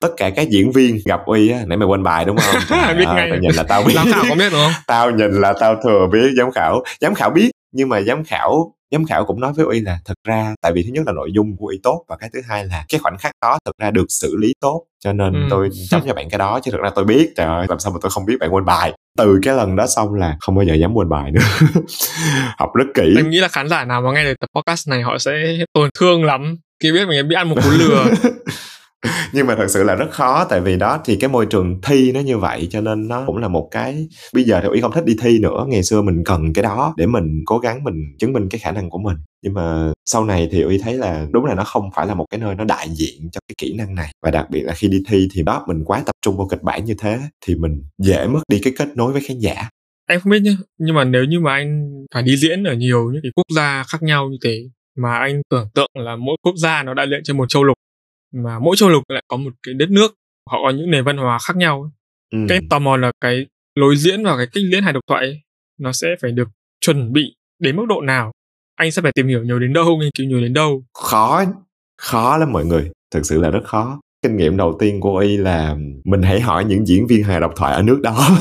Tất cả các diễn viên gặp uy á nãy mày quên bài đúng không? Biết à, ngay tao nhìn là tao biết. Giám khảo có biết đúng không? Tao nhìn là tao thừa biết giám khảo. Giám khảo biết nhưng mà giám khảo giám khảo cũng nói với uy là thật ra tại vì thứ nhất là nội dung của uy tốt và cái thứ hai là cái khoảnh khắc đó thực ra được xử lý tốt. Cho nên ừ. tôi chấm cho bạn cái đó chứ thực ra tôi biết trời ơi làm sao mà tôi không biết bạn quên bài. Từ cái lần đó xong là không bao giờ dám quên bài nữa. Học rất kỹ. Em nghĩ là khán giả nào mà nghe được tập podcast này họ sẽ tổn thương lắm. Khi biết mình bị ăn một cú lừa nhưng mà thật sự là rất khó, tại vì đó thì cái môi trường thi nó như vậy, cho nên nó cũng là một cái, bây giờ thì ý không thích đi thi nữa, ngày xưa mình cần cái đó để mình cố gắng mình chứng minh cái khả năng của mình. Nhưng mà sau này thì uy thấy là đúng là nó không phải là một cái nơi nó đại diện cho cái kỹ năng này. Và đặc biệt là khi đi thi thì đó mình quá tập trung vào kịch bản như thế thì mình dễ mất đi cái kết nối với khán giả. Anh không biết nhá, nhưng mà nếu như mà anh phải đi diễn ở nhiều những cái quốc gia khác nhau như thế, mà anh tưởng tượng là mỗi quốc gia nó đại diện cho một châu lục mà mỗi châu lục lại có một cái đất nước họ có những nền văn hóa khác nhau ừ. cái tò mò là cái lối diễn và cái cách diễn hài độc thoại ấy, nó sẽ phải được chuẩn bị đến mức độ nào? Anh sẽ phải tìm hiểu nhiều đến đâu nghiên cứu nhiều đến đâu? Khó khó lắm mọi người thực sự là rất khó. Kinh nghiệm đầu tiên của y là mình hãy hỏi những diễn viên hài độc thoại ở nước đó.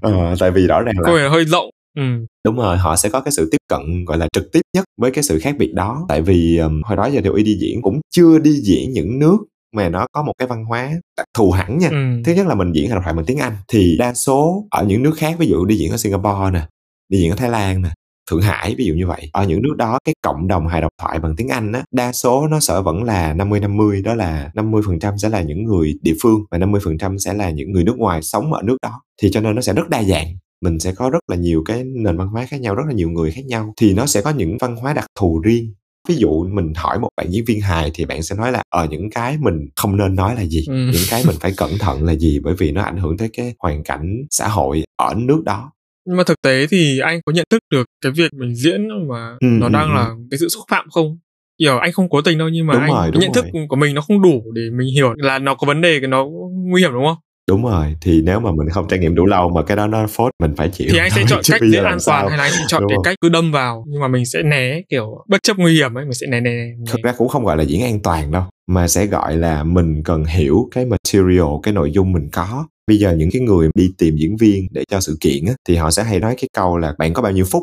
Ờ, tại vì rõ ràng là câu này hơi rộng Ừ. đúng rồi họ sẽ có cái sự tiếp cận gọi là trực tiếp nhất với cái sự khác biệt đó tại vì um, hồi đó giờ thì y đi diễn cũng chưa đi diễn những nước mà nó có một cái văn hóa đặc thù hẳn nha ừ. thứ nhất là mình diễn hài độc thoại bằng tiếng anh thì đa số ở những nước khác ví dụ đi diễn ở singapore nè đi diễn ở thái lan nè Thượng Hải ví dụ như vậy. Ở những nước đó cái cộng đồng hài độc thoại bằng tiếng Anh á, đa số nó sẽ vẫn là 50-50, đó là 50% sẽ là những người địa phương và 50% sẽ là những người nước ngoài sống ở nước đó. Thì cho nên nó sẽ rất đa dạng mình sẽ có rất là nhiều cái nền văn hóa khác nhau rất là nhiều người khác nhau thì nó sẽ có những văn hóa đặc thù riêng ví dụ mình hỏi một bạn diễn viên hài thì bạn sẽ nói là ở ờ, những cái mình không nên nói là gì ừ. những cái mình phải cẩn thận là gì bởi vì nó ảnh hưởng tới cái hoàn cảnh xã hội ở nước đó nhưng mà thực tế thì anh có nhận thức được cái việc mình diễn mà ừ, nó ừ, đang ừ. là cái sự xúc phạm không kiểu anh không cố tình đâu nhưng mà đúng anh rồi, nhận rồi. thức của mình nó không đủ để mình hiểu là nó có vấn đề nó nguy hiểm đúng không đúng rồi thì nếu mà mình không trải nghiệm đủ lâu mà cái đó nó phốt mình phải chịu. Thì anh sẽ chọn cách để an toàn hay là anh sẽ chọn cái cách cứ đâm vào? Nhưng mà mình sẽ né kiểu bất chấp nguy hiểm ấy mình sẽ né né, né. thực ra cũng không gọi là diễn an toàn đâu mà sẽ gọi là mình cần hiểu cái material cái nội dung mình có. Bây giờ những cái người đi tìm diễn viên để cho sự kiện á, thì họ sẽ hay nói cái câu là bạn có bao nhiêu phút?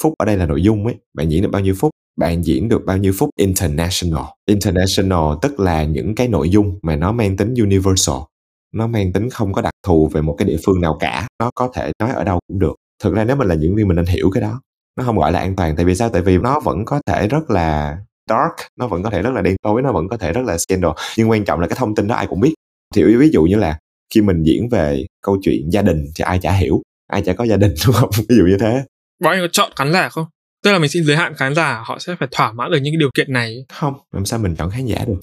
Phút ở đây là nội dung ấy. Bạn diễn được bao nhiêu phút? Bạn diễn được bao nhiêu phút international? International tức là những cái nội dung mà nó mang tính universal nó mang tính không có đặc thù về một cái địa phương nào cả. Nó có thể nói ở đâu cũng được. Thực ra nếu mình là diễn viên mình nên hiểu cái đó nó không gọi là an toàn. Tại vì sao? Tại vì nó vẫn có thể rất là dark nó vẫn có thể rất là đen tối nó vẫn có thể rất là scandal. Nhưng quan trọng là cái thông tin đó ai cũng biết. Thì ví dụ như là khi mình diễn về câu chuyện gia đình thì ai chả hiểu. Ai chả có gia đình đúng không? Ví dụ như thế. Bọn anh có chọn khán giả không? Tức là mình xin giới hạn khán giả họ sẽ phải thỏa mãn được những cái điều kiện này. Không. Làm sao mình chọn khán giả được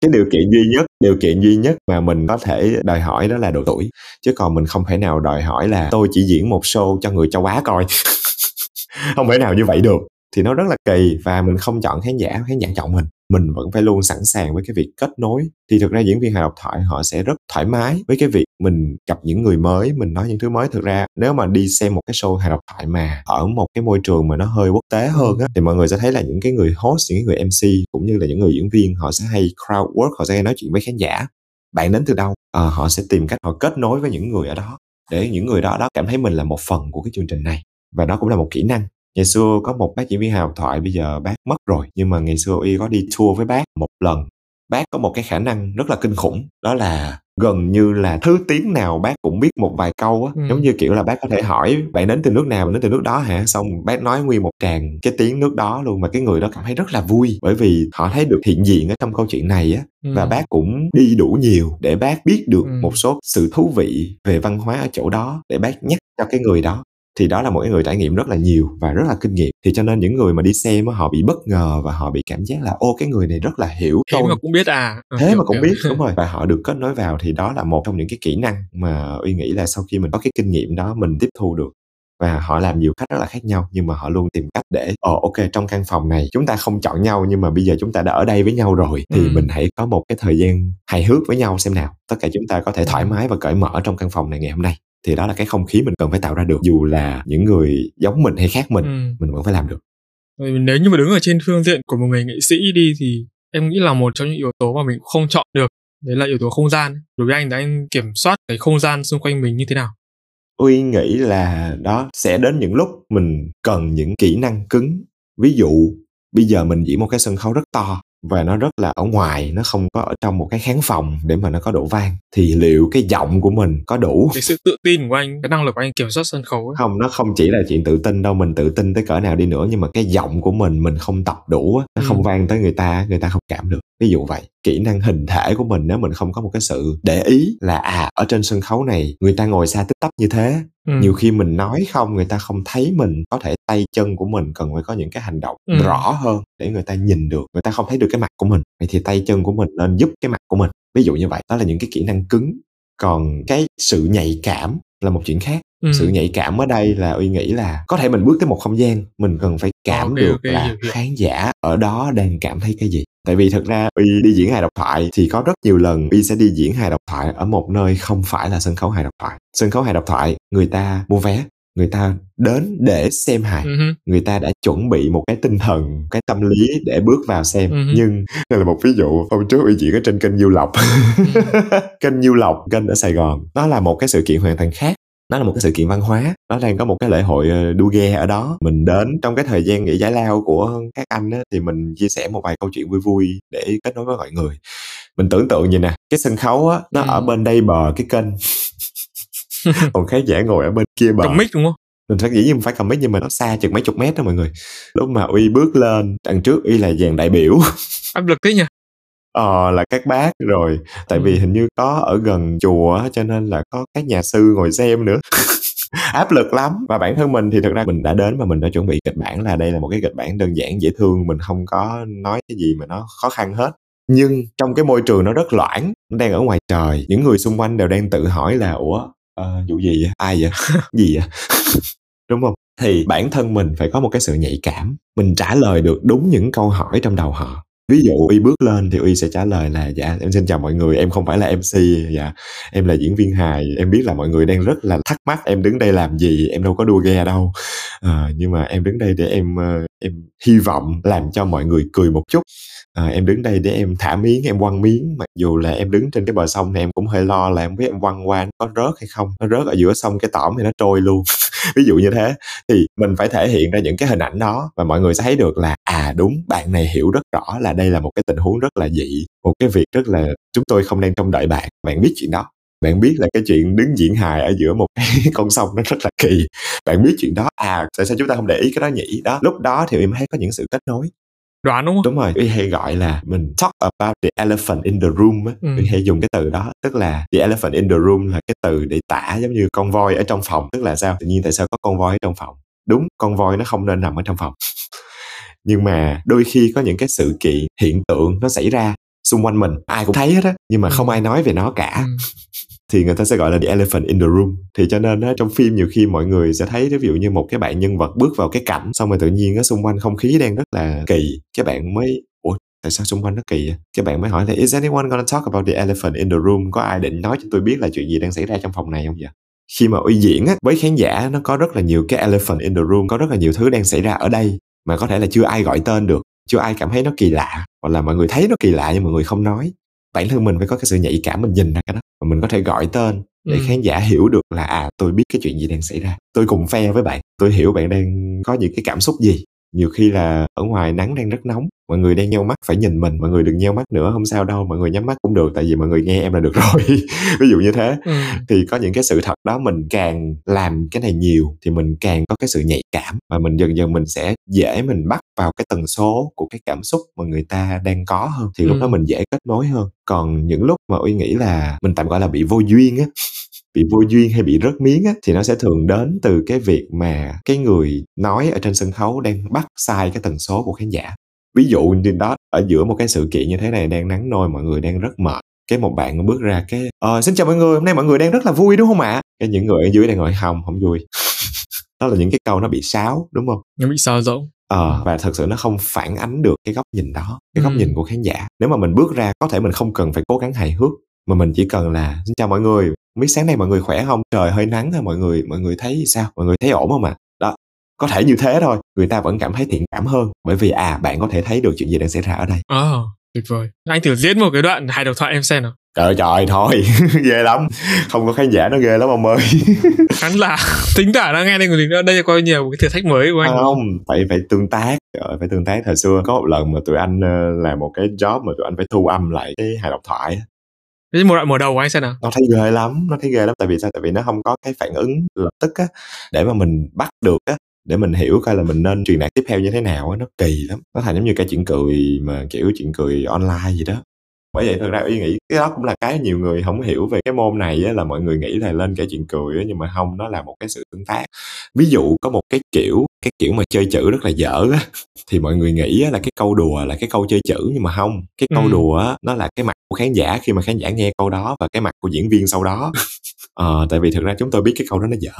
cái điều kiện duy nhất, điều kiện duy nhất mà mình có thể đòi hỏi đó là độ tuổi. Chứ còn mình không thể nào đòi hỏi là tôi chỉ diễn một show cho người châu á coi. Không thể nào như vậy được. Thì nó rất là kỳ và mình không chọn khán giả khán giả chọn mình mình vẫn phải luôn sẵn sàng với cái việc kết nối. Thì thực ra diễn viên hài độc thoại họ sẽ rất thoải mái với cái việc mình gặp những người mới mình nói những thứ mới. Thực ra nếu mà đi xem một cái show hài độc thoại mà ở một cái môi trường mà nó hơi quốc tế hơn á thì mọi người sẽ thấy là những cái người host những người mc cũng như là những người diễn viên họ sẽ hay crowd work họ sẽ hay nói chuyện với khán giả. Bạn đến từ đâu? À, họ sẽ tìm cách họ kết nối với những người ở đó. Để những người đó đó cảm thấy mình là một phần của cái chương trình này. Và đó cũng là một kỹ năng ngày xưa có một bác diễn viên hào thoại bây giờ bác mất rồi. Nhưng mà ngày xưa y có đi tour với bác một lần. Bác có một cái khả năng rất là kinh khủng đó là gần như là thứ tiếng nào bác cũng biết một vài câu á. Ừ. giống như kiểu là bác có thể hỏi bạn đến từ nước nào? Đến từ nước đó hả? Xong bác nói nguyên một tràng cái tiếng nước đó luôn. Mà cái người đó cảm thấy rất là vui bởi vì họ thấy được hiện diện ở trong câu chuyện này á. Ừ. và bác cũng đi đủ nhiều để bác biết được ừ. một số sự thú vị về văn hóa ở chỗ đó để bác nhắc cho cái người đó thì đó là một cái người trải nghiệm rất là nhiều và rất là kinh nghiệm. Thì cho nên những người mà đi xem họ bị bất ngờ và họ bị cảm giác là ô cái người này rất là hiểu thế tôi. mà cũng biết à? Ừ, thế mà cũng biết đúng rồi. Và họ được kết nối vào thì đó là một trong những cái kỹ năng mà uy nghĩ là sau khi mình có cái kinh nghiệm đó mình tiếp thu được. Và họ làm nhiều cách rất là khác nhau nhưng mà họ luôn tìm cách để ồ ok trong căn phòng này chúng ta không chọn nhau nhưng mà bây giờ chúng ta đã ở đây với nhau rồi thì ừ. mình hãy có một cái thời gian hài hước với nhau xem nào. Tất cả chúng ta có thể thoải mái và cởi mở trong căn phòng này ngày hôm nay thì đó là cái không khí mình cần phải tạo ra được. Dù là những người giống mình hay khác mình ừ. mình vẫn phải làm được. Nếu như mà đứng ở trên phương diện của một người nghệ sĩ đi thì em nghĩ là một trong những yếu tố mà mình không chọn được đấy là yếu tố không gian. Đối với anh thì anh kiểm soát cái không gian xung quanh mình như thế nào? Uy nghĩ là đó sẽ đến những lúc mình cần những kỹ năng cứng. Ví dụ bây giờ mình diễn một cái sân khấu rất to và nó rất là ở ngoài nó không có ở trong một cái khán phòng để mà nó có độ vang thì liệu cái giọng của mình có đủ cái sự tự tin của anh cái năng lực của anh kiểm soát sân khấu ấy. không nó không chỉ là chuyện tự tin đâu mình tự tin tới cỡ nào đi nữa nhưng mà cái giọng của mình mình không tập đủ nó Ừ. không vang tới người ta người ta không cảm được ví dụ vậy kỹ năng hình thể của mình nếu mình không có một cái sự để ý là à ở trên sân khấu này người ta ngồi xa tích tắp như thế ừ. nhiều khi mình nói không người ta không thấy mình có thể tay chân của mình cần phải có những cái hành động Ừ. rõ hơn để người ta nhìn được người ta không thấy được cái mặt của mình vậy thì tay chân của mình nên giúp cái mặt của mình ví dụ như vậy đó là những cái kỹ năng cứng còn cái sự nhạy cảm là một chuyện khác ừ. sự nhạy cảm ở đây là uy nghĩ là có thể mình bước tới một không gian mình cần phải cảm Ok, được ok, là hiểu. khán giả ở đó đang cảm thấy cái gì tại vì thực ra uy đi diễn hài độc thoại thì có rất nhiều lần uy sẽ đi diễn hài độc thoại ở một nơi không phải là sân khấu hài độc thoại. Sân khấu hài độc thoại người ta mua vé người ta đến để xem hài. Ừ hứ. người ta đã chuẩn bị một cái tinh thần cái tâm lý để bước vào xem. Ừ. nhưng đây là một ví dụ hôm trước uy diễn ở trên kênh nhiêu lộc kênh nhiêu lộc kênh ở sài gòn. Nó là một cái sự kiện hoàn toàn khác nó là một cái sự kiện văn hóa. Nó đang có một cái lễ hội ờ, đua ghe ở đó. Mình đến trong cái thời gian nghỉ giải lao của các anh á, thì mình chia sẻ một vài câu chuyện vui vui để kết nối với mọi người. Mình tưởng tượng như nè cái sân khấu á nó Ừ. ở bên đây bờ cái kênh. Còn khán giả ngồi ở bên kia bờ. Cầm mic đúng không? Mình phải dĩ nhiên phải cầm mic nhưng mà nó xa chừng mấy chục mét đó mọi người. Lúc mà uy bước lên đằng trước uy là dàn đại biểu. Áp lực thế nhỉ ờ là các bác rồi. Tại vì Ừ. hình như có ở gần chùa cho nên là có các nhà sư ngồi xem nữa. Áp lực lắm. Và bản thân mình thì thực ra mình đã đến và mình đã chuẩn bị kịch bản là đây là một cái kịch bản đơn giản dễ thương mình không có nói cái gì mà nó khó khăn hết. Nhưng trong cái môi trường nó rất loãng đang ở ngoài trời. Những người xung quanh đều đang tự hỏi là ủa ờ, vụ gì vậy? Ai vậy? Gì vậy? Đúng không? Thì bản thân mình phải có một cái sự nhạy cảm. Mình trả lời được đúng những câu hỏi trong đầu họ ví dụ y bước lên thì y sẽ trả lời là dạ em xin chào mọi người em không phải là mc dạ em là diễn viên hài em biết là mọi người đang rất là thắc mắc em đứng đây làm gì em đâu có đua ghe đâu. À, nhưng mà em đứng đây để em ờ, em hy vọng làm cho mọi người cười một chút. À, em đứng đây để em thả miếng em quăng miếng. Mặc dù là em đứng trên cái bờ sông này em cũng hơi lo là em biết em quăng qua nó có rớt hay không. Nó rớt ở giữa sông cái tỏm thì nó trôi luôn. ví dụ như thế, thì mình phải thể hiện ra những cái hình ảnh đó và mọi người sẽ thấy được là à đúng, bạn này hiểu rất rõ là đây là một cái tình huống rất là dị, một cái việc rất là chúng tôi không đang trông đợi bạn bạn biết chuyện đó. Bạn biết là cái chuyện đứng diễn hài ở giữa một cái con sông nó rất là kỳ. Bạn biết chuyện đó à tại sao chúng ta không để ý cái đó nhỉ? Đó, lúc đó thì em thấy có những sự kết nối đoán đúng không đúng rồi uy hay gọi là mình talk about the elephant in the room á Ừ. uy hay dùng cái từ đó tức là the elephant in the room là cái từ để tả giống như con voi ở trong phòng tức là sao tự nhiên tại sao có con voi ở trong phòng đúng con voi nó không nên nằm ở trong phòng nhưng mà đôi khi có những cái sự kiện hiện tượng nó xảy ra xung quanh mình ai cũng thấy hết á nhưng mà Ừ. không ai nói về nó cả Ừ thì người ta sẽ gọi là the elephant in the room. Thì cho nên á, trong phim nhiều khi mọi người sẽ thấy ví dụ như một cái bạn nhân vật bước vào cái cảnh xong rồi tự nhiên á xung quanh không khí đang rất là kỳ. Các bạn mới ủa tại sao xung quanh nó kỳ vậy? các bạn mới hỏi là is anyone gonna talk about the elephant in the room? Có ai định nói cho tôi biết là chuyện gì đang xảy ra trong phòng này không vậy? Khi mà uy diễn á với khán giả nó có rất là nhiều cái elephant in the room có rất là nhiều thứ đang xảy ra ở đây mà có thể là chưa ai gọi tên được chưa ai cảm thấy nó kỳ lạ hoặc là mọi người thấy nó kỳ lạ nhưng mọi người không nói bản thân mình phải có cái sự nhạy cảm mình nhìn ra cái đó và mình có thể gọi tên để Ừ. khán giả hiểu được là à tôi biết cái chuyện gì đang xảy ra tôi cùng phe với bạn tôi hiểu bạn đang có những cái cảm xúc gì nhiều khi là ở ngoài nắng đang rất nóng mọi người đang nheo mắt phải nhìn mình mọi người đừng nheo mắt nữa không sao đâu mọi người nhắm mắt cũng được tại vì mọi người nghe em là được rồi ví dụ như thế Ừ. thì có những cái sự thật đó mình càng làm cái này nhiều thì mình càng có cái sự nhạy cảm và mình dần dần mình sẽ dễ mình bắt vào cái tần số của cái cảm xúc mà người ta đang có hơn thì lúc Ừ. đó mình dễ kết nối hơn còn những lúc mà uy nghĩ là mình tạm gọi là bị vô duyên á bị vô duyên hay bị rớt miếng á thì nó sẽ thường đến từ cái việc mà cái người nói ở trên sân khấu đang bắt sai cái tần số của khán giả. Ví dụ như đó ở giữa một cái sự kiện như thế này đang nắng nôi mọi người đang rất mệt cái một bạn bước ra cái ờ xin chào mọi người hôm nay mọi người đang rất là vui đúng không ạ? Cái những người ở dưới đang ngồi không không vui. Đó là những cái câu nó bị sáo đúng không? Nó bị sao rỗng ờ và thật sự nó không phản ánh được cái góc nhìn đó cái góc Ừ. nhìn của khán giả. Nếu mà mình bước ra có thể mình không cần phải cố gắng hài hước mà mình chỉ cần là xin chào mọi người biết sáng nay mọi người khỏe không? Trời hơi nắng thôi mọi người mọi người thấy sao? Mọi người thấy ổn không ạ? Đó có thể như thế thôi người ta vẫn cảm thấy thiện cảm hơn. Bởi vì à bạn có thể thấy được chuyện gì đang xảy ra ở đây. Ờ tuyệt vời. Anh thử diễn một cái đoạn hài độc thoại em xem nào. Trời trời thôi ghê lắm. Không có khán giả nó ghê lắm ông ơi. Khán giả tính giả đang nghe đây của mình nữa. Đây coi nhiều cái thử thách mới của anh. Không phải phải tương tác. Trời phải tương tác. Thời xưa có một lần mà tụi anh ờ, làm một cái job mà tụi anh phải thu âm lại cái hài độc thoại Thế một đoạn mở đầu của anh xem nào. Nó thấy ghê lắm, nó thấy ghê lắm. Tại vì sao? Tại vì nó không có cái phản ứng lập tức á, để mà mình bắt được á, để mình hiểu coi là mình nên truyền đạt tiếp theo như thế nào á, nó kỳ lắm. Nó thành giống như cái chuyện cười mà, kiểu chuyện cười online gì đó bởi vậy thật ra ý nghĩ cái đó cũng là cái nhiều người không hiểu về cái môn này á, là mọi người nghĩ là lên kể chuyện cười á, nhưng mà không nó là một cái sự tương tác. Ví dụ có một cái kiểu cái kiểu mà chơi chữ rất là dở á thì mọi người nghĩ á, là cái câu đùa là cái câu chơi chữ nhưng mà không cái câu Ừ. đùa á nó là cái mặt của khán giả khi mà khán giả nghe câu đó và cái mặt của diễn viên sau đó. Ờ tại vì thực ra chúng tôi biết cái câu đó nó dở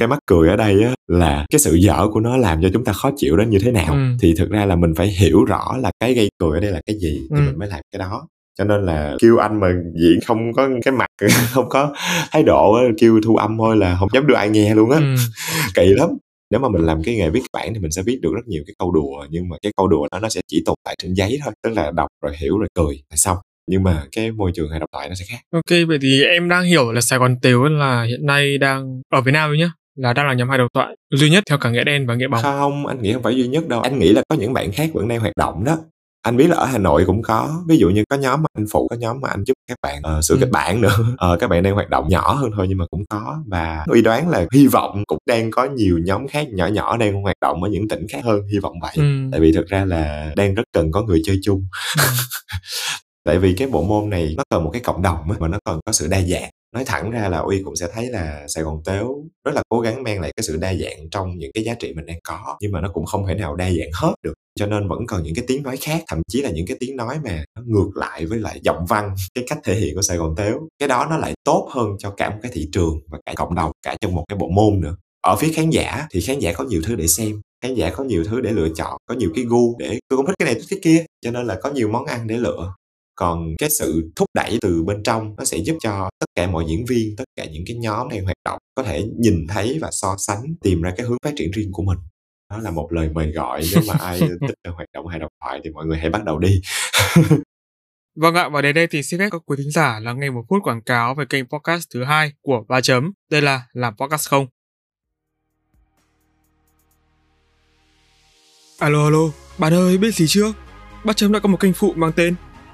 cái mắc cười ở đây á là cái sự dở của nó làm cho chúng ta khó chịu đến như thế nào. Ừ. thì thực ra là mình phải hiểu rõ là cái gây cười ở đây là cái gì thì Ừ. mình mới làm cái đó. Cho nên là kêu anh mà diễn không có cái mặt không có thái độ á, kêu thu âm thôi là không dám đưa ai nghe luôn á. Ừ. kỳ lắm. Nếu mà mình làm cái nghề viết bản thì mình sẽ viết được rất nhiều cái câu đùa nhưng mà cái câu đùa đó nó sẽ chỉ tồn tại trên giấy thôi tức là đọc rồi hiểu rồi cười là xong. Nhưng mà cái môi trường hài độc thoại nó sẽ khác. Ok vậy thì em đang hiểu là Sài Gòn Tếu là hiện nay đang ở Việt Nam nhá là đang là nhóm hai độc thoại duy nhất theo cả nghĩa đen và nghĩa bóng. Không anh nghĩ không phải duy nhất đâu. Anh nghĩ là có những bạn khác vẫn đang hoạt động đó. Anh biết là ở Hà Nội cũng có. Ví dụ như có nhóm mà anh phụ có nhóm mà anh giúp các bạn uh, sửa Ừ. kịch bản nữa. Ờ, các bạn đang hoạt động nhỏ hơn thôi nhưng mà cũng có. Và uy đoán là hy vọng cũng đang có nhiều nhóm khác nhỏ nhỏ đang hoạt động ở những tỉnh khác hơn. Hy vọng vậy. Ừ. tại vì thực ra là đang rất cần có người chơi chung. Ừ. tại vì cái bộ môn này nó cần một cái cộng đồng á, mà nó cần có sự đa dạng nói thẳng ra là uy cũng sẽ thấy là sài gòn tếu rất là cố gắng mang lại cái sự đa dạng trong những cái giá trị mình đang có, nhưng mà nó cũng không thể nào đa dạng hết được. Cho nên vẫn còn những cái tiếng nói khác, thậm chí là những cái tiếng nói mà nó ngược lại với lại giọng văn, cái cách thể hiện của sài gòn tếu. Cái đó nó lại tốt hơn cho cả một cái thị trường và cả cộng đồng, cả trong một cái bộ môn nữa. Ở phía khán giả thì khán giả có nhiều thứ để xem, khán giả có nhiều thứ để lựa chọn, có nhiều cái gu để, tôi không thích cái này, tôi thích cái kia. Cho nên là có nhiều món ăn để lựa còn cái sự thúc đẩy từ bên trong nó sẽ giúp cho tất cả mọi diễn viên tất cả những cái nhóm đang hoạt động có thể nhìn thấy và so sánh tìm ra cái hướng phát triển riêng của mình đó là một lời mời gọi nếu mà ai thích hoạt động hài độc thoại thì mọi người hãy bắt đầu đi Vâng ạ, và đến đây thì xin phép các quý thính giả lắng nghe một phút quảng cáo về kênh podcast thứ hai của Ba Chấm. Đây là Làm Podcast Không. Alo alo, bạn ơi biết gì chưa? Ba Chấm đã có một kênh phụ mang tên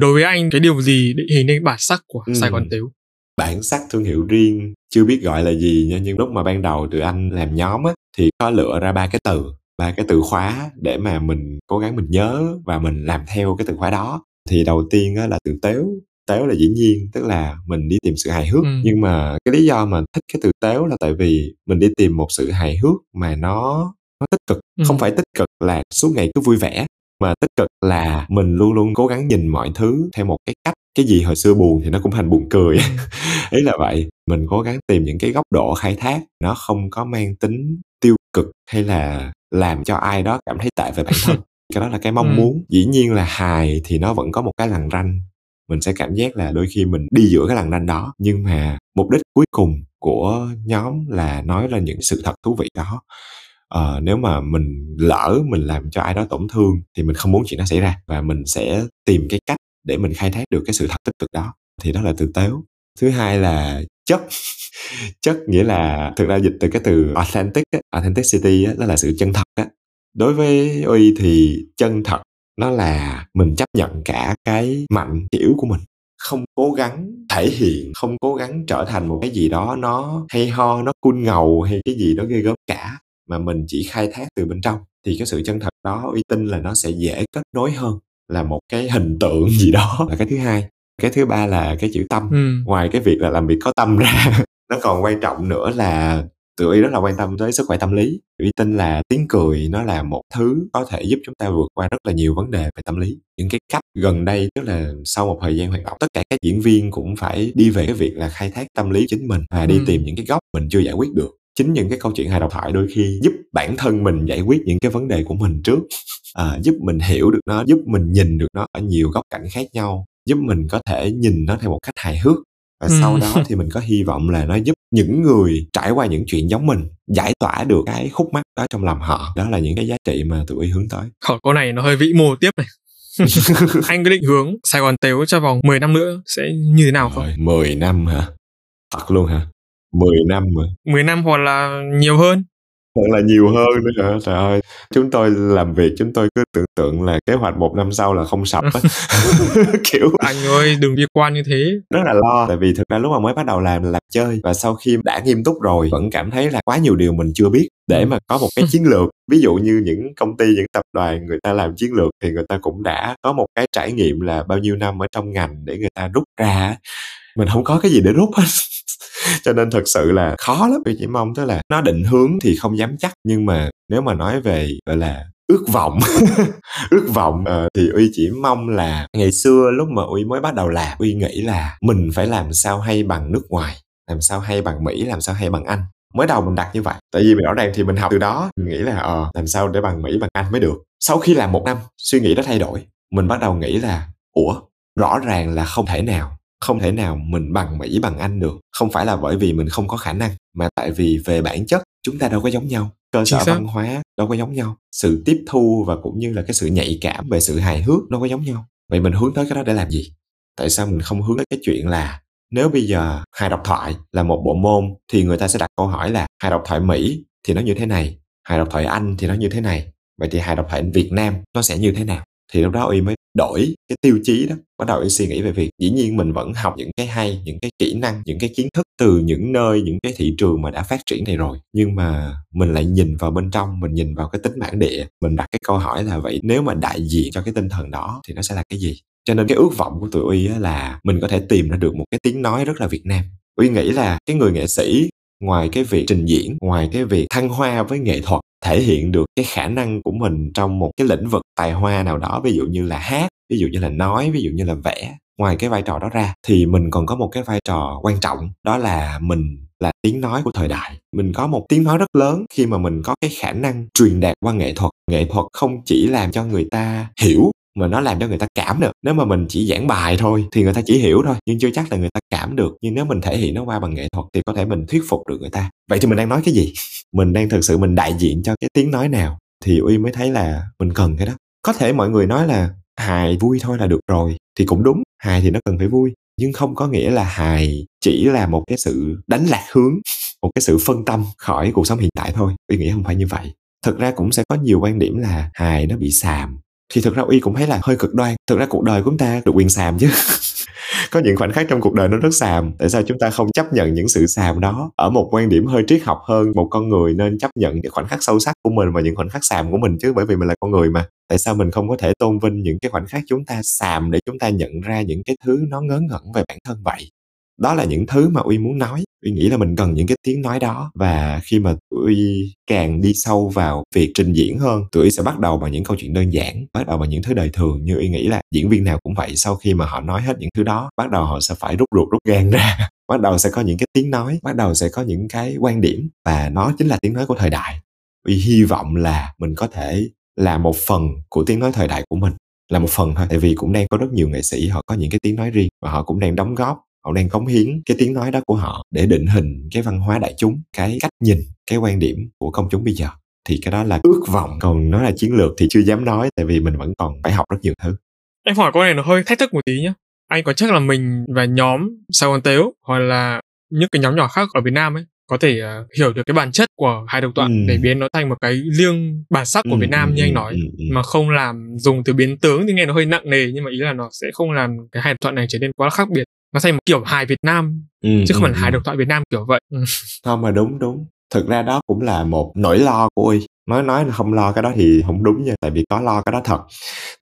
Đối với anh, cái điều gì định hình nên bản sắc của Ừ. Sài Gòn Tếu? bản sắc thương hiệu riêng chưa biết gọi là gì nha nhưng lúc mà ban đầu tụi anh làm nhóm á thì có lựa ra ba cái từ ba cái từ khóa để mà mình cố gắng mình nhớ và mình làm theo cái từ khóa đó thì đầu tiên á là từ tếu tếu là dĩ nhiên tức là mình đi tìm sự hài hước Ừ. nhưng mà cái lý do mà thích cái từ tếu là tại vì mình đi tìm một sự hài hước mà nó nó tích cực Ừ. không phải tích cực là suốt ngày cứ vui vẻ mà tích cực là mình luôn luôn cố gắng nhìn mọi thứ theo một cái cách. Cái gì hồi xưa buồn thì nó cũng thành buồn cười. Ý là vậy mình cố gắng tìm những cái góc độ khai thác nó không có mang tính tiêu cực hay là làm cho ai đó cảm thấy tệ về bản thân. Cái đó là cái mong Ừ. muốn. Dĩ nhiên là hài thì nó vẫn có một cái lằn ranh. Mình sẽ cảm giác là đôi khi mình đi giữa cái lằn ranh đó. Nhưng mà mục đích cuối cùng của nhóm là nói lên những sự thật thú vị đó uh, nếu mà mình lỡ mình làm cho ai đó tổn thương thì mình không muốn chuyện đó xảy ra và mình sẽ tìm cái cách để mình khai thác được cái sự thật tích cực đó. Thì đó là từ tếu. Thứ hai là chất. Chất nghĩa là thực ra dịch từ cái từ authentic á, authenticity á, đó là sự chân thật á. Đối với uy thì chân thật nó là mình chấp nhận cả cái mạnh kiểu của mình. Không cố gắng thể hiện không cố gắng trở thành một cái gì đó nó hay ho nó cool ngầu hay cái gì đó ghê gớm cả mà mình chỉ khai thác từ bên trong thì cái sự chân thật đó uy tin là nó sẽ dễ kết nối hơn là một cái hình tượng gì đó. Là cái thứ hai. Cái thứ ba là cái chữ tâm. Ừ. ngoài cái việc là làm việc có tâm ra nó còn quan trọng nữa là tụi y rất là quan tâm tới sức khỏe tâm lý. Tụi y tin là tiếng cười nó là một thứ có thể giúp chúng ta vượt qua rất là nhiều vấn đề về tâm lý. Những cái cách gần đây tức là sau một thời gian hoạt động tất cả các diễn viên cũng phải đi về cái việc là khai thác tâm lý chính mình và đi Ừ. tìm những cái góc mình chưa giải quyết được chính những cái câu chuyện hài độc thoại đôi khi giúp bản thân mình giải quyết những cái vấn đề của mình trước à, giúp mình hiểu được nó giúp mình nhìn được nó ở nhiều góc cạnh khác nhau giúp mình có thể nhìn nó theo một cách hài hước và ừ. sau đó thì mình có hy vọng là nó giúp những người trải qua những chuyện giống mình giải tỏa được cái khúc mắc đó trong lòng họ đó là những cái giá trị mà tụi hướng tới khỏi câu này nó hơi vĩ mô tiếp này anh có định hướng Sài Gòn Tếu cho vòng 10 năm nữa sẽ như thế nào không? Rồi, 10 năm hả? Thật luôn hả? 10 năm mà. 10 năm hoặc là nhiều hơn? Hoặc là nhiều hơn nữa hả? Trời ơi, chúng tôi làm việc chúng tôi cứ tưởng tượng là kế hoạch một năm sau là không sập á. kiểu anh ơi đừng bi quan như thế. Rất là lo tại vì thực ra lúc mà mới bắt đầu làm là làm chơi và sau khi đã nghiêm túc rồi vẫn cảm thấy là quá nhiều điều mình chưa biết để mà có một cái chiến lược ví dụ như những công ty những tập đoàn người ta làm chiến lược thì người ta cũng đã có một cái trải nghiệm là bao nhiêu năm ở trong ngành để người ta rút ra mình không có cái gì để rút hết. Cho nên thật sự là khó lắm. Tôi chỉ mong tức là nó định hướng thì không dám chắc. Nhưng mà nếu mà nói về gọi là ước vọng ước vọng uh, thì uy chỉ mong là ngày xưa lúc mà uy mới bắt đầu làm uy nghĩ là mình phải làm sao hay bằng nước ngoài làm sao hay bằng mỹ làm sao hay bằng anh. Mới đầu mình đặt như vậy. Tại vì rõ ràng thì mình học từ đó mình nghĩ là ờ làm sao để bằng mỹ bằng anh mới được. Sau khi làm một năm suy nghĩ đó thay đổi. Mình bắt đầu nghĩ là ủa rõ ràng là không thể nào không thể nào mình bằng mỹ bằng anh được. Không phải là bởi vì mình không có khả năng mà tại vì về bản chất chúng ta đâu có giống nhau. Cơ sở văn hóa đâu có giống nhau. Sự tiếp thu và cũng như là cái sự nhạy cảm về sự hài hước đâu có giống nhau. Vậy mình hướng tới cái đó để làm gì? Tại sao mình không hướng tới cái chuyện là nếu bây giờ hài độc thoại là một bộ môn thì người ta sẽ đặt câu hỏi là hài độc thoại mỹ thì nó như thế này hài độc thoại anh thì nó như thế này. Vậy thì hài độc thoại việt nam nó sẽ như thế nào? Thì lúc đó y mới đổi cái tiêu chí đó, bắt đầu em suy nghĩ về việc dĩ nhiên mình vẫn học những cái hay, những cái kỹ năng, những cái kiến thức từ những nơi, những cái thị trường mà đã phát triển này rồi. Nhưng mà mình lại nhìn vào bên trong, mình nhìn vào cái tính bản địa, mình đặt cái câu hỏi là vậy nếu mà đại diện cho cái tinh thần đó thì nó sẽ là cái gì? Cho nên cái ước vọng của tụi uy là mình có thể tìm ra được một cái tiếng nói rất là việt nam. Uy nghĩ là cái người nghệ sĩ, ngoài cái việc trình diễn, ngoài cái việc thăng hoa với nghệ thuật thể hiện được cái khả năng của mình trong một cái lĩnh vực tài hoa nào đó, ví dụ như là hát, ví dụ như là nói, ví dụ như là vẽ. Ngoài cái vai trò đó ra, thì mình còn có một cái vai trò quan trọng, đó là mình là tiếng nói của thời đại. Mình có một tiếng nói rất lớn khi mà mình có cái khả năng truyền đạt qua nghệ thuật. Nghệ thuật không chỉ làm cho người ta hiểu, mà nó làm cho người ta cảm được nếu mà mình chỉ giảng bài thôi thì người ta chỉ hiểu thôi, nhưng chưa chắc là người ta cảm được. Nhưng nếu mình thể hiện nó qua bằng nghệ thuật thì có thể mình thuyết phục được người ta. Vậy thì mình đang nói cái gì? Mình đang thực sự mình đại diện cho cái tiếng nói nào, thì uy mới thấy là mình cần cái đó. Có thể mọi người nói là hài vui thôi là được rồi, thì cũng đúng, hài thì nó cần phải vui, nhưng không có nghĩa là hài chỉ là một cái sự đánh lạc hướng, một cái sự phân tâm khỏi cuộc sống hiện tại thôi. Uy nghĩ không phải như vậy. Thực ra cũng sẽ có nhiều quan điểm là hài nó bị xàm. Thì thực ra uy cũng thấy là hơi cực đoan. Thực ra cuộc đời của chúng ta được quyền xàm chứ. có những khoảnh khắc trong cuộc đời nó rất xàm. Tại sao chúng ta không chấp nhận những sự xàm đó? Ở một quan điểm hơi triết học hơn, một con người nên chấp nhận những khoảnh khắc sâu sắc của mình và những khoảnh khắc xàm của mình chứ, bởi vì mình là con người mà. Tại sao mình không có thể tôn vinh những cái khoảnh khắc chúng ta xàm để chúng ta nhận ra những cái thứ nó ngớ ngẩn về bản thân vậy? Đó là những thứ mà uy muốn nói. Uy nghĩ là mình cần những cái tiếng nói đó. Và khi mà uy càng đi sâu vào việc trình diễn hơn, tụi uy sẽ bắt đầu bằng những câu chuyện đơn giản, bắt đầu bằng những thứ đời thường. Như uy nghĩ là diễn viên nào cũng vậy, sau khi mà họ nói hết những thứ đó, bắt đầu họ sẽ phải rút ruột, rút gan ra. Bắt đầu sẽ có những cái tiếng nói, bắt đầu sẽ có những cái quan điểm. Và nó chính là tiếng nói của thời đại. Uy hy vọng là mình có thể là một phần của tiếng nói thời đại của mình. Là một phần thôi, tại vì cũng đang có rất nhiều nghệ sĩ, họ có những cái tiếng nói riêng và họ cũng đang đóng góp họ đang cống hiến cái tiếng nói đó của họ để định hình cái văn hóa đại chúng cái cách nhìn cái quan điểm của công chúng bây giờ. Thì cái đó là ước vọng. Còn nói là chiến lược thì chưa dám nói tại vì mình vẫn còn phải học rất nhiều thứ. Em hỏi câu này nó hơi thách thức một tí nhé anh có chắc là mình và nhóm Sài Gòn Tếu hoặc là những cái nhóm nhỏ khác ở Việt Nam ấy có thể uh, hiểu được cái bản chất của hai độc thoại ừ. để biến nó thành một cái liêng bản sắc của ừ, Việt Nam ừ, như anh nói ừ, ừ. mà không làm dùng từ biến tướng thì nghe nó hơi nặng nề nhưng mà ý là nó sẽ không làm cái hai độc thoại này trở nên quá khác biệt nó thành một kiểu hài Việt Nam ừ, chứ không phải là hài độc thoại Việt Nam kiểu vậy. Ừ. không mà đúng đúng. Thực ra đó cũng là một nỗi lo của uy. Nói nói là không lo cái đó thì không đúng nha tại vì có lo cái đó thật.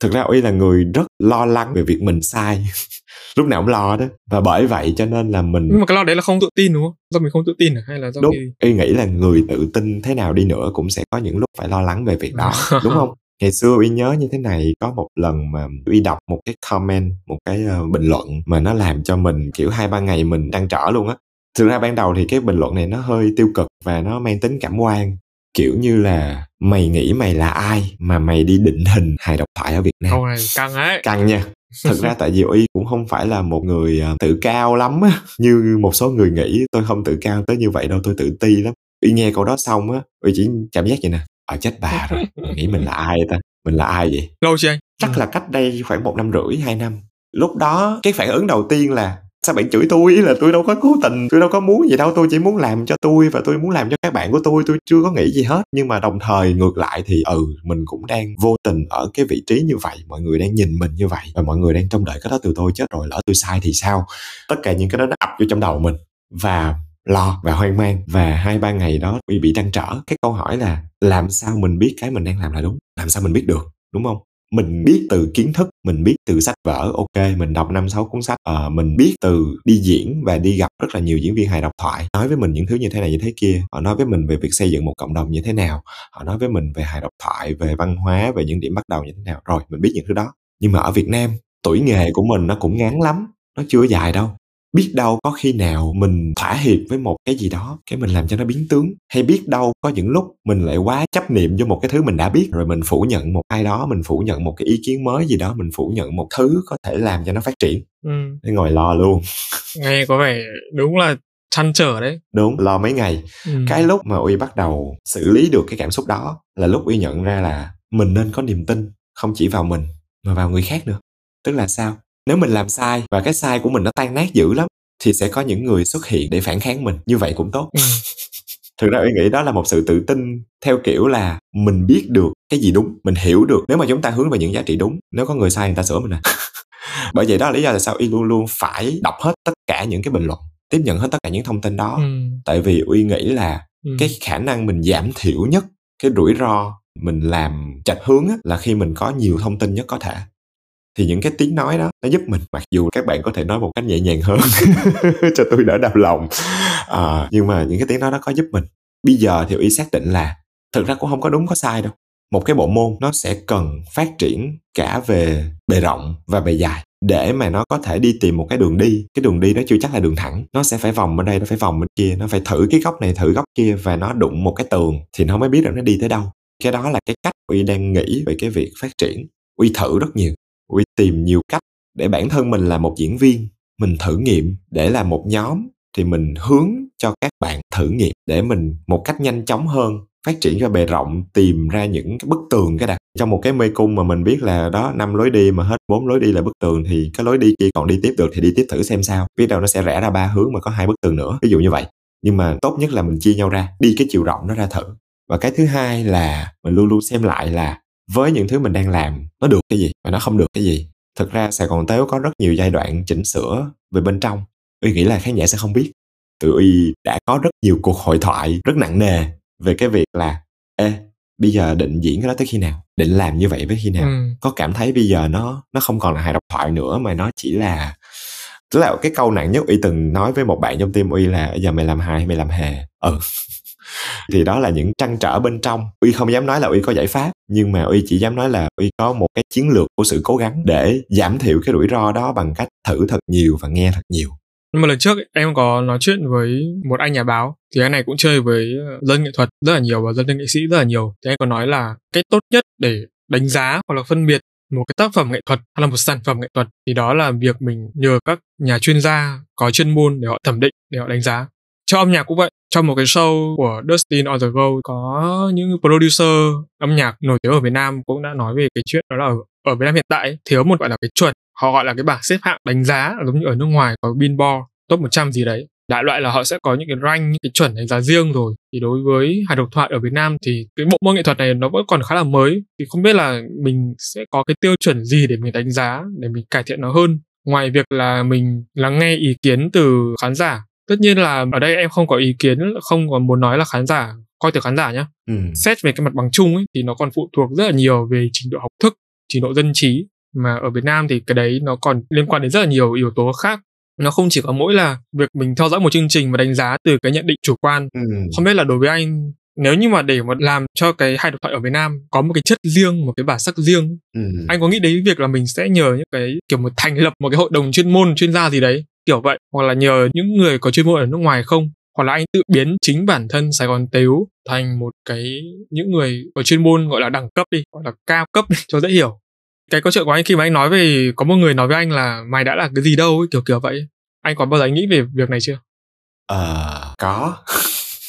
Thực ra uy là người rất lo lắng về việc mình sai. Lúc nào cũng lo đó và bởi vậy cho nên là mình nhưng mà cái lo đấy là không tự tin đúng không? Do mình không tự tin à? hay là do đúng. khi... y nghĩ là người tự tin thế nào đi nữa cũng sẽ có những lúc phải lo lắng về việc đó đúng không ngày xưa uy nhớ như thế này có một lần mà uy đọc một cái comment một cái uh, bình luận mà nó làm cho mình kiểu hai ba ngày mình trăn trở luôn á. Thực ra ban đầu thì cái bình luận này nó hơi tiêu cực và nó mang tính cảm quan kiểu như là mày nghĩ mày là ai mà mày đi định hình hài độc thoại ở Việt Nam? Này căng ấy. Căng nha. Thật ra tại vì uy cũng không phải là một người à, tự cao lắm á như một số người nghĩ. Tôi không tự cao tới như vậy đâu tôi tự ti lắm. Uy nghe câu đó xong á uy chỉ cảm giác vậy nè ở chết bà rồi. Mình nghĩ mình là ai ta? Mình là ai vậy? Lâu chưa anh? Chắc ừ. là cách đây khoảng một năm rưỡi hai năm. Lúc đó cái phản ứng đầu tiên là sao bạn chửi tôi? Ý là tôi đâu có cố tình tôi đâu có muốn gì đâu. Tôi chỉ muốn làm cho tôi và tôi muốn làm cho các bạn của tôi. Tôi chưa có nghĩ gì hết. Nhưng mà đồng thời ngược lại thì ừ mình cũng đang vô tình ở cái vị trí như vậy. Mọi người đang nhìn mình như vậy. Và mọi người đang trông đợi cái đó từ tôi. Chết rồi lỡ tôi sai thì sao? Tất cả những cái đó nó ập vô trong đầu mình. Và lo. Và hoang mang. Và hai ba ngày đó bị bị trăn trở. Cái câu hỏi là làm sao mình biết cái mình đang làm là đúng? Làm sao mình biết được? Đúng không? Mình biết từ kiến thức mình biết từ sách vở ok mình đọc năm sáu cuốn sách. À, mình biết từ đi diễn và đi gặp rất là nhiều diễn viên hài độc thoại. Nói với mình những thứ như thế này như thế kia. Họ nói với mình về việc xây dựng một cộng đồng như thế nào. Họ nói với mình về hài độc thoại về văn hóa về những điểm bắt đầu như thế nào. Rồi mình biết những thứ đó. Nhưng mà ở việt nam tuổi nghề của mình nó cũng ngắn lắm. Nó chưa dài đâu biết đâu có khi nào mình thỏa hiệp với một cái gì đó cái mình làm cho nó biến tướng. Hay biết đâu có những lúc mình lại quá chấp niệm cho một cái thứ mình đã biết rồi mình phủ nhận một ai đó mình phủ nhận một cái ý kiến mới gì đó mình phủ nhận một thứ có thể làm cho nó phát triển. Ừ. ngồi lo luôn. Nghe có vẻ đúng là chăn trở đấy. Đúng lo mấy ngày. Ừ. cái lúc mà uy bắt đầu xử lý được cái cảm xúc đó là lúc uy nhận ra là mình nên có niềm tin không chỉ vào mình mà vào người khác nữa. Tức là sao nếu mình làm sai và cái sai của mình nó tan nát dữ lắm thì sẽ có những người xuất hiện để phản kháng mình như vậy cũng tốt ừ. thực ra tôi nghĩ đó là một sự tự tin theo kiểu là mình biết được cái gì đúng mình hiểu được nếu mà chúng ta hướng vào những giá trị đúng nếu có người sai người ta sửa mình à bởi vậy đó là lý do tại sao y luôn luôn phải đọc hết tất cả những cái bình luận tiếp nhận hết tất cả những thông tin đó ừ. tại vì uy nghĩ là ừ. cái khả năng mình giảm thiểu nhất cái rủi ro mình làm chạch hướng á, là khi mình có nhiều thông tin nhất có thể thì những cái tiếng nói đó nó giúp mình. Mặc dù các bạn có thể nói một cách nhẹ nhàng hơn cho tôi đỡ đau lòng. À, nhưng mà những cái tiếng nói đó có giúp mình. Bây giờ thì ý xác định là thực ra cũng không có đúng có sai đâu. Một cái bộ môn nó sẽ cần phát triển cả về bề rộng và bề dài để mà nó có thể đi tìm một cái đường đi. Cái đường đi đó chưa chắc là đường thẳng. Nó sẽ phải vòng bên đây nó phải vòng bên kia nó phải thử cái góc này thử góc kia và nó đụng một cái tường thì nó mới biết được nó đi tới đâu. Cái đó là cái cách uy đang nghĩ về cái việc phát triển. Uy thử rất nhiều uy tìm nhiều cách để bản thân mình là một diễn viên, mình thử nghiệm để là một nhóm, thì mình hướng cho các bạn thử nghiệm để mình một cách nhanh chóng hơn, phát triển ra bề rộng, tìm ra những cái bức tường cái đặt trong một cái mê cung mà mình biết là đó, năm lối đi mà hết, bốn lối đi là bức tường, thì cái lối đi kia còn đi tiếp được thì đi tiếp thử xem sao. Biết đâu nó sẽ rẽ ra ba hướng mà có hai bức tường nữa, ví dụ như vậy. Nhưng mà tốt nhất là mình chia nhau ra, đi cái chiều rộng nó ra thử. Và cái thứ hai là mình luôn luôn xem lại là với những thứ mình đang làm nó được cái gì và nó không được cái gì? Thực ra sài gòn tếu có rất nhiều giai đoạn chỉnh sửa về bên trong. Uy nghĩ là khán giả sẽ không biết. Tụi uy đã có rất nhiều cuộc hội thoại rất nặng nề về cái việc là ê bây giờ định diễn cái đó tới khi nào? Định làm như vậy với khi nào? Ừ. có cảm thấy bây giờ nó nó không còn là hài độc thoại nữa mà nó chỉ là tức là cái câu nặng nhất uy từng nói với một bạn trong team uy là bây giờ mày làm hài hay mày làm hề? Ừ thì đó là những trăn trở bên trong. Uy không dám nói là uy có giải pháp, nhưng mà uy chỉ dám nói là uy có một cái chiến lược của sự cố gắng để giảm thiểu cái rủi ro đó bằng cách thử thật nhiều và nghe thật nhiều. Nhưng mà lần trước em có nói chuyện với một anh nhà báo, thì anh này cũng chơi với ờ, dân nghệ thuật rất là nhiều và dân nghệ sĩ rất là nhiều. Thì anh có nói là cái tốt nhất để đánh giá hoặc là phân biệt một cái tác phẩm nghệ thuật hay là một sản phẩm nghệ thuật, thì đó là việc mình nhờ các nhà chuyên gia có chuyên môn để họ thẩm định, để họ đánh giá cho âm nhạc cũng vậy. Trong một cái show của Dustin on the Go có những producer âm nhạc nổi tiếng ở Việt Nam cũng đã nói về cái chuyện đó là ở, ở Việt Nam hiện tại thiếu một gọi là cái chuẩn. Họ gọi là cái bảng xếp hạng đánh giá giống như ở nước ngoài có Billboard top 100 gì đấy. Đại loại là họ sẽ có những cái rank những cái chuẩn đánh giá riêng rồi. Thì đối với hài độc thoại ở Việt Nam thì cái bộ môn nghệ thuật này nó vẫn còn khá là mới. Thì không biết là mình sẽ có cái tiêu chuẩn gì để mình đánh giá để mình cải thiện nó hơn. Ngoài việc là mình lắng nghe ý kiến từ khán giả tất nhiên là ở đây em không có ý kiến không còn muốn nói là khán giả coi từ khán giả nhé ừ. xét về cái mặt bằng chung ấy thì nó còn phụ thuộc rất là nhiều về trình độ học thức trình độ dân trí mà ở Việt Nam thì cái đấy nó còn liên quan đến rất là nhiều yếu tố khác nó không chỉ có mỗi là việc mình theo dõi một chương trình và đánh giá từ cái nhận định chủ quan ừ. không biết là đối với anh nếu như mà để mà làm cho cái hai độc thoại ở Việt Nam có một cái chất riêng một cái bản sắc riêng ừ. anh có nghĩ đến việc là mình sẽ nhờ những cái kiểu một thành lập một cái hội đồng chuyên môn chuyên gia gì đấy kiểu vậy hoặc là nhờ những người có chuyên môn ở nước ngoài không? Hoặc là anh tự biến chính bản thân Sài Gòn Tếu thành một cái những người có chuyên môn gọi là đẳng cấp đi gọi là cao cấp đi, cho dễ hiểu. Cái câu chuyện của anh khi mà anh nói về có một người nói với anh là mày đã là cái gì đâu ấy, kiểu kiểu vậy. Anh có bao giờ anh nghĩ về việc này chưa? Ờ có.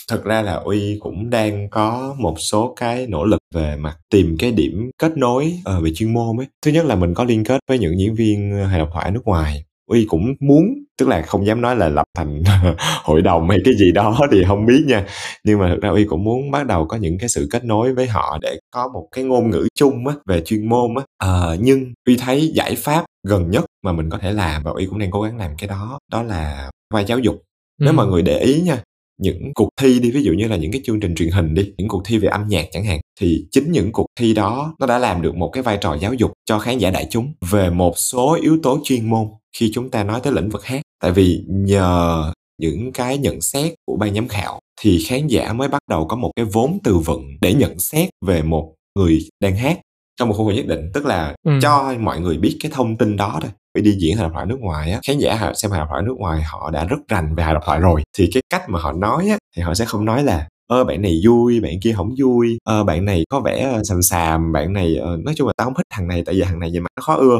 Thực ra là uy cũng đang có một số cái nỗ lực về mặt tìm cái điểm kết nối uh, về chuyên môn ấy. Thứ nhất là mình có liên kết với những diễn viên ờ, hài độc thoại nước ngoài uy cũng muốn tức là không dám nói là lập thành hội đồng hay cái gì đó thì không biết nha. Nhưng mà thực ra uy cũng muốn bắt đầu có những cái sự kết nối với họ để có một cái ngôn ngữ chung á về chuyên môn á. À, nhưng uy thấy giải pháp gần nhất mà mình có thể làm và uy cũng đang cố gắng làm cái đó đó là vai giáo dục. Nếu ừ. mà người để ý nha những cuộc thi đi ví dụ như là những cái chương trình truyền hình đi những cuộc thi về âm nhạc chẳng hạn thì chính những cuộc thi đó nó đã làm được một cái vai trò giáo dục cho khán giả đại chúng về một số yếu tố chuyên môn khi chúng ta nói tới lĩnh vực hát. Tại vì nhờ những cái nhận xét của ban giám khảo thì khán giả mới bắt đầu có một cái vốn từ vựng để nhận xét về một người đang hát. Trong một khuôn khổ nhất định tức là ừ. cho mọi người biết cái thông tin đó thôi đi diễn hài độc thoại nước ngoài á. Khán giả xem hài độc thoại nước ngoài họ đã rất rành về hài độc thoại rồi. Thì cái cách mà họ nói á thì họ sẽ không nói là ơ bạn này vui bạn kia không vui. Ơ bạn này có vẻ ờ, sàm sàm bạn này uh, nói chung là tao không thích thằng này tại vì thằng này nhìn mặt nó khó ưa.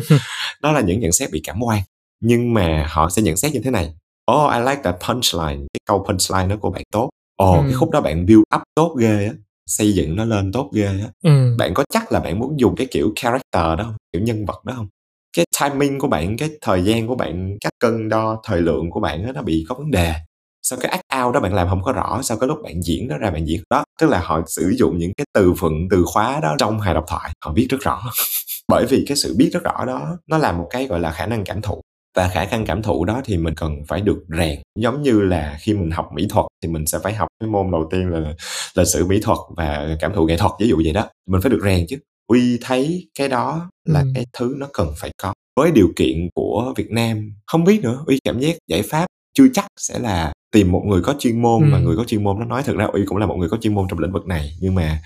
Đó là những nhận xét bị cảm quan. Nhưng mà họ sẽ nhận xét như thế này. Oh I like that punchline. Cái câu punchline đó của bạn tốt. Ồ oh, ừ. cái khúc đó bạn build up tốt ghê á xây dựng nó lên tốt ghê á. Ừ. bạn có chắc là bạn muốn dùng cái kiểu character đó không? Kiểu nhân vật đó không cái timing của bạn cái thời gian của bạn cách cân đo thời lượng của bạn đó, nó bị có vấn đề. Sao cái act out đó bạn làm không có rõ sao cái lúc bạn diễn đó ra bạn diễn. Đó tức là họ sử dụng những cái từ vựng từ khóa đó trong hài độc thoại họ biết rất rõ. Bởi vì cái sự biết rất rõ đó nó là một cái gọi là khả năng cảm thụ. Và khả năng cảm thụ đó thì mình cần phải được rèn. Giống như là khi mình học mỹ thuật thì mình sẽ phải học cái môn đầu tiên là lịch sử mỹ thuật và cảm thụ nghệ thuật ví dụ vậy đó. Mình phải được rèn chứ uy thấy cái đó là ừ. cái thứ nó cần phải có với điều kiện của việt nam không biết nữa uy cảm giác giải pháp chưa chắc sẽ là tìm một người có chuyên môn ừ. mà người có chuyên môn nó nói thực ra uy cũng là một người có chuyên môn trong lĩnh vực này nhưng mà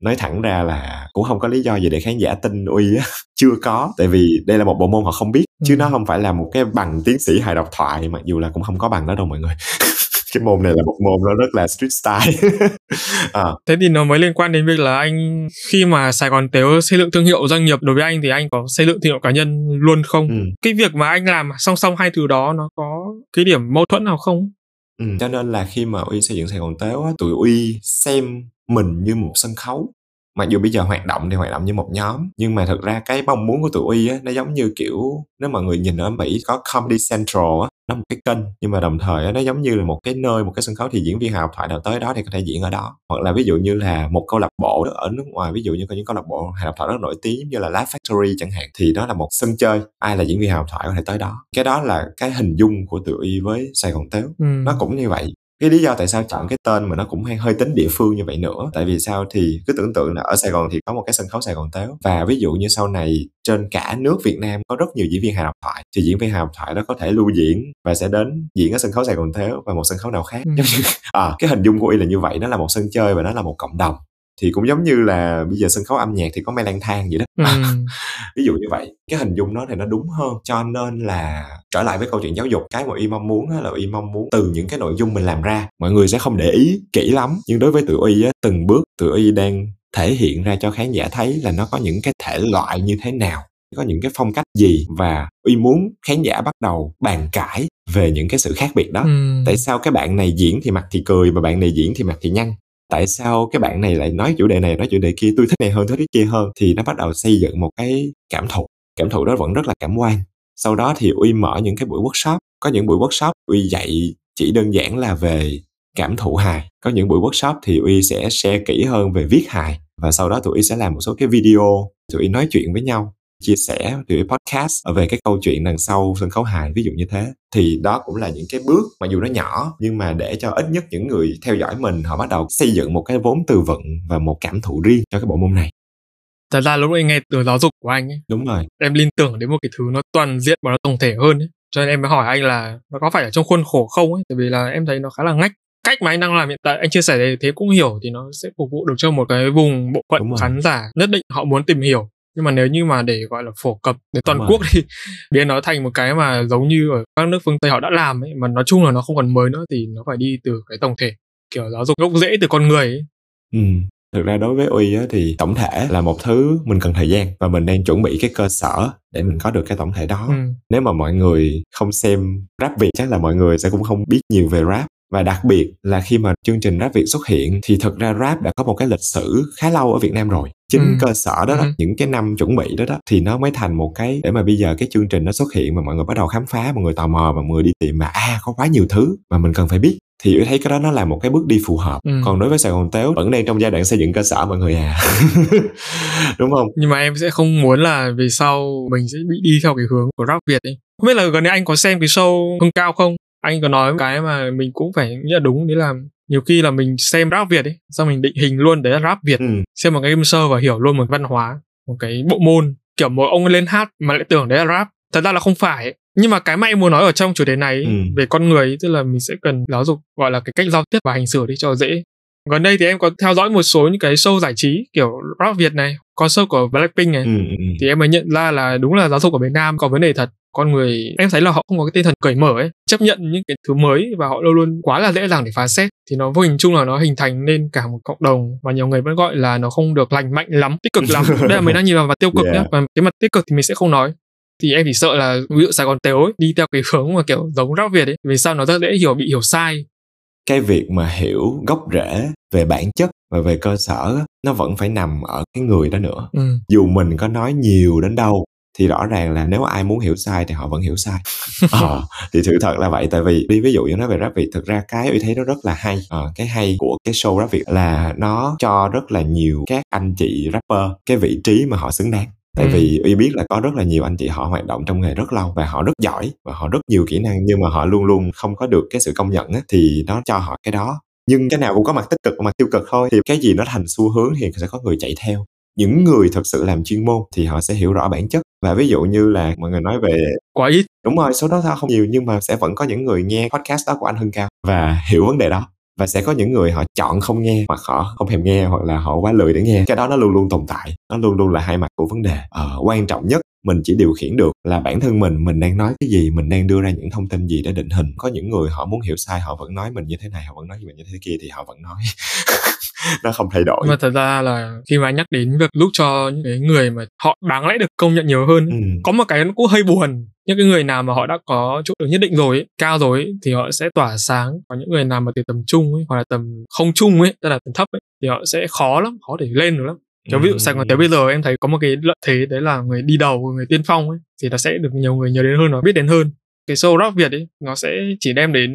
nói thẳng ra là cũng không có lý do gì để khán giả tin uy á chưa có tại vì đây là một bộ môn họ không biết ừ. chứ nó không phải là một cái bằng tiến sĩ hài độc thoại mặc dù là cũng không có bằng đó đâu mọi người cái môn này là một môn nó rất là street style à. thế thì nó mới liên quan đến việc là anh khi mà Sài Gòn Tếu xây dựng thương hiệu doanh nghiệp đối với anh thì anh có xây dựng thương hiệu cá nhân luôn không ừ. cái việc mà anh làm song song hai thứ đó nó có cái điểm mâu thuẫn nào không ừ. cho nên là khi mà uy xây dựng Sài Gòn Tếu á, tụi uy xem mình như một sân khấu mặc dù bây giờ hoạt động thì hoạt động như một nhóm nhưng mà thực ra cái mong muốn của tụi uy á nó giống như kiểu nếu mà người nhìn ở mỹ có comedy central á nó một cái kênh nhưng mà đồng thời nó giống như là một cái nơi một cái sân khấu thì diễn viên học thoại nào tới đó thì có thể diễn ở đó. Hoặc là ví dụ như là một câu lạc bộ đó ở nước ngoài ví dụ như có những câu lạc bộ học thoại rất nổi tiếng như là Laugh Factory chẳng hạn thì đó là một sân chơi ai là diễn viên học thoại có thể tới đó. Cái đó là cái hình dung của tụi y với Sài Gòn Tếu. Ừ. nó cũng như vậy cái lý do tại sao chọn cái tên mà nó cũng hay hơi tính địa phương như vậy nữa. Tại vì sao thì cứ tưởng tượng là ở sài gòn thì có một cái sân khấu sài gòn tếu. Và ví dụ như sau này trên cả nước việt nam có rất nhiều diễn viên hài độc thoại thì diễn viên hài độc thoại đó có thể lưu diễn và sẽ đến diễn ở sân khấu sài gòn tếu và một sân khấu nào khác. Ừ. à, cái hình dung của y là như vậy nó là một sân chơi và nó là một cộng đồng thì cũng giống như là bây giờ sân khấu âm nhạc thì có mây lang thang vậy đó ừ. ví dụ như vậy cái hình dung đó thì nó đúng hơn cho nên là trở lại với câu chuyện giáo dục cái mà y mong muốn là y mong muốn từ những cái nội dung mình làm ra mọi người sẽ không để ý kỹ lắm nhưng đối với tụi y á từng bước tụi y đang thể hiện ra cho khán giả thấy là nó có những cái thể loại như thế nào có những cái phong cách gì và y muốn khán giả bắt đầu bàn cãi về những cái sự khác biệt đó ừ. tại sao cái bạn này diễn thì mặt thì cười mà bạn này diễn thì mặt thì nhăn tại sao cái bạn này lại nói chủ đề này, nói chủ đề kia? Tôi thích này hơn, thích thích kia hơn. Thì nó bắt đầu xây dựng một cái cảm thụ. Cảm thụ đó vẫn rất là cảm quan. Sau đó thì uy mở những cái buổi workshop. Có những buổi workshop, uy dạy chỉ đơn giản là về cảm thụ hài. Có những buổi workshop thì uy sẽ share kỹ hơn về viết hài. Và sau đó tụi uy sẽ làm một số cái video. Tụi uy nói chuyện với nhau chia sẻ từ podcast về cái câu chuyện đằng sau sân khấu hài ví dụ như thế. Thì đó cũng là những cái bước mặc dù nó nhỏ nhưng mà để cho ít nhất những người theo dõi mình họ bắt đầu xây dựng một cái vốn từ vựng và một cảm thụ riêng cho cái bộ môn này. Thật ra lúc anh nghe từ giáo dục của anh ấy đúng rồi. em liên tưởng đến một cái thứ nó toàn diện và nó tổng thể hơn ấy. Cho nên em mới hỏi anh là nó có phải ở trong khuôn khổ không ấy? Tại vì là em thấy nó khá là ngách. Cách mà anh đang làm hiện tại anh chia sẻ thế cũng hiểu thì nó sẽ phục vụ được cho một cái vùng bộ phận khán giả nhất định họ muốn tìm hiểu nhưng mà nếu như mà để gọi là phổ cập đến toàn quốc thì biến nó thành một cái mà giống như ở các nước phương tây họ đã làm ấy mà nói chung là nó không còn mới nữa thì nó phải đi từ cái tổng thể kiểu giáo dục gốc rễ từ con người ấy Ừ. Thực ra đối với Uy á, thì tổng thể là một thứ mình cần thời gian và mình đang chuẩn bị cái cơ sở để mình có được cái tổng thể đó. ừ. Nếu mà mọi người không xem rap Việt chắc là mọi người sẽ cũng không biết nhiều về rap và đặc biệt là khi mà chương trình rap Việt xuất hiện thì thực ra rap đã có một cái lịch sử khá lâu ở Việt Nam rồi. Chính Ừ. cơ sở đó, đó Ừ. những cái năm chuẩn bị đó đó thì nó mới thành một cái để mà bây giờ cái chương trình nó xuất hiện mà mọi người bắt đầu khám phá, mọi người tò mò và mọi người đi tìm mà à có quá nhiều thứ mà mình cần phải biết thì tôi thấy cái đó nó là một cái bước đi phù hợp Ừ. còn đối với sài gòn tếu vẫn đang trong giai đoạn xây dựng cơ sở mọi người à đúng không nhưng mà em sẽ không muốn là về sau mình sẽ bị đi theo cái hướng của rap Việt ấy không biết là gần đây anh có xem cái show hưng cao không anh có nói cái mà mình cũng phải nghĩ là đúng đấy là nhiều khi là mình xem rap Việt ấy xong mình định hình luôn đấy là rap Việt ừ. xem một cái game show và hiểu luôn một văn hóa một cái bộ môn kiểu một ông ấy lên hát mà lại tưởng đấy là rap thật ra là không phải ấy. nhưng mà cái mà em muốn nói ở trong chủ đề này ấy, Ừ. về con người ấy, tức là mình sẽ cần giáo dục gọi là cái cách giao tiếp và hành xử đi cho dễ gần đây thì em có theo dõi một số những cái show giải trí kiểu rap Việt này có show của Blackpink này Ừ, ừ, ừ. thì em mới nhận ra là đúng là giáo dục ở Việt Nam có vấn đề thật con người em thấy là họ không có cái tinh thần cởi mở ấy chấp nhận những cái thứ mới và họ luôn luôn quá là dễ dàng để phán xét. Thì nó vô hình chung là nó hình thành nên cả một cộng đồng và nhiều người vẫn gọi là nó không được lành mạnh lắm tích cực lắm. Đây là mình đang nhìn vào mặt tiêu cực Yeah. nhá và cái mặt tích cực thì mình sẽ không nói. Thì em chỉ sợ là ví dụ Sài Gòn Tếu ấy, đi theo cái hướng mà kiểu giống rap Việt ấy vì sao nó rất dễ hiểu bị hiểu sai. Cái việc mà hiểu gốc rễ về bản chất và về cơ sở nó vẫn phải nằm ở cái người đó nữa. Ừ. dù mình có nói nhiều đến đâu thì rõ ràng là nếu ai muốn hiểu sai thì họ vẫn hiểu sai. Ờ, thì sự thật là vậy tại vì đi ví dụ như nói về rap việt thực ra cái uy thấy nó rất là hay. Ờ, cái hay của cái show rap việt là nó cho rất là nhiều các anh chị rapper cái vị trí mà họ xứng đáng. Tại Ừ. vì uy biết là có rất là nhiều anh chị họ hoạt động trong nghề rất lâu và họ rất giỏi và họ rất nhiều kỹ năng nhưng mà họ luôn luôn không có được cái sự công nhận á, thì nó cho họ cái đó. Nhưng cái nào cũng có mặt tích cực và mặt tiêu cực thôi. Thì cái gì nó thành xu hướng thì sẽ có người chạy theo những người thật sự làm chuyên môn thì họ sẽ hiểu rõ bản chất. Và ví dụ như là mọi người nói về quá ít đúng rồi số đó không nhiều nhưng mà sẽ vẫn có những người nghe podcast đó của anh hưng cao và hiểu vấn đề đó. Và sẽ có những người họ chọn không nghe hoặc họ không thèm nghe hoặc là họ quá lười để nghe. Cái đó nó luôn luôn tồn tại nó luôn luôn là hai mặt của vấn đề. Ờ, quan trọng nhất mình chỉ điều khiển được là bản thân mình mình đang nói cái gì mình đang đưa ra những thông tin gì để định hình. Có những người họ muốn hiểu sai họ vẫn nói mình như thế này họ vẫn nói mình như thế kia thì họ vẫn nói. Nó không thay đổi. Mà thật ra là khi mà nhắc đến việc giúp cho những cái người mà họ đáng lẽ được công nhận nhiều hơn ừ. có một cái nó cũng hơi buồn. Những cái người nào mà họ đã có chỗ đứng nhất định rồi ấy, cao rồi ấy, thì họ sẽ tỏa sáng. Còn những người nào mà từ tầm trung ấy, hoặc là tầm không trung ấy tức là tầm thấp ấy, thì họ sẽ khó lắm khó để lên được lắm kiểu ví dụ Sài Gòn tới bây giờ em thấy có một cái lợi thế đấy là người đi đầu người tiên phong ấy thì nó sẽ được nhiều người nhớ đến hơn và biết đến hơn. Cái show rap Việt ấy nó sẽ chỉ đem đến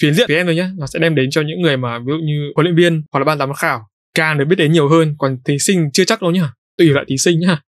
phiến diện với em thôi nhá. Nó sẽ đem đến cho những người mà ví dụ như huấn luyện viên hoặc là ban giám khảo càng được biết đến nhiều hơn còn thí sinh chưa chắc đâu nhá. Tùy loại thí sinh nhá.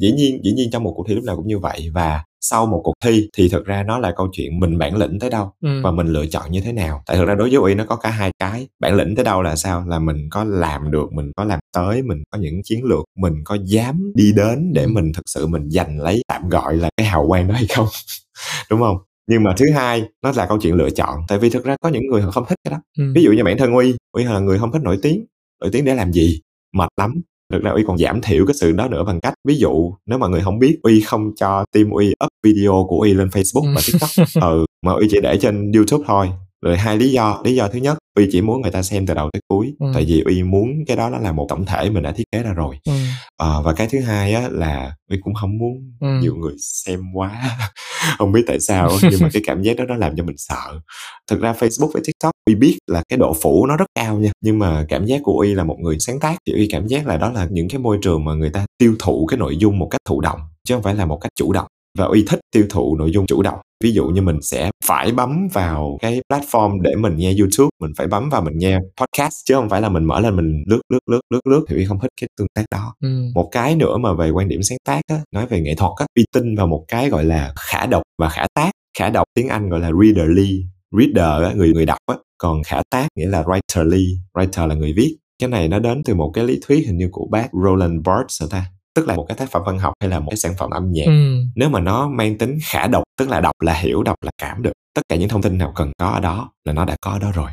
Dĩ nhiên dĩ nhiên trong một cuộc thi lúc nào cũng như vậy và sau một cuộc thi thì thực ra nó là câu chuyện mình bản lĩnh tới đâu ừ. và mình lựa chọn như thế nào. Tại thực ra đối với uy nó có cả hai cái bản lĩnh tới đâu là sao? Là mình có làm được mình có làm tới mình có những chiến lược mình có dám đi đến để Ừ. mình thực sự mình giành lấy tạm gọi là cái hào quang đó hay không? Đúng không? Nhưng mà thứ hai nó là câu chuyện lựa chọn tại vì thực ra có những người họ không thích cái đó. Ừ. ví dụ như bản thân uy uy là người không thích nổi tiếng. Nổi tiếng để làm gì? Mệt lắm thực ra uy còn giảm thiểu cái sự đó nữa bằng cách ví dụ nếu mà người không biết uy không cho team uy up video của uy lên facebook và Ừ. tiktok ừ mà uy chỉ để trên youtube thôi rồi hai lý do lý do thứ nhất uy chỉ muốn người ta xem từ đầu tới cuối Ừ. tại vì uy muốn cái đó nó là một tổng thể mình đã thiết kế ra rồi Ừ. Ờ, và cái thứ hai á là uy cũng không muốn Ừ. nhiều người xem quá không biết tại sao nhưng mà cái cảm giác đó nó làm cho mình sợ thực ra facebook với tiktok uy biết là cái độ phủ nó rất cao nha nhưng mà cảm giác của uy là một người sáng tác thì uy cảm giác là đó là những cái môi trường mà người ta tiêu thụ cái nội dung một cách thụ động chứ không phải là một cách chủ động và uy thích tiêu thụ nội dung chủ động ví dụ như mình sẽ phải bấm vào cái platform để mình nghe youtube mình phải bấm vào mình nghe podcast chứ không phải là mình mở lên mình lướt lướt lướt lướt lướt thì không thích cái tương tác đó. Ừ. một cái nữa mà về quan điểm sáng tác á, nói về nghệ thuật á, uy tin vào một cái gọi là khả độc và khả tác. Khả độc tiếng anh gọi là readerly reader á, người người đọc á. Còn khả tác nghĩa là writerly writer là người viết. Cái này nó đến từ một cái lý thuyết hình như của bác Roland Barthes ta? Tức là một cái tác phẩm văn học hay là một cái sản phẩm âm nhạc. Ừ. nếu mà nó mang tính khả độc tức là đọc là hiểu đọc là cảm được. Tất cả những thông tin nào cần có ở đó là nó đã có ở đó rồi.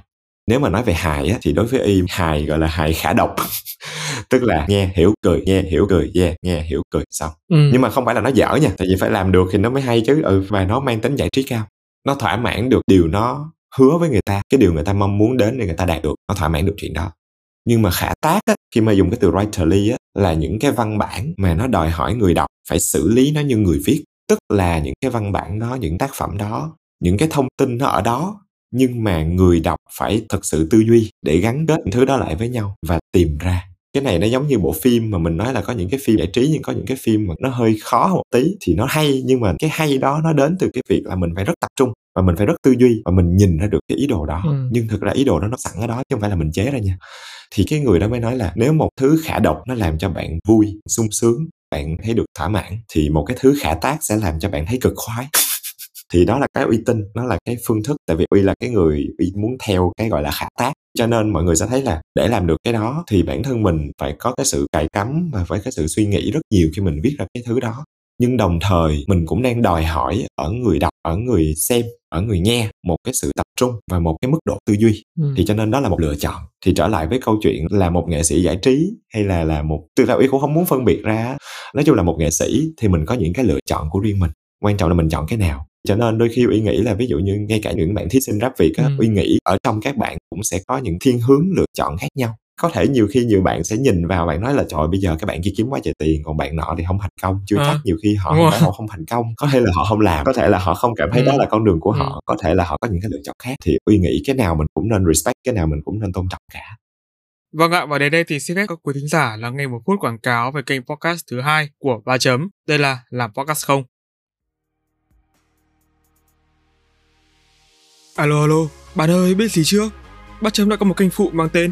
Nếu mà nói về hài á thì đối với y hài gọi là hài khả độc. Tức là nghe hiểu cười nghe hiểu cười yeah nghe hiểu cười xong. Ừ. nhưng mà không phải là nó dở nha tại vì phải làm được thì nó mới hay chứ. Ừ và nó mang tính giải trí cao. Nó thỏa mãn được điều nó hứa với người ta cái điều người ta mong muốn đến để người ta đạt được nó thỏa mãn được chuyện đó. Nhưng mà khả tác á, khi mà dùng cái từ writerly á, là những cái văn bản mà nó đòi hỏi người đọc phải xử lý nó như người viết tức là những cái văn bản đó những tác phẩm đó những cái thông tin nó ở đó nhưng mà người đọc phải thật sự tư duy để gắn kết những thứ đó lại với nhau và tìm ra. Cái này nó giống như bộ phim mà mình nói là có những cái phim giải trí nhưng có những cái phim mà nó hơi khó một tí thì nó hay nhưng mà cái hay đó nó đến từ cái việc là mình phải rất tập trung và mình phải rất tư duy và mình nhìn ra được cái ý đồ đó. Ừ. nhưng thực ra ý đồ đó nó sẵn ở đó chứ không phải là mình chế ra nha. Thì cái người đó mới nói là nếu một thứ khả độc nó làm cho bạn vui sung sướng bạn thấy được thỏa mãn, thì một cái thứ khả tác sẽ làm cho bạn thấy cực khoái. Thì đó là cái uy tín, nó là cái phương thức. Tại vì uy là cái người uy muốn theo cái gọi là khả tác. Cho nên mọi người sẽ thấy là để làm được cái đó thì bản thân mình phải có cái sự cài cắm và phải cái sự suy nghĩ rất nhiều khi mình viết ra cái thứ đó nhưng đồng thời mình cũng đang đòi hỏi ở người đọc ở người xem ở người nghe một cái sự tập trung và một cái mức độ tư duy. Ừ. thì cho nên đó là một lựa chọn. Thì trở lại với câu chuyện là một nghệ sĩ giải trí hay là là một từ đạo ý cũng không muốn phân biệt ra. Nói chung là một nghệ sĩ thì mình có những cái lựa chọn của riêng mình. Quan trọng là mình chọn cái nào. Cho nên đôi khi uy nghĩ là ví dụ như ngay cả những bạn thí sinh rap việt á ừ. uy nghĩ ở trong các bạn cũng sẽ có những thiên hướng lựa chọn khác nhau có thể nhiều khi nhiều bạn sẽ nhìn vào bạn nói là trời bây giờ các bạn kia kiếm quá trời tiền còn bạn nọ thì không thành công chưa à, chắc nhiều khi họ họ không thành công có thể là họ không làm có thể là họ không cảm thấy ừ. đó là con đường của ừ. họ có thể là họ có những cái lựa chọn khác thì uy nghĩ cái nào mình cũng nên respect cái nào mình cũng nên tôn trọng cả Vâng ạ, và đến đây thì xin phép các quý thính giả là nghe một phút quảng cáo về kênh podcast thứ hai của Ba Chấm. Đây là Làm Podcast Không. Alo alo, bạn ơi biết gì chưa? Ba Chấm đã có một kênh phụ mang tên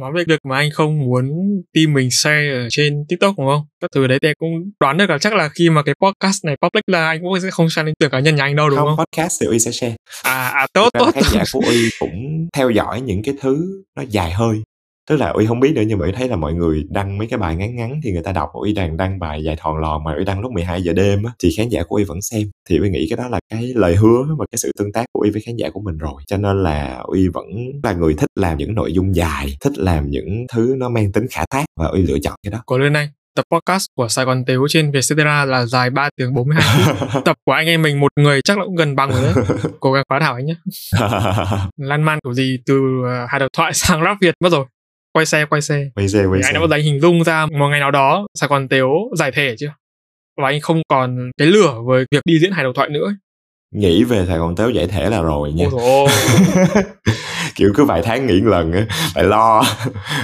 Nói về việc mà anh không muốn team mình share ở trên tiktok đúng không? Các thứ đấy thì cũng đoán được là chắc là khi mà cái podcast này public là anh cũng sẽ không share lên tưởng cá nhân nhà anh đâu đúng không, không? podcast thì uy sẽ share. À à tốt tốt khán giả của uy cũng theo dõi những cái thứ nó dài hơi tức là uy không biết nữa nhưng mà uy thấy là mọi người đăng mấy cái bài ngắn ngắn thì người ta đọc uy đang đăng bài dài thòn lòn mà uy đăng lúc 12 giờ đêm á thì khán giả của uy vẫn xem thì uy nghĩ cái đó là cái lời hứa và cái sự tương tác của uy với khán giả của mình rồi cho nên là uy vẫn là người thích làm những nội dung dài thích làm những thứ nó mang tính khả thác và uy lựa chọn cái đó có lên này tập podcast của Sài Gòn Tếu trên Vietcetera là dài 3 tiếng 42 phút. tập của anh em mình một người chắc là cũng gần bằng rồi đấy. Cố gắng phá thảo anh nhé. Lan man của gì từ uh, hai độc thoại sang rap Việt mất rồi quay xe quay xe. Quay xe quay xe anh đã bao giờ hình dung ra một ngày nào đó sài gòn tếu giải thể chưa? Và anh không còn cái lửa với việc đi diễn hài độc thoại nữa nghĩ về Sài Gòn Tếu giải thể là rồi nha. Kiểu cứ vài tháng nghỉ một lần phải lo.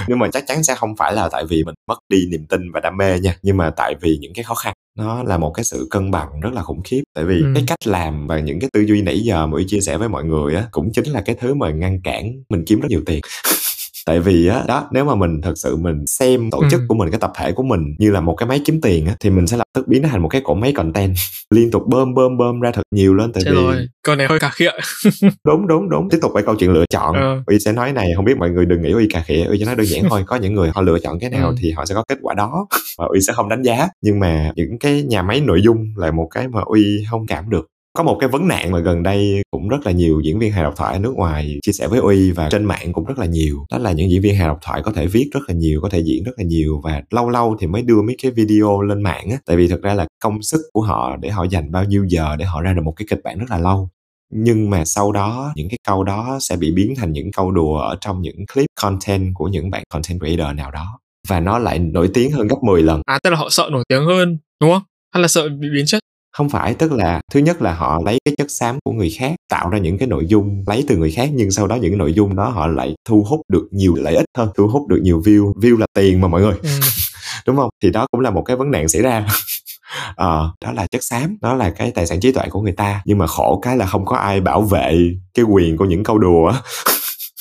Nhưng mà chắc chắn sẽ không phải là tại vì mình mất đi niềm tin và đam mê nha. Nhưng mà tại vì những cái khó khăn nó là một cái sự cân bằng rất là khủng khiếp. Tại vì ừ. cái cách làm và những cái tư duy nãy giờ mà chia sẻ với mọi người á cũng chính là cái thứ mà ngăn cản mình kiếm rất nhiều tiền tại vì á đó nếu mà mình thật sự mình xem tổ chức ừ. của mình cái tập thể của mình như là một cái máy kiếm tiền á thì mình sẽ lập tức biến nó thành một cái cỗ máy content liên tục bơm bơm bơm ra thật nhiều lên. Tại Trời vì rồi, câu này hơi cà khịa. Đúng đúng đúng. Tiếp tục cái câu chuyện lựa chọn. Ừ. uy sẽ nói này không biết mọi người đừng nghĩ uy cà khịa uy chỉ nói đơn giản thôi. Có những người họ lựa chọn cái nào ừ. thì họ sẽ có kết quả đó và uy sẽ không đánh giá. Nhưng mà những cái nhà máy nội dung là một cái mà uy không cảm được có một cái vấn nạn mà gần đây cũng rất là nhiều diễn viên hài độc thoại ở nước ngoài chia sẻ với uy và trên mạng cũng rất là nhiều đó là những diễn viên hài độc thoại có thể viết rất là nhiều có thể diễn rất là nhiều và lâu lâu thì mới đưa mấy cái video lên mạng á tại vì thực ra là công sức của họ để họ dành bao nhiêu giờ để họ ra được một cái kịch bản rất là lâu nhưng mà sau đó những cái câu đó sẽ bị biến thành những câu đùa ở trong những clip content của những bạn content creator nào đó và nó lại nổi tiếng hơn gấp 10 lần. À tức là họ sợ nổi tiếng hơn, đúng không? Hay là sợ bị biến chất? Không phải tức là thứ nhất là họ lấy cái chất xám của người khác tạo ra những cái nội dung lấy từ người khác nhưng sau đó những cái nội dung đó họ lại thu hút được nhiều lợi ích hơn thu hút được nhiều view. View là tiền mà mọi người. Ừ. đúng không? Thì đó cũng là một cái vấn nạn xảy ra. Ờ đó là chất xám đó là cái tài sản trí tuệ của người ta nhưng mà khổ cái là không có ai bảo vệ cái quyền của những câu đùa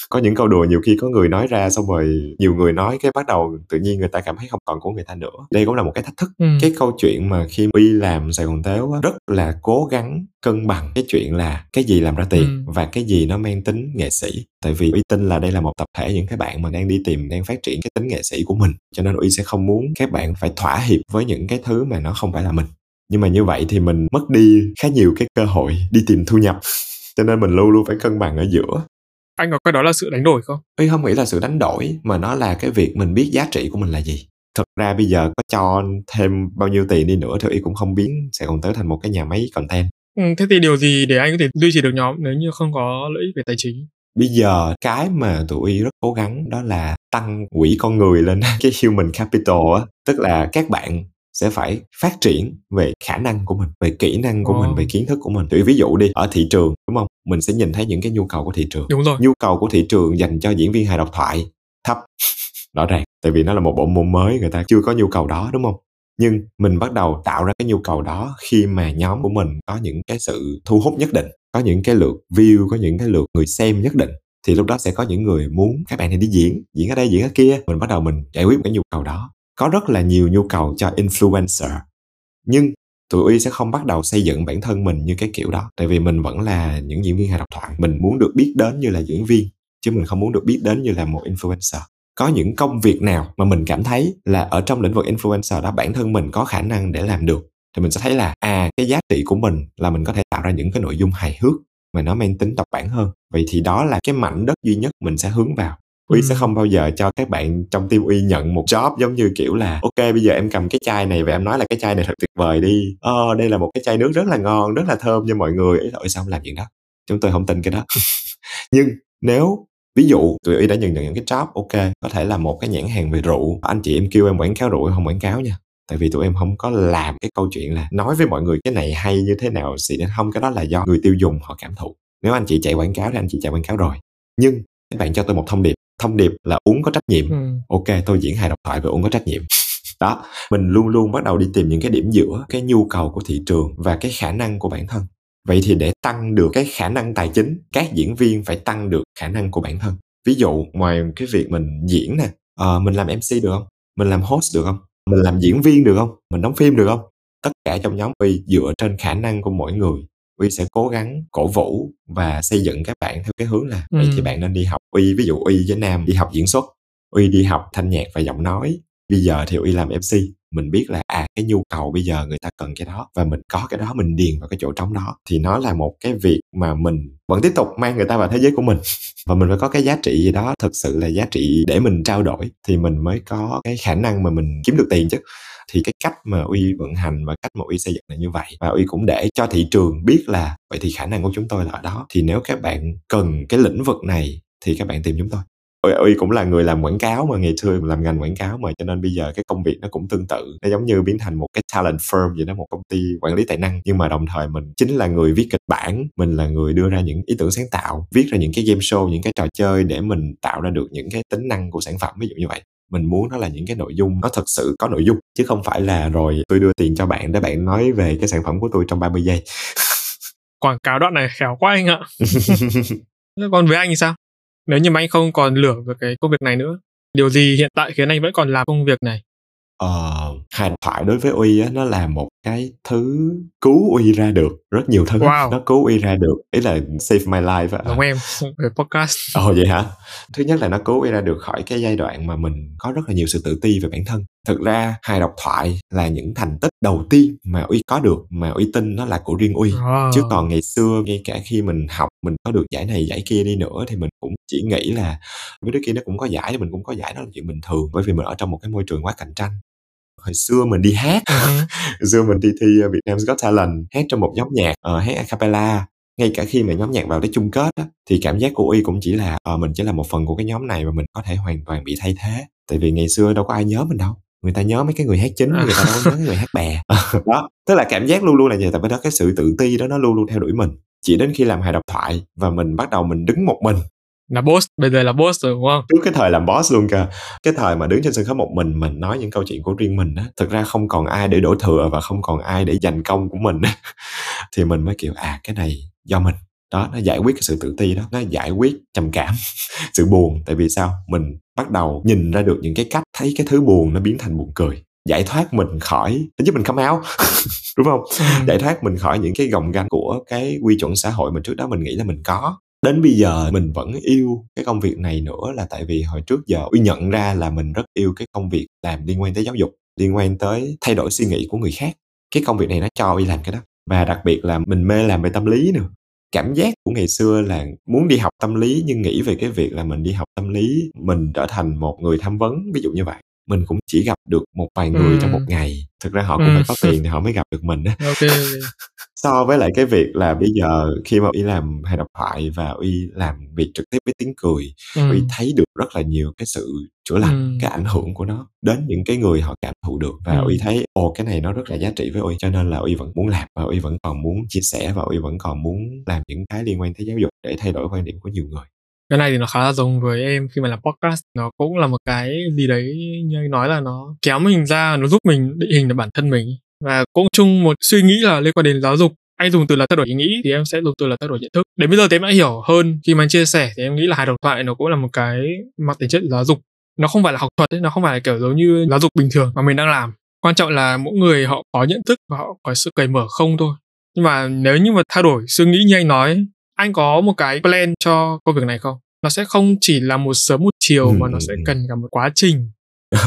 có những câu đùa nhiều khi có người nói ra xong rồi nhiều người nói cái bắt đầu tự nhiên người ta cảm thấy không còn của người ta nữa. Đây cũng là một cái thách thức. Ừ. cái câu chuyện mà khi uy làm sài gòn tếu rất là cố gắng cân bằng. Cái chuyện là cái gì làm ra tiền Ừ. và cái gì nó mang tính nghệ sĩ. Tại vì uy tin là đây là một tập thể những cái bạn mà đang đi tìm đang phát triển cái tính nghệ sĩ của mình. Cho nên uy sẽ không muốn các bạn phải thỏa hiệp với những cái thứ mà nó không phải là mình. Nhưng mà như vậy thì mình mất đi khá nhiều cái cơ hội đi tìm thu nhập. Cho nên mình luôn luôn phải cân bằng ở giữa Anh có coi đó là sự đánh đổi không? Uy không nghĩ là sự đánh đổi mà nó là cái việc mình biết giá trị của mình là gì. Thực ra bây giờ có cho thêm bao nhiêu tiền đi nữa thì Uy cũng không biến sẽ còn tới thành một cái nhà máy content. Ừ, thế thì điều gì để anh có thể duy trì được nhóm nếu như không có lợi ích về tài chính? Bây giờ cái mà tụi Uy rất cố gắng đó là tăng quỹ con người lên cái human capital á, tức là các bạn sẽ phải phát triển về khả năng của mình, về kỹ năng của Ồ. mình, về kiến thức của mình. Thì ví dụ đi, ở thị trường đúng không? Mình sẽ nhìn thấy những cái nhu cầu của thị trường. Đúng rồi. nhu cầu của thị trường dành cho diễn viên hài độc thoại thấp rõ ràng tại vì nó là một bộ môn mới người ta chưa có nhu cầu đó đúng không nhưng mình bắt đầu tạo ra cái nhu cầu đó khi mà nhóm của mình có những cái sự thu hút nhất định có những cái lượt view có những cái lượt người xem nhất định thì lúc đó sẽ có những người muốn các bạn này đi diễn diễn ở đây diễn ở kia mình bắt đầu mình giải quyết một cái nhu cầu đó có rất là nhiều nhu cầu cho influencer. Nhưng tụi uy sẽ không bắt đầu xây dựng bản thân mình như cái kiểu đó, tại vì mình vẫn là những diễn viên hài độc thoại. Mình muốn được biết đến như là diễn viên, chứ mình không muốn được biết đến như là một influencer. Có những công việc nào mà mình cảm thấy là ở trong lĩnh vực influencer đó bản thân mình có khả năng để làm được, thì mình sẽ thấy là à cái giá trị của mình là mình có thể tạo ra những cái nội dung hài hước mà nó mang tính độc bản hơn. Vậy thì đó là cái mảnh đất duy nhất mình sẽ hướng vào. Uy Ừ. sẽ không bao giờ cho các bạn trong team Uy nhận một job giống như kiểu là ok bây giờ em cầm cái chai này và em nói là cái chai này thật tuyệt vời đi. Ờ đây là một cái chai nước rất là ngon, rất là thơm cho mọi người. Ý là Uy sao không làm chuyện đó. Chúng tôi không tin cái đó. Nhưng nếu ví dụ tụi Uy đã nhận nhận những cái job ok có thể là một cái nhãn hàng về rượu anh chị em kêu em quảng cáo rượu không quảng cáo nha tại vì tụi em không có làm cái câu chuyện là nói với mọi người cái này hay như thế nào xịn hay không cái đó là do người tiêu dùng họ cảm thụ nếu anh chị chạy quảng cáo thì anh chị chạy quảng cáo rồi nhưng các bạn cho tôi một thông điệp thông điệp là uống có trách nhiệm. Ừ. ok tôi diễn hài độc thoại và uống có trách nhiệm. Đó mình luôn luôn bắt đầu đi tìm những cái điểm giữa cái nhu cầu của thị trường và cái khả năng của bản thân. Vậy thì để tăng được cái khả năng tài chính các diễn viên phải tăng được khả năng của bản thân. Ví dụ ngoài cái việc mình diễn nè ờ, mình làm mc được không? Mình làm host được không? Mình làm diễn viên được không? Mình đóng phim được không? Tất cả trong nhóm uy dựa trên khả năng của mỗi người uy sẽ cố gắng cổ vũ và xây dựng các bạn theo cái hướng là vậy Ừ. thì bạn nên đi học uy ví dụ uy với nam đi học diễn xuất uy đi học thanh nhạc và giọng nói. Bây giờ thì uy làm mc mình biết là à cái nhu cầu bây giờ người ta cần cái đó và mình có cái đó mình điền vào cái chỗ trống đó thì nó là một cái việc mà mình vẫn tiếp tục mang người ta vào thế giới của mình. Và mình phải có cái giá trị gì đó thực sự là giá trị để mình trao đổi thì mình mới có cái khả năng mà mình kiếm được tiền chứ thì cái cách mà uy vận hành và cách mà uy xây dựng là như vậy. Và uy cũng để cho thị trường biết là vậy thì khả năng của chúng tôi là ở đó. Thì nếu các bạn cần cái lĩnh vực này thì các bạn tìm chúng tôi. Uy, Uy cũng là người làm quảng cáo mà ngày xưa làm ngành quảng cáo mà cho nên bây giờ cái công việc nó cũng tương tự. Nó giống như biến thành một cái talent firm vậy đó một công ty quản lý tài năng. Nhưng mà đồng thời mình chính là người viết kịch bản mình là người đưa ra những ý tưởng sáng tạo viết ra những cái game show những cái trò chơi để mình tạo ra được những cái tính năng của sản phẩm ví dụ như vậy mình muốn nó là những cái nội dung nó thật sự có nội dung chứ không phải là rồi tôi đưa tiền cho bạn để bạn nói về cái sản phẩm của tôi trong 30 giây Quảng cáo đoạn này khéo quá anh ạ. Còn với anh thì sao? Nếu như mà anh không còn lửa về cái công việc này nữa, điều gì hiện tại khiến anh vẫn còn làm công việc này? ờ, hài thoại đối với uy á nó là một cái thứ cứu uy ra được rất nhiều thứ Wow. nó cứu uy ra được ý là save my life á Giống em về podcast. Ồ vậy hả? Thứ nhất là nó cứu uy ra được khỏi cái giai đoạn mà mình có rất là nhiều sự tự ti về bản thân. Thực ra hài độc thoại là những thành tích đầu tiên mà uy có được mà uy tin nó là của riêng uy. Wow. Chứ còn ngày xưa ngay cả khi mình học mình có được giải này giải kia đi nữa thì mình cũng chỉ nghĩ là mấy đứa kia nó cũng có giải thì mình cũng có giải đó là chuyện bình thường bởi vì mình ở trong một cái môi trường quá cạnh tranh. Hồi xưa mình đi hát, Ừ. hồi xưa mình đi thi uh, Vietnam's Got Talent hát trong một nhóm nhạc uh, hát a cappella. Ngay cả khi mà nhóm nhạc vào tới chung kết á, thì cảm giác của uy cũng chỉ là ờ, mình chỉ là một phần của cái nhóm này và mình có thể hoàn toàn bị thay thế. Tại vì ngày xưa đâu có ai nhớ mình đâu. Người ta nhớ mấy cái người hát chính người ta đâu có nhớ người hát bè đó tức là cảm giác luôn luôn là vậy. Tại vì đó cái sự tự ti đó nó luôn luôn theo đuổi mình. Chỉ đến khi làm hài độc thoại và mình bắt đầu mình đứng một mình là boss bây giờ là boss rồi đúng không? Trước cái thời làm boss luôn kìa. Cái thời mà đứng trên sân khấu một mình mình nói những câu chuyện của riêng mình á thực ra không còn ai để đổ thừa và không còn ai để giành công của mình thì mình mới kiểu à cái này do mình. Đó nó giải quyết cái sự tự ti đó nó giải quyết trầm cảm sự buồn. Tại vì sao? Mình bắt đầu nhìn ra được những cái cách thấy cái thứ buồn nó biến thành buồn cười. Giải thoát mình khỏi giúp mình come out đúng không? Ừ. giải thoát mình khỏi những cái gồng gánh của cái quy chuẩn xã hội mà trước đó mình nghĩ là mình có đến bây giờ mình vẫn yêu cái công việc này nữa là tại vì hồi trước giờ uy nhận ra là mình rất yêu cái công việc làm liên quan tới giáo dục liên quan tới thay đổi suy nghĩ của người khác. Cái công việc này nó cho uy làm cái đó. Và đặc biệt là mình mê làm về tâm lý nữa. Cảm giác của ngày xưa là muốn đi học tâm lý nhưng nghĩ về cái việc là mình đi học tâm lý mình trở thành một người tham vấn ví dụ như vậy. Mình cũng chỉ gặp được một vài người ừ. trong một ngày thực ra họ cũng ừ. phải có tiền thì họ mới gặp được mình á okay. so với lại cái việc là bây giờ khi mà uy làm hài độc thoại và uy làm việc trực tiếp với tiếng cười ừ. uy thấy được rất là nhiều cái sự chữa lành ừ. cái ảnh hưởng của nó đến những cái người họ cảm thụ được và ừ. uy thấy ồ cái này nó rất là giá trị với uy cho nên là uy vẫn muốn làm và uy vẫn còn muốn chia sẻ và uy vẫn còn muốn làm những cái liên quan tới giáo dục để thay đổi quan điểm của nhiều người cái này thì nó khá là giống với em khi mà làm podcast. Nó cũng là một cái gì đấy như anh nói là nó kéo mình ra nó giúp mình định hình được bản thân mình. Và cũng chung một suy nghĩ là liên quan đến giáo dục. Anh dùng từ là thay đổi ý nghĩ thì em sẽ dùng từ là thay đổi nhận thức. Đến bây giờ thì em đã hiểu hơn. Khi mà anh chia sẻ thì em nghĩ là hài độc thoại nó cũng là một cái mặt tính chất giáo dục. Nó không phải là học thuật ấy, nó không phải là kiểu giống như giáo dục bình thường mà mình đang làm. Quan trọng là mỗi người họ có nhận thức và họ có sự cởi mở không thôi. Nhưng mà nếu như mà thay đổi suy nghĩ như anh nói anh có một cái plan cho công việc này không nó sẽ không chỉ là một sớm một chiều ừ. mà nó sẽ cần cả một quá trình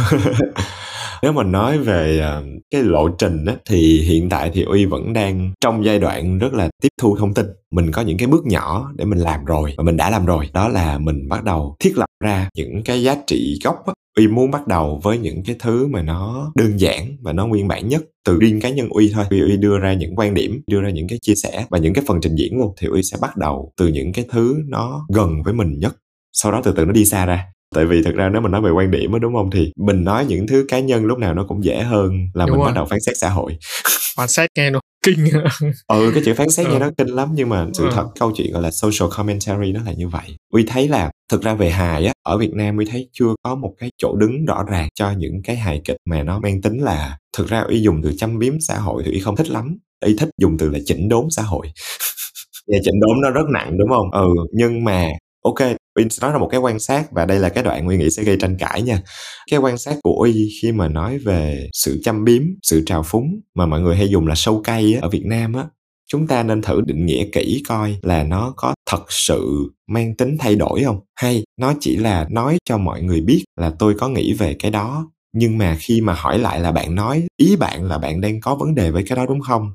nếu mà nói về ờ, cái lộ trình á, thì hiện tại thì uy vẫn đang trong giai đoạn rất là tiếp thu thông tin. Mình có những cái bước nhỏ để mình làm rồi và mình đã làm rồi. Đó là mình bắt đầu thiết lập ra những cái giá trị gốc á, uy muốn bắt đầu với những cái thứ mà nó đơn giản và nó nguyên bản nhất từ riêng cá nhân uy thôi. Uy, uy đưa ra những quan điểm đưa ra những cái chia sẻ và những cái phần trình diễn luôn thì uy sẽ bắt đầu từ những cái thứ nó gần với mình nhất. Sau đó từ từ nó đi xa ra tại vì thật ra nếu mà nói về quan điểm á đúng không thì mình nói những thứ cá nhân lúc nào nó cũng dễ hơn là đúng mình rồi. bắt đầu phán xét xã hội phán xét nghe nó kinh ừ cái chữ phán xét ừ. nghe nó kinh lắm nhưng mà sự ừ. thật câu chuyện gọi là social commentary nó là như vậy uy thấy là thực ra về hài á ở việt nam uy thấy chưa có một cái chỗ đứng rõ ràng cho những cái hài kịch mà nó mang tính là thực ra uy dùng từ châm biếm xã hội thì uy không thích lắm uy thích dùng từ là chỉnh đốn xã hội và chỉnh đốn nó rất nặng đúng không ừ nhưng mà ok Uy nói ra một cái quan sát và đây là cái đoạn Uy nghĩ sẽ gây tranh cãi nha. Cái quan sát của Uy khi mà nói về sự chăm biếm, sự trào phúng mà mọi người hay dùng là sâu cay ở Việt Nam á, chúng ta nên thử định nghĩa kỹ coi là nó có thật sự mang tính thay đổi không? Hay nó chỉ là nói cho mọi người biết là tôi có nghĩ về cái đó nhưng mà khi mà hỏi lại là bạn nói ý bạn là bạn đang có vấn đề với cái đó đúng không?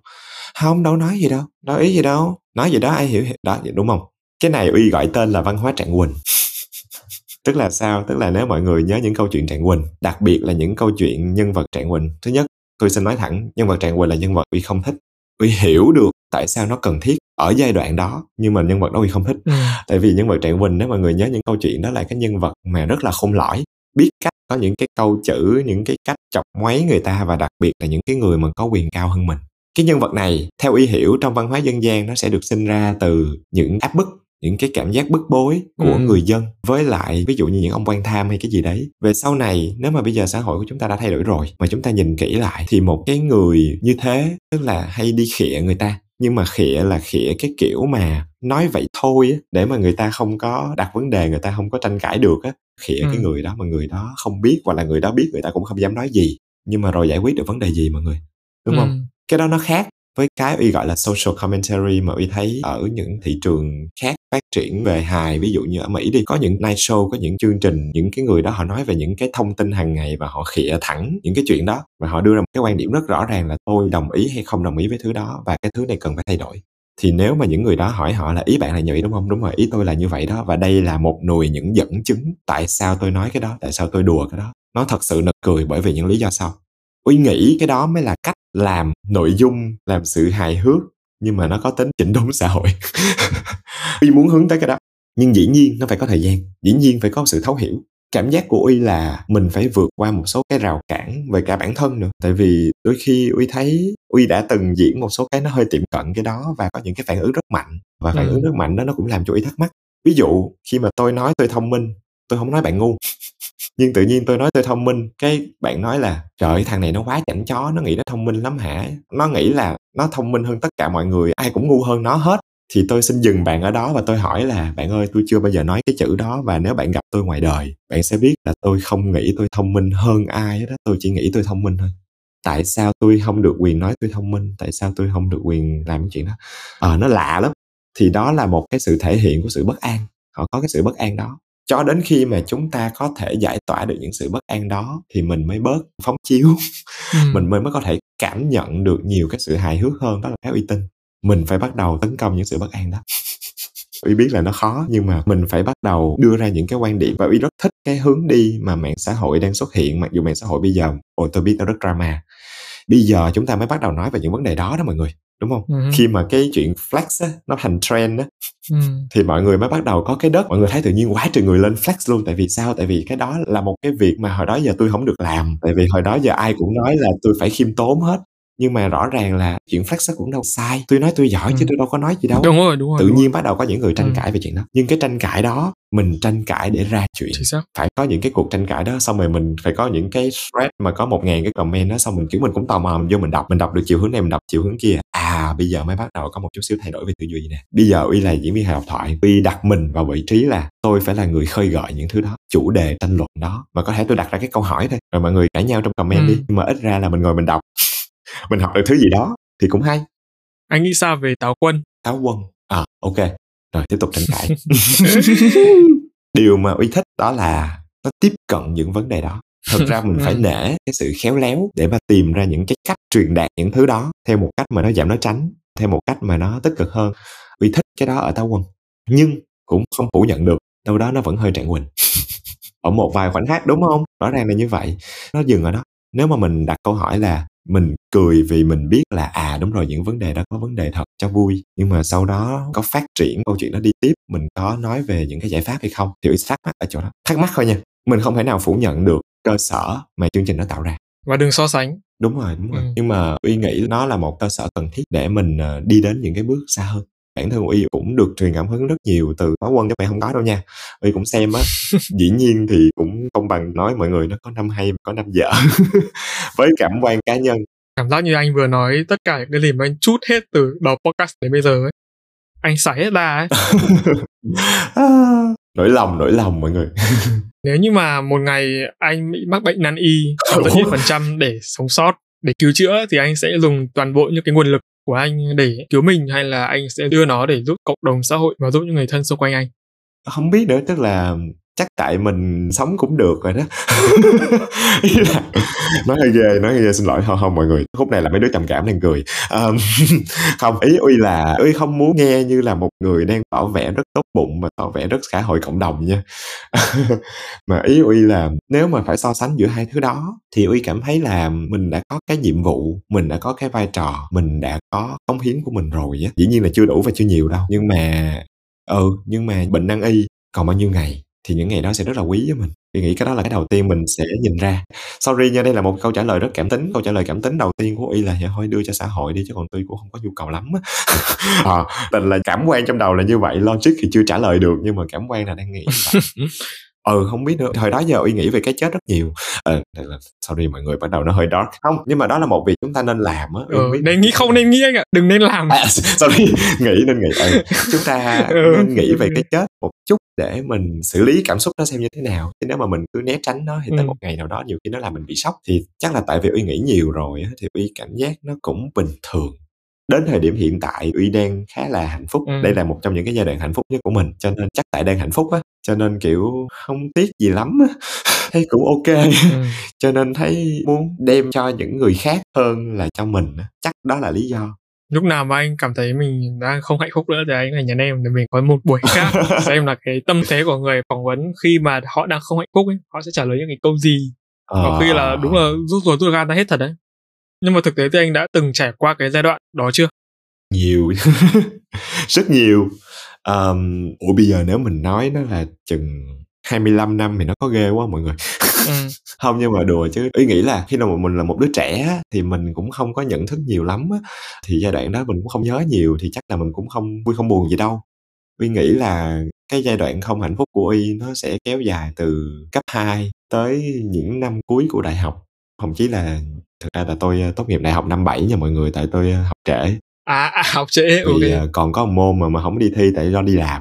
Không đâu nói gì đâu nói ý gì đâu nói gì đó ai hiểu đó đúng không? Cái này uy gọi tên là văn hóa trạng quỳnh tức là sao? Tức là nếu mọi người nhớ những câu chuyện trạng quỳnh đặc biệt là những câu chuyện nhân vật trạng quỳnh thứ nhất tôi xin nói thẳng nhân vật trạng quỳnh là nhân vật uy không thích. Uy hiểu được tại sao nó cần thiết ở giai đoạn đó nhưng mà nhân vật đó uy không thích. Ừ. tại vì nhân vật trạng quỳnh nếu mọi người nhớ những câu chuyện đó là cái nhân vật mà rất là khôn lõi biết cách có những cái câu chữ những cái cách chọc ngoáy người ta và đặc biệt là những cái người mà có quyền cao hơn mình. Cái nhân vật này theo y hiểu trong văn hóa dân gian nó sẽ được sinh ra từ những áp bức những cái cảm giác bức bối của ừ. người dân với lại ví dụ như những ông quan tham hay cái gì đấy. Về sau này nếu mà bây giờ xã hội của chúng ta đã thay đổi rồi mà chúng ta nhìn kỹ lại thì một cái người như thế tức là hay đi khịa người ta. Nhưng mà khịa là khịa cái kiểu mà nói vậy thôi á để mà người ta không có đặt vấn đề người ta không có tranh cãi được á. Khịa ừ. cái người đó mà người đó không biết hoặc là người đó biết người ta cũng không dám nói gì. Nhưng mà rồi giải quyết được vấn đề gì mọi người? Đúng ừ. không? Cái đó nó khác với cái uy gọi là social commentary mà uy thấy ở những thị trường khác phát triển về hài, ví dụ như ở mỹ đi, có những night show, có những chương trình, những cái người đó họ nói về những cái thông tin hàng ngày và họ khịa thẳng những cái chuyện đó và họ đưa ra một cái quan điểm rất rõ ràng là tôi đồng ý hay không đồng ý với thứ đó và cái thứ này cần phải thay đổi. Thì nếu mà những người đó hỏi họ là ý bạn là như vậy đúng không? Đúng rồi, ý tôi là như vậy đó và đây là một nùi những dẫn chứng tại sao tôi nói cái đó, tại sao tôi đùa cái đó. Nó thật sự nực cười bởi vì những lý do sau uy nghĩ cái đó mới là cách làm nội dung làm sự hài hước nhưng mà nó có tính chỉnh đốn xã hội. Uy muốn hướng tới cái đó nhưng dĩ nhiên nó phải có thời gian dĩ nhiên phải có sự thấu hiểu. Cảm giác của uy là mình phải vượt qua một số cái rào cản về cả bản thân nữa. Tại vì đôi khi uy thấy uy đã từng diễn một số cái nó hơi tiệm cận cái đó và có những cái phản ứng rất mạnh và phản ừ. ứng rất mạnh đó nó cũng làm cho uy thắc mắc. Ví dụ khi mà tôi nói tôi thông minh tôi không nói bạn ngu nhưng tự nhiên tôi nói tôi thông minh cái bạn nói là trời thằng này nó quá chảnh chó nó nghĩ nó thông minh lắm hả? Nó nghĩ là nó thông minh hơn tất cả mọi người ai cũng ngu hơn nó hết. Thì tôi xin dừng bạn ở đó và tôi hỏi là bạn ơi tôi chưa bao giờ nói cái chữ đó và nếu bạn gặp tôi ngoài đời bạn sẽ biết là tôi không nghĩ tôi thông minh hơn ai hết đó tôi chỉ nghĩ tôi thông minh thôi. Tại sao tôi không được quyền nói tôi thông minh? Tại sao tôi không được quyền làm cái chuyện đó? Ờ à, nó lạ lắm. Thì đó là một cái sự thể hiện của sự bất an họ có cái sự bất an đó cho đến khi mà chúng ta có thể giải tỏa được những sự bất an đó thì mình mới bớt phóng chiếu. Ừ. mình mới mới có thể cảm nhận được nhiều cái sự hài hước hơn đó là cái uy tín mình phải bắt đầu tấn công những sự bất an đó. Uy biết là nó khó nhưng mà mình phải bắt đầu đưa ra những cái quan điểm và uy rất thích cái hướng đi mà mạng xã hội đang xuất hiện mặc dù mạng xã hội bây giờ ồ tôi biết nó rất drama. Bây giờ chúng ta mới bắt đầu nói về những vấn đề đó đó mọi người đúng không? Ừ. khi mà cái chuyện flex á nó thành trend á ừ. thì mọi người mới bắt đầu có cái đất. Mọi người thấy tự nhiên quá trời người lên flex luôn. Tại vì sao? Tại vì cái đó là một cái việc mà hồi đó giờ tôi không được làm. Tại vì hồi đó giờ ai cũng nói là tôi phải khiêm tốn hết nhưng mà rõ ràng là chuyện flex cũng đâu sai. Tôi nói tôi giỏi ừ. chứ tôi đâu có nói gì đâu. Đúng rồi đúng rồi tự đúng nhiên rồi. bắt đầu có những người tranh ừ. cãi về chuyện đó. Nhưng cái tranh cãi đó mình tranh cãi để ra chuyện. Phải có những cái cuộc tranh cãi đó xong rồi mình phải có những cái thread mà có một ngàn cái comment đó xong mình kiểu mình cũng tò mò mình vô mình đọc mình đọc được chiều hướng này mình đọc chiều hướng kia. À bây giờ mới bắt đầu có một chút xíu thay đổi về tư duy nè. Bây giờ uy là diễn viên hài độc thoại. Uy đặt mình vào vị trí là tôi phải là người khơi gợi những thứ đó chủ đề tranh luận đó. Mà có thể tôi đặt ra cái câu hỏi thôi rồi mọi người cãi nhau trong comment ừ. đi nhưng mà ít ra là mình ngồi mình đọc mình học được thứ gì đó thì cũng hay. Anh nghĩ sao về táo quân? Táo quân. À ok. Rồi tiếp tục tranh cãi. Điều mà uy thích đó là nó tiếp cận những vấn đề đó. Thật ra mình phải nể cái sự khéo léo để mà tìm ra những cái cách truyền đạt những thứ đó theo một cách mà nó giảm nó tránh theo một cách mà nó tích cực hơn. Uy thích cái đó ở táo quân. Nhưng cũng không phủ nhận được đâu đó nó vẫn hơi trạng quỳnh ở một vài khoảnh khắc đúng không? Rõ ràng là như vậy. Nó dừng ở đó. Nếu mà mình đặt câu hỏi là mình cười vì mình biết là à đúng rồi những vấn đề đó có vấn đề thật cho vui. Nhưng mà sau đó có phát triển câu chuyện đó đi tiếp mình có nói về những cái giải pháp hay không thì thắc mắc ở chỗ đó. Thắc mắc thôi nha mình không thể nào phủ nhận được cơ sở mà chương trình nó tạo ra. Và đừng so sánh. Đúng rồi đúng rồi. Ừ. nhưng mà uy nghĩ nó là một cơ sở cần thiết để mình ờ, đi đến những cái bước xa hơn bản thân uy cũng được truyền cảm hứng rất nhiều từ pháo quân các bạn không có đâu nha. Uy cũng xem á dĩ nhiên thì cũng không bằng nói mọi người nó có năm hay có năm dở. Với cảm quan cá nhân. Cảm giác như anh vừa nói tất cả những cái gì mà anh chút hết từ đầu podcast đến bây giờ ấy anh xài hết ra ấy. Nỗi lòng nỗi lòng mọi người. Nếu như mà một ngày anh bị mắc bệnh nan y trăm để sống sót để cứu chữa thì anh sẽ dùng toàn bộ những cái nguồn lực của anh để cứu mình hay là anh sẽ đưa nó để giúp cộng đồng xã hội và giúp những người thân xung quanh anh? Không biết nữa, tức là chắc tại mình sống cũng được rồi đó. Là nói hơi ghê nói hơi ghê xin lỗi. Không không mọi người khúc này là mấy đứa trầm cảm đang cười. Um, không ý uy là uy không muốn nghe như là một người đang tỏ vẻ rất tốt bụng mà tỏ vẻ rất xã hội cộng đồng nha. Mà ý uy là nếu mà phải so sánh giữa hai thứ đó thì uy cảm thấy là mình đã có cái nhiệm vụ mình đã có cái vai trò mình đã có cống hiến của mình rồi á. Dĩ nhiên là chưa đủ và chưa nhiều đâu. Nhưng mà ừ nhưng mà bệnh năng y còn bao nhiêu ngày? Thì những ngày đó sẽ rất là quý với mình. Thì nghĩ cái đó là cái đầu tiên mình sẽ nhìn ra. Sorry nha đây là một câu trả lời rất cảm tính. Câu trả lời cảm tính đầu tiên của y là dạ thôi đưa cho xã hội đi chứ còn tôi cũng không có nhu cầu lắm ờ, à, tình là cảm quan trong đầu là như vậy. Logic thì chưa trả lời được nhưng mà cảm quan là đang nghĩ ừ không biết nữa. Hồi đó giờ uy nghĩ về cái chết rất nhiều. Ờ là sorry mọi người bắt đầu nó hơi dark. Không nhưng mà đó là một việc chúng ta nên làm á ừ, biết. nên nghĩ không nên nghĩ anh ạ đừng nên làm. À, sorry nghĩ nên nghĩ. Ừ. chúng ta ừ. nên nghĩ về cái chết một chút để mình xử lý cảm xúc đó xem như thế nào. Chứ nếu mà mình cứ né tránh nó thì tới ừ. một ngày nào đó nhiều khi nó làm mình bị sốc. Thì chắc là tại vì uy nghĩ nhiều rồi á thì uy cảm giác nó cũng bình thường đến thời điểm hiện tại uy đang khá là hạnh phúc. Ừ. đây là một trong những cái giai đoạn hạnh phúc nhất của mình cho nên chắc tại đang hạnh phúc á cho nên kiểu không tiếc gì lắm á. Thấy cũng ok. Ừ. cho nên thấy muốn đem cho những người khác hơn là cho mình chắc đó là lý do. Lúc nào mà anh cảm thấy mình đang không hạnh phúc nữa thì anh hãy nhắn em để mình có một buổi khác xem là cái tâm thế của người phỏng vấn khi mà họ đang không hạnh phúc ấy họ sẽ trả lời những cái câu gì. À. và khi là đúng là rút rồi rút gan ra hết thật đấy nhưng mà thực tế thì anh đã từng trải qua cái giai đoạn đó chưa? Nhiều. Rất nhiều. Um, ủa bây giờ nếu mình nói nó là chừng 25 năm thì nó có ghê quá mọi người. Ừ. không nhưng mà đùa chứ. Ý nghĩ là khi nào mà mình là một đứa trẻ thì mình cũng không có nhận thức nhiều lắm á. Thì giai đoạn đó mình cũng không nhớ nhiều thì chắc là mình cũng không vui không buồn gì đâu. Uy nghĩ là cái giai đoạn không hạnh phúc của y nó sẽ kéo dài từ cấp 2 tới những năm cuối của đại học thậm chí là thực ra là tôi ờ, tốt nghiệp đại học năm 7 nha mọi người tại tôi ờ, học trễ. À, à học trễ vì ok. uh, còn có một môn mà mà không đi thi tại do đi làm.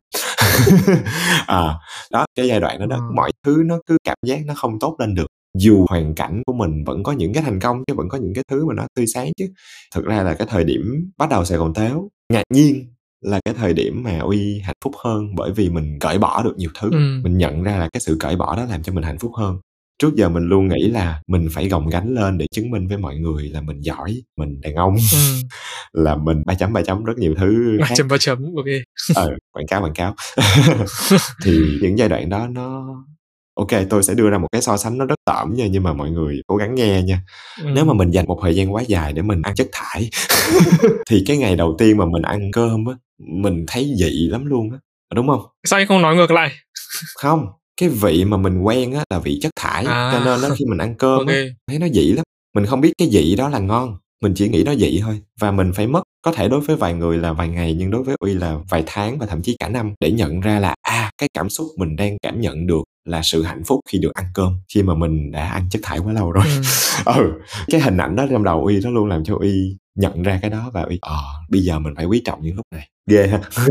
À, đó cái giai đoạn đó đó Ừ. mọi thứ nó cứ cảm giác nó không tốt lên được. Dù hoàn cảnh của mình vẫn có những cái thành công chứ vẫn có những cái thứ mà nó tươi sáng chứ. Thực ra là cái thời điểm bắt đầu sài gòn tếu ngạc nhiên là cái thời điểm mà uy hạnh phúc hơn bởi vì mình cởi bỏ được nhiều thứ. Ừ. mình nhận ra là cái sự cởi bỏ đó làm cho mình hạnh phúc hơn trước giờ mình luôn nghĩ là mình phải gồng gánh lên để chứng minh với mọi người là mình giỏi mình đàn ông ừ. là mình ba chấm ba chấm rất nhiều thứ ba chấm ba chấm ok. Ờ quảng cáo quảng cáo. Thì những giai đoạn đó nó ok tôi sẽ đưa ra một cái so sánh nó rất tởm nha nhưng mà mọi người cố gắng nghe nha. Ừ. nếu mà mình dành một thời gian quá dài để mình ăn chất thải thì cái ngày đầu tiên mà mình ăn cơm á mình thấy dị lắm luôn á đúng không? Sao anh không nói ngược lại? Không cái vị mà mình quen á là vị chất thải À. cho nên nó khi mình ăn cơm ok. á thấy nó dị lắm. Mình không biết cái dị đó là ngon mình chỉ nghĩ nó dị thôi. Và mình phải mất có thể đối với vài người là vài ngày nhưng đối với uy là vài tháng và thậm chí cả năm để nhận ra là à cái cảm xúc mình đang cảm nhận được là sự hạnh phúc khi được ăn cơm khi mà mình đã ăn chất thải quá lâu rồi. Ừ. ừ cái hình ảnh đó trong đầu uy nó luôn làm cho uy nhận ra cái đó và uy ờ bây giờ mình phải quý trọng những lúc này. Ghê ha.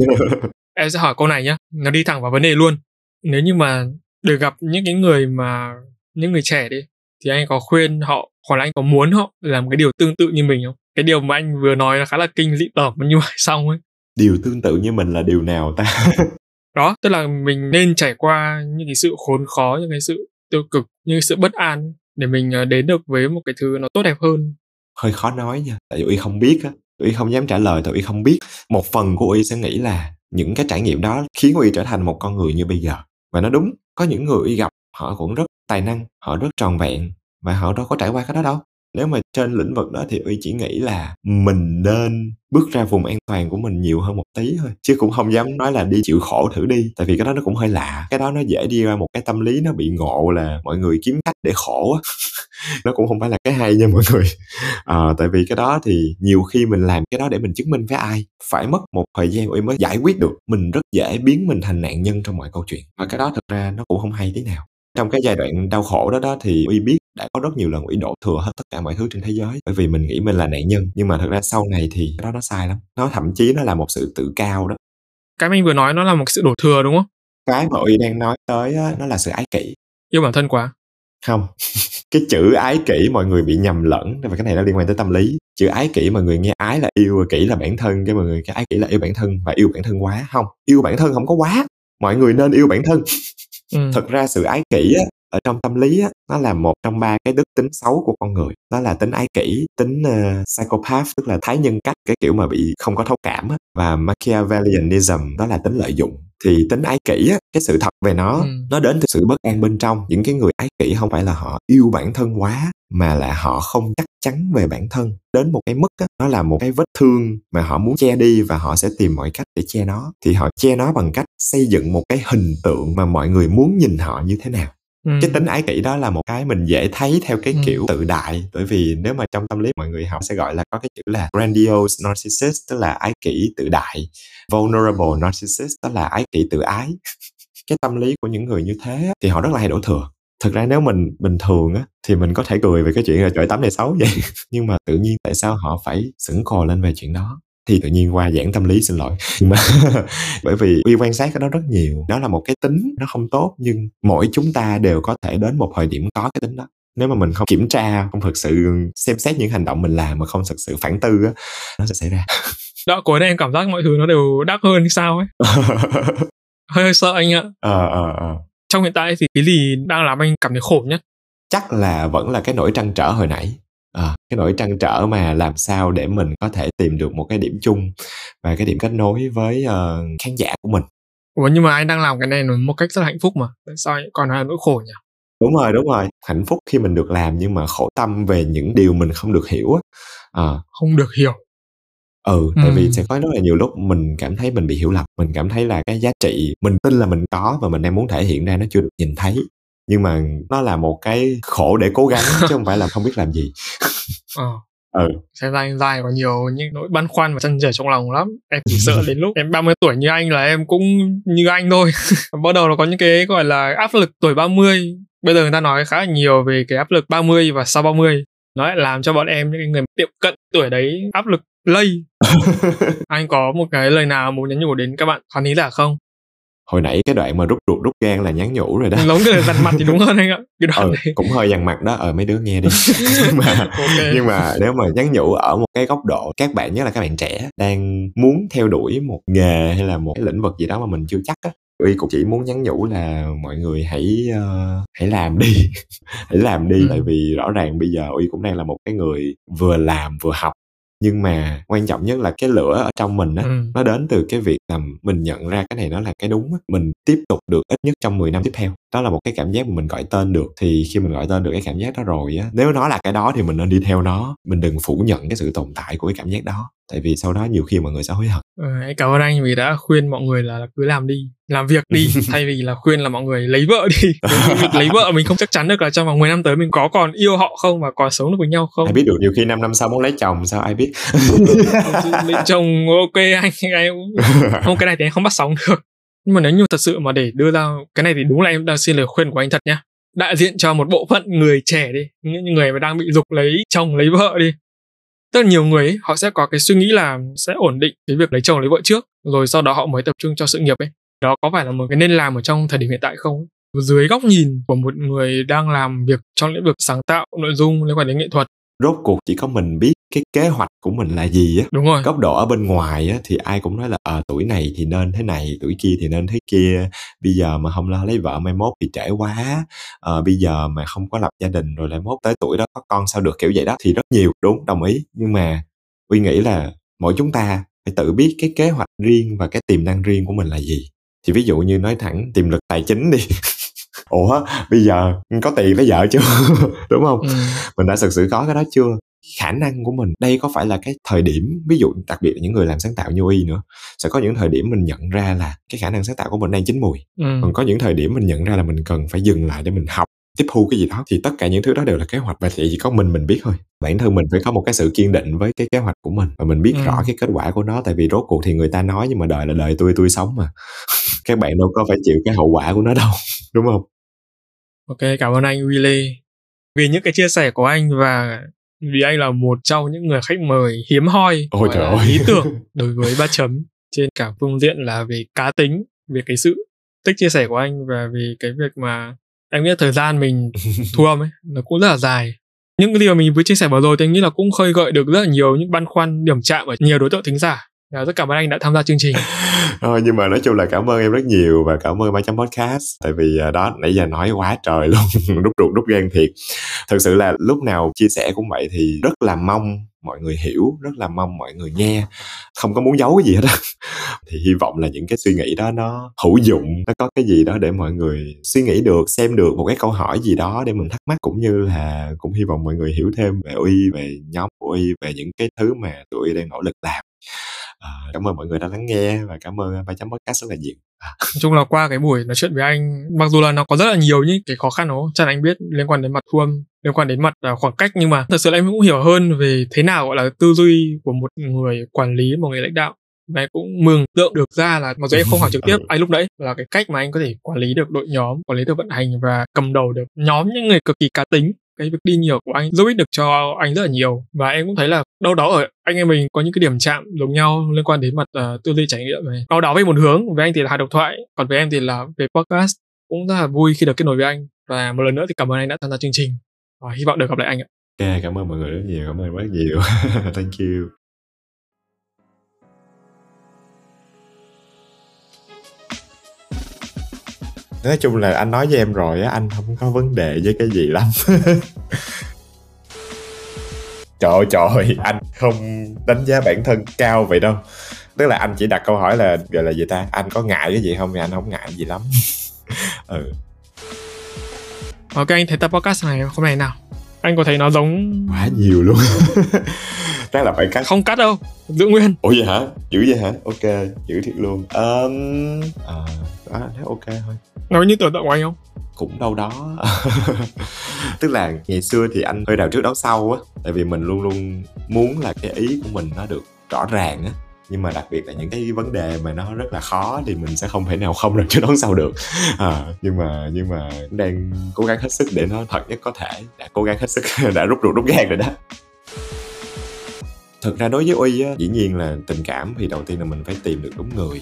Em sẽ hỏi câu này nhá nó đi thẳng vào vấn đề luôn nếu như mà được gặp những cái người mà những người trẻ đi thì anh có khuyên họ hoặc là anh có muốn họ làm cái điều tương tự như mình không? Cái điều mà anh vừa nói là khá là kinh dị tởm nhưng mà xong ấy. Điều tương tự như mình là điều nào ta? Đó tức là mình nên trải qua những cái sự khốn khó những cái sự tiêu cực những cái sự bất an để mình ờ, đến được với một cái thứ nó tốt đẹp hơn. Hơi khó nói nha tại vì uy không biết á. Uy không dám trả lời tại uy không biết. Một phần của uy sẽ nghĩ là những cái trải nghiệm đó khiến uy trở thành một con người như bây giờ và nó đúng, có những người y gặp họ cũng rất tài năng, họ rất tròn vẹn, và họ đâu có trải qua cái đó đâu nếu mà trên lĩnh vực đó thì uy chỉ nghĩ là mình nên bước ra vùng an toàn của mình nhiều hơn một tí thôi, chứ cũng không dám nói là đi chịu khổ thử đi. Tại vì cái đó nó cũng hơi lạ, cái đó nó dễ đi ra một cái tâm lý nó bị ngộ là mọi người kiếm cách để khổ á. Nó cũng không phải là cái hay nha mọi người. À tại vì cái đó thì nhiều khi mình làm cái đó để mình chứng minh với ai, phải mất một thời gian uy mới giải quyết được. Mình rất dễ biến mình thành nạn nhân trong mọi câu chuyện, và cái đó thật ra nó cũng không hay tí nào. Trong cái giai đoạn đau khổ đó đó thì uy biết đã có rất nhiều lần uy đổ thừa hết tất cả mọi thứ trên thế giới bởi vì mình nghĩ mình là nạn nhân. Nhưng mà thật ra sau này thì cái đó nó sai lắm. Nó thậm chí nó là một sự tự cao đó. Cái mình vừa nói nó là một sự đổ thừa đúng không? Cái mà uy đang nói tới á, nó là sự ái kỷ. Yêu bản thân quá. Không. Cái chữ ái kỷ mọi người bị nhầm lẫn và cái này nó liên quan tới tâm lý. Chữ ái kỷ mọi người nghe ái là yêu kỷ là bản thân cái mọi người cái ái kỷ là yêu bản thân và yêu bản thân quá. Không yêu bản thân không có quá. Mọi người nên yêu bản thân. Ừ. thực ra sự ái kỷ á, ở trong tâm lý á, nó là một trong ba cái đức tính xấu của con người. Đó là tính ái kỷ tính uh, psychopath tức là thái nhân cách cái kiểu mà bị không có thấu cảm á, và machiavellianism đó là tính lợi dụng. Thì tính ái kỷ á, cái sự thật về nó Ừ. nó đến từ sự bất an bên trong. Những cái người ái kỷ không phải là họ yêu bản thân quá mà là họ không chắc chắn về bản thân. Đến một cái mức á, nó là một cái vết thương mà họ muốn che đi và họ sẽ tìm mọi cách để che nó. Thì họ che nó bằng cách xây dựng một cái hình tượng mà mọi người muốn nhìn họ như thế nào Ừ. cái tính ái kỷ đó là một cái mình dễ thấy theo cái Ừ. kiểu tự đại. Bởi vì nếu mà trong tâm lý mọi người học sẽ gọi là có cái chữ là grandiose narcissist tức là ái kỷ tự đại. Vulnerable narcissist tức là ái kỷ tự ái. Cái tâm lý của những người như thế thì họ rất là hay đổ thừa. Thực ra nếu mình bình thường á thì mình có thể cười về cái chuyện là trời tắm này xấu vậy. Nhưng mà tự nhiên tại sao họ phải sững cò lên về chuyện đó thì tự nhiên qua giảng tâm lý xin lỗi. Nhưng mà bởi vì uy quan sát cái đó rất nhiều đó là một cái tính nó không tốt nhưng mỗi chúng ta đều có thể đến một thời điểm có cái tính đó. Nếu mà mình không kiểm tra không thực sự xem xét những hành động mình làm mà không thực sự phản tư á nó sẽ xảy ra. Đó cuối này em cảm giác mọi thứ nó đều đắt hơn sao ấy? Hơi, hơi sợ anh ạ. Ờ ờ ờ. Trong hiện tại thì cái gì đang làm anh cảm thấy khổ nhất? Chắc là vẫn là cái nỗi trăn trở hồi nãy à, cái nỗi trăn trở mà làm sao để mình có thể tìm được một cái điểm chung và cái điểm kết nối với uh, khán giả của mình. Ủa nhưng mà anh đang làm cái này một cách rất là hạnh phúc mà. Tại sao anh còn là nỗi khổ nhỉ? Đúng rồi đúng rồi. Hạnh phúc khi mình được làm nhưng mà khổ tâm về những điều mình không được hiểu á. À, không được hiểu. Ừ tại Ừ. vì sẽ có rất là nhiều lúc mình cảm thấy mình bị hiểu lầm mình cảm thấy là cái giá trị mình tin là mình có và mình đang muốn thể hiện ra nó chưa được nhìn thấy nhưng mà nó là một cái khổ để cố gắng chứ không phải là không biết làm gì. Ờ. Ừ. Xem ra anh dài có nhiều những nỗi băn khoăn và chăn trở trong lòng lắm. Em chỉ sợ đến lúc em 30 tuổi như anh là em cũng như anh thôi. Bắt đầu nó có những cái gọi là áp lực tuổi 30 bây giờ người ta nói khá là nhiều về cái áp lực 30 và sau 30 nó lại làm cho bọn em những người tiệm cận tuổi đấy áp lực lây. Anh có một cái lời nào muốn nhắn nhủ đến các bạn? Khán thính giả không hồi nãy cái đoạn mà rút ruột rút gan là nhắn nhủ rồi đó. Giống cái dằn mặt thì đúng hơn anh ạ cái đoạn ừ, này. cũng hơi dằn mặt đó ờ mấy đứa nghe đi. Nhưng mà ok. nhưng mà nếu mà nhắn nhủ ở một cái góc độ các bạn nhất là các bạn trẻ đang muốn theo đuổi một nghề hay là một cái lĩnh vực gì đó mà mình chưa chắc á uy cũng chỉ muốn nhắn nhủ là mọi người hãy uh, hãy làm đi hãy làm đi. Ừ. tại vì rõ ràng bây giờ uy cũng đang là một cái người vừa làm vừa học nhưng mà quan trọng nhất là cái lửa ở trong mình á ừ. nó đến từ cái việc là mình nhận ra cái này nó là cái đúng á. mình tiếp tục được ít nhất trong 10 năm tiếp theo đó là một cái cảm giác mà mình gọi tên được thì khi mình gọi tên được cái cảm giác đó rồi á nếu nó là cái đó thì mình nên đi theo nó mình đừng phủ nhận cái sự tồn tại của cái cảm giác đó tại vì sau đó nhiều khi mọi người sẽ hối hận. Em cảm ơn anh vì đã khuyên mọi người là cứ làm đi làm việc đi. Thay vì là khuyên là mọi người lấy vợ đi. Việc lấy vợ mình không chắc chắn được là trong vòng 10 năm tới mình có còn yêu họ không và còn sống được với nhau không. Ai biết được nhiều khi 5 năm sau muốn lấy chồng sao ai biết? Lấy chồng ok anh anh không cái này thì anh không bắt sóng được. Nhưng mà nếu như thật sự mà để đưa ra cái này thì đúng là em đang xin lời khuyên của anh thật nhá. Đại diện cho một bộ phận người trẻ đi những người mà đang bị dục lấy chồng lấy vợ đi rất là nhiều người ấy, họ sẽ có cái suy nghĩ là sẽ ổn định cái việc lấy chồng lấy vợ trước rồi sau đó họ mới tập trung cho sự nghiệp ấy. Đó có phải là một cái nên làm ở trong thời điểm hiện tại không? Dưới góc nhìn của một người đang làm việc trong lĩnh vực sáng tạo nội dung liên quan đến nghệ thuật rốt cuộc chỉ có mình biết cái kế hoạch của mình là gì á. Đúng rồi. Góc độ ở bên ngoài á thì ai cũng nói là ờ tuổi này thì nên thế này tuổi kia thì nên thế kia. Bây giờ mà không lo lấy vợ mai mốt thì trễ quá. Ờ, bây giờ mà không có lập gia đình rồi lại mốt tới tuổi đó có con sao được? Kiểu vậy đó. Thì rất nhiều đúng đồng ý. Nhưng mà uy nghĩ là mỗi chúng ta phải tự biết cái kế hoạch riêng và cái tiềm năng riêng của mình là gì. Thì ví dụ như nói thẳng tiềm lực tài chính đi ủa bây giờ có tiền lấy vợ chưa? Đúng không? Ừ. mình đã thực sự có cái đó chưa? Khả năng của mình đây có phải là cái thời điểm ví dụ đặc biệt là những người làm sáng tạo như y nữa sẽ có những thời điểm mình nhận ra là cái khả năng sáng tạo của mình đang chín mùi. Ừ. còn có những thời điểm mình nhận ra là mình cần phải dừng lại để mình học tiếp thu cái gì đó thì tất cả những thứ đó đều là kế hoạch. Và thì chỉ có mình mình biết thôi. Bản thân mình phải có một cái sự kiên định với cái kế hoạch của mình và mình biết Ừ. rõ cái kết quả của nó. Tại vì rốt cuộc thì người ta nói nhưng mà đời là đời tôi tôi sống mà. Các bạn đâu có phải chịu cái hậu quả của nó đâu đúng không Ok, cảm ơn anh Willy vì những cái chia sẻ của anh và vì anh là một trong những người khách mời hiếm hoi Ôi trời ơi. lý tưởng đối với ba chấm trên cả phương diện là về cá tính, về cái sự tích chia sẻ của anh và về cái việc mà anh biết thời gian mình thu âm ấy nó cũng rất là dài. Những cái điều mình vừa chia sẻ vừa rồi thì anh nghĩ là cũng khơi gợi được rất là nhiều những băn khoăn điểm chạm ở nhiều đối tượng thính giả. Và rất cảm ơn anh đã tham gia chương trình. Thôi ờ, nhưng mà nói chung là cảm ơn em rất nhiều và cảm ơn ba chấm podcast. Tại vì à, đó, nãy giờ nói quá trời luôn, đúc ruột, đúc gan thiệt. Thực sự là lúc nào chia sẻ cũng vậy thì rất là mong mọi người hiểu, rất là mong mọi người nghe. Không có muốn giấu cái gì hết á. Thì hy vọng là những cái suy nghĩ đó nó hữu dụng, nó có cái gì đó để mọi người suy nghĩ được, xem được một cái câu hỏi gì đó để mình thắc mắc. Cũng như là cũng hy vọng mọi người hiểu thêm về uy về nhóm của uy về những cái thứ mà tụi uy đang nỗ lực làm. À, cảm ơn mọi người đã lắng nghe và cảm ơn ba chấm podcast rất là nhiều. Nói chung là qua cái buổi nói chuyện với anh mặc dù là nó có rất là nhiều những cái khó khăn đó chắc là anh biết liên quan đến mặt thu âm liên quan đến mặt à, khoảng cách nhưng mà thật sự là em cũng hiểu hơn về thế nào gọi là tư duy của một người quản lý một người lãnh đạo. Và em cũng mường tượng được ra là mặc dù em không hỏi trực tiếp anh lúc đấy là cái cách mà anh có thể quản lý được đội nhóm quản lý được vận hành và cầm đầu được nhóm những người cực kỳ cá tính cái việc đi nhiều của anh giúp ích được cho anh rất là nhiều. Và em cũng thấy là đâu đó ở anh em mình có những cái điểm chạm giống nhau liên quan đến mặt uh, tư duy trải nghiệm này. Đâu đó về một hướng với anh thì là hạt độc thoại còn với em thì là về podcast. Cũng rất là vui khi được kết nối với anh. Và một lần nữa thì cảm ơn anh đã tham gia chương trình. Và hy vọng được gặp lại anh ạ. Ok cảm ơn mọi người rất nhiều cảm ơn rất nhiều. Thank you. Nói chung là anh nói với em rồi á anh không có vấn đề với cái gì lắm. Trời ơi, trời anh không đánh giá bản thân cao vậy đâu. Tức là anh chỉ đặt câu hỏi là gọi là gì ta? Anh có ngại cái gì không? Thì anh không ngại gì lắm. Ừ. Ok anh thấy tập podcast này hôm nay nào. Anh có thấy nó giống quá nhiều luôn. Chắc là phải cắt. Không cắt đâu giữ nguyên. Ủa vậy hả? Dữ vậy hả? Ok dữ thiệt luôn. Um, à, đó, thế ok thôi nó như tưởng tượng của anh không? Cũng đâu đó. Tức là ngày xưa thì anh hơi đào trước đó sau á tại vì mình luôn luôn muốn là cái ý của mình nó được rõ ràng á. Nhưng mà đặc biệt là những cái vấn đề mà nó rất là khó thì mình sẽ không thể nào không được cho đón sau được. À, nhưng mà nhưng mà đang cố gắng hết sức để nó thật nhất có thể. Đã cố gắng hết sức đã rút ruột rút gan rồi đó. Thực ra đối với uy á dĩ nhiên là tình cảm thì đầu tiên là mình phải tìm được đúng người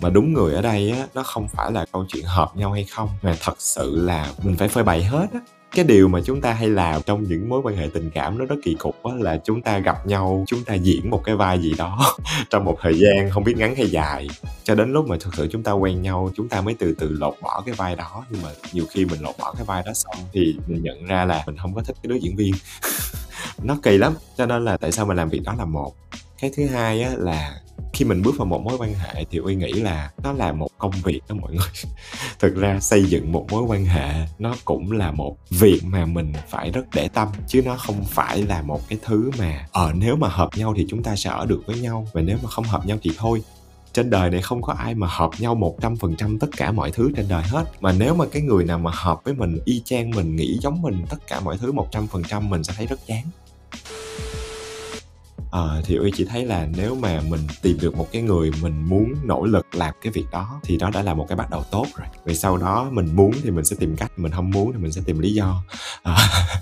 mà đúng người ở đây á, nó không phải là câu chuyện hợp nhau hay không, mà thật sự là mình phải phơi bày hết á. Cái điều mà chúng ta hay làm trong những mối quan hệ tình cảm nó rất kỳ cục á, là chúng ta gặp nhau, chúng ta diễn một cái vai gì đó trong một thời gian không biết ngắn hay dài. Cho đến lúc mà thực sự chúng ta quen nhau, chúng ta mới từ từ lột bỏ cái vai đó. Nhưng mà nhiều khi mình lột bỏ cái vai đó xong thì mình nhận ra là mình không có thích cái đứa diễn viên. Nó kỳ lắm, cho nên là tại sao mình làm việc đó là một cái thứ hai á là khi mình bước vào một mối quan hệ thì uy nghĩ là nó là một công việc đó mọi người. Thực ra xây dựng một mối quan hệ nó cũng là một việc mà mình phải rất để tâm, chứ nó không phải là một cái thứ mà ờ nếu mà hợp nhau thì chúng ta sẽ ở được với nhau, và nếu mà không hợp nhau thì thôi. Trên đời này không có ai mà hợp nhau một trăm phần trăm tất cả mọi thứ trên đời hết. Mà nếu mà cái người nào mà hợp với mình, y chang mình, nghĩ giống mình tất cả mọi thứ một trăm phần trăm, mình sẽ thấy rất chán à, thì uy chỉ thấy là nếu mà mình tìm được một cái người mình muốn nỗ lực làm cái việc đó thì đó đã là một cái bắt đầu tốt rồi. Vì sau đó mình muốn thì mình sẽ tìm cách mình không muốn thì mình sẽ tìm lý do. À,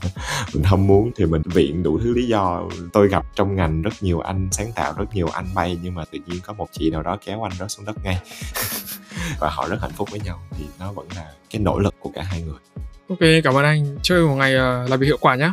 mình không muốn thì mình viện đủ thứ lý do. Tôi gặp trong ngành rất nhiều anh sáng tạo rất nhiều anh bay nhưng mà tự nhiên có một chị nào đó kéo anh đó xuống đất ngay. Và họ rất hạnh phúc với nhau thì nó vẫn là cái nỗ lực của cả hai người. Ok cảm ơn anh. Chơi một ngày uh, làm việc hiệu quả nhé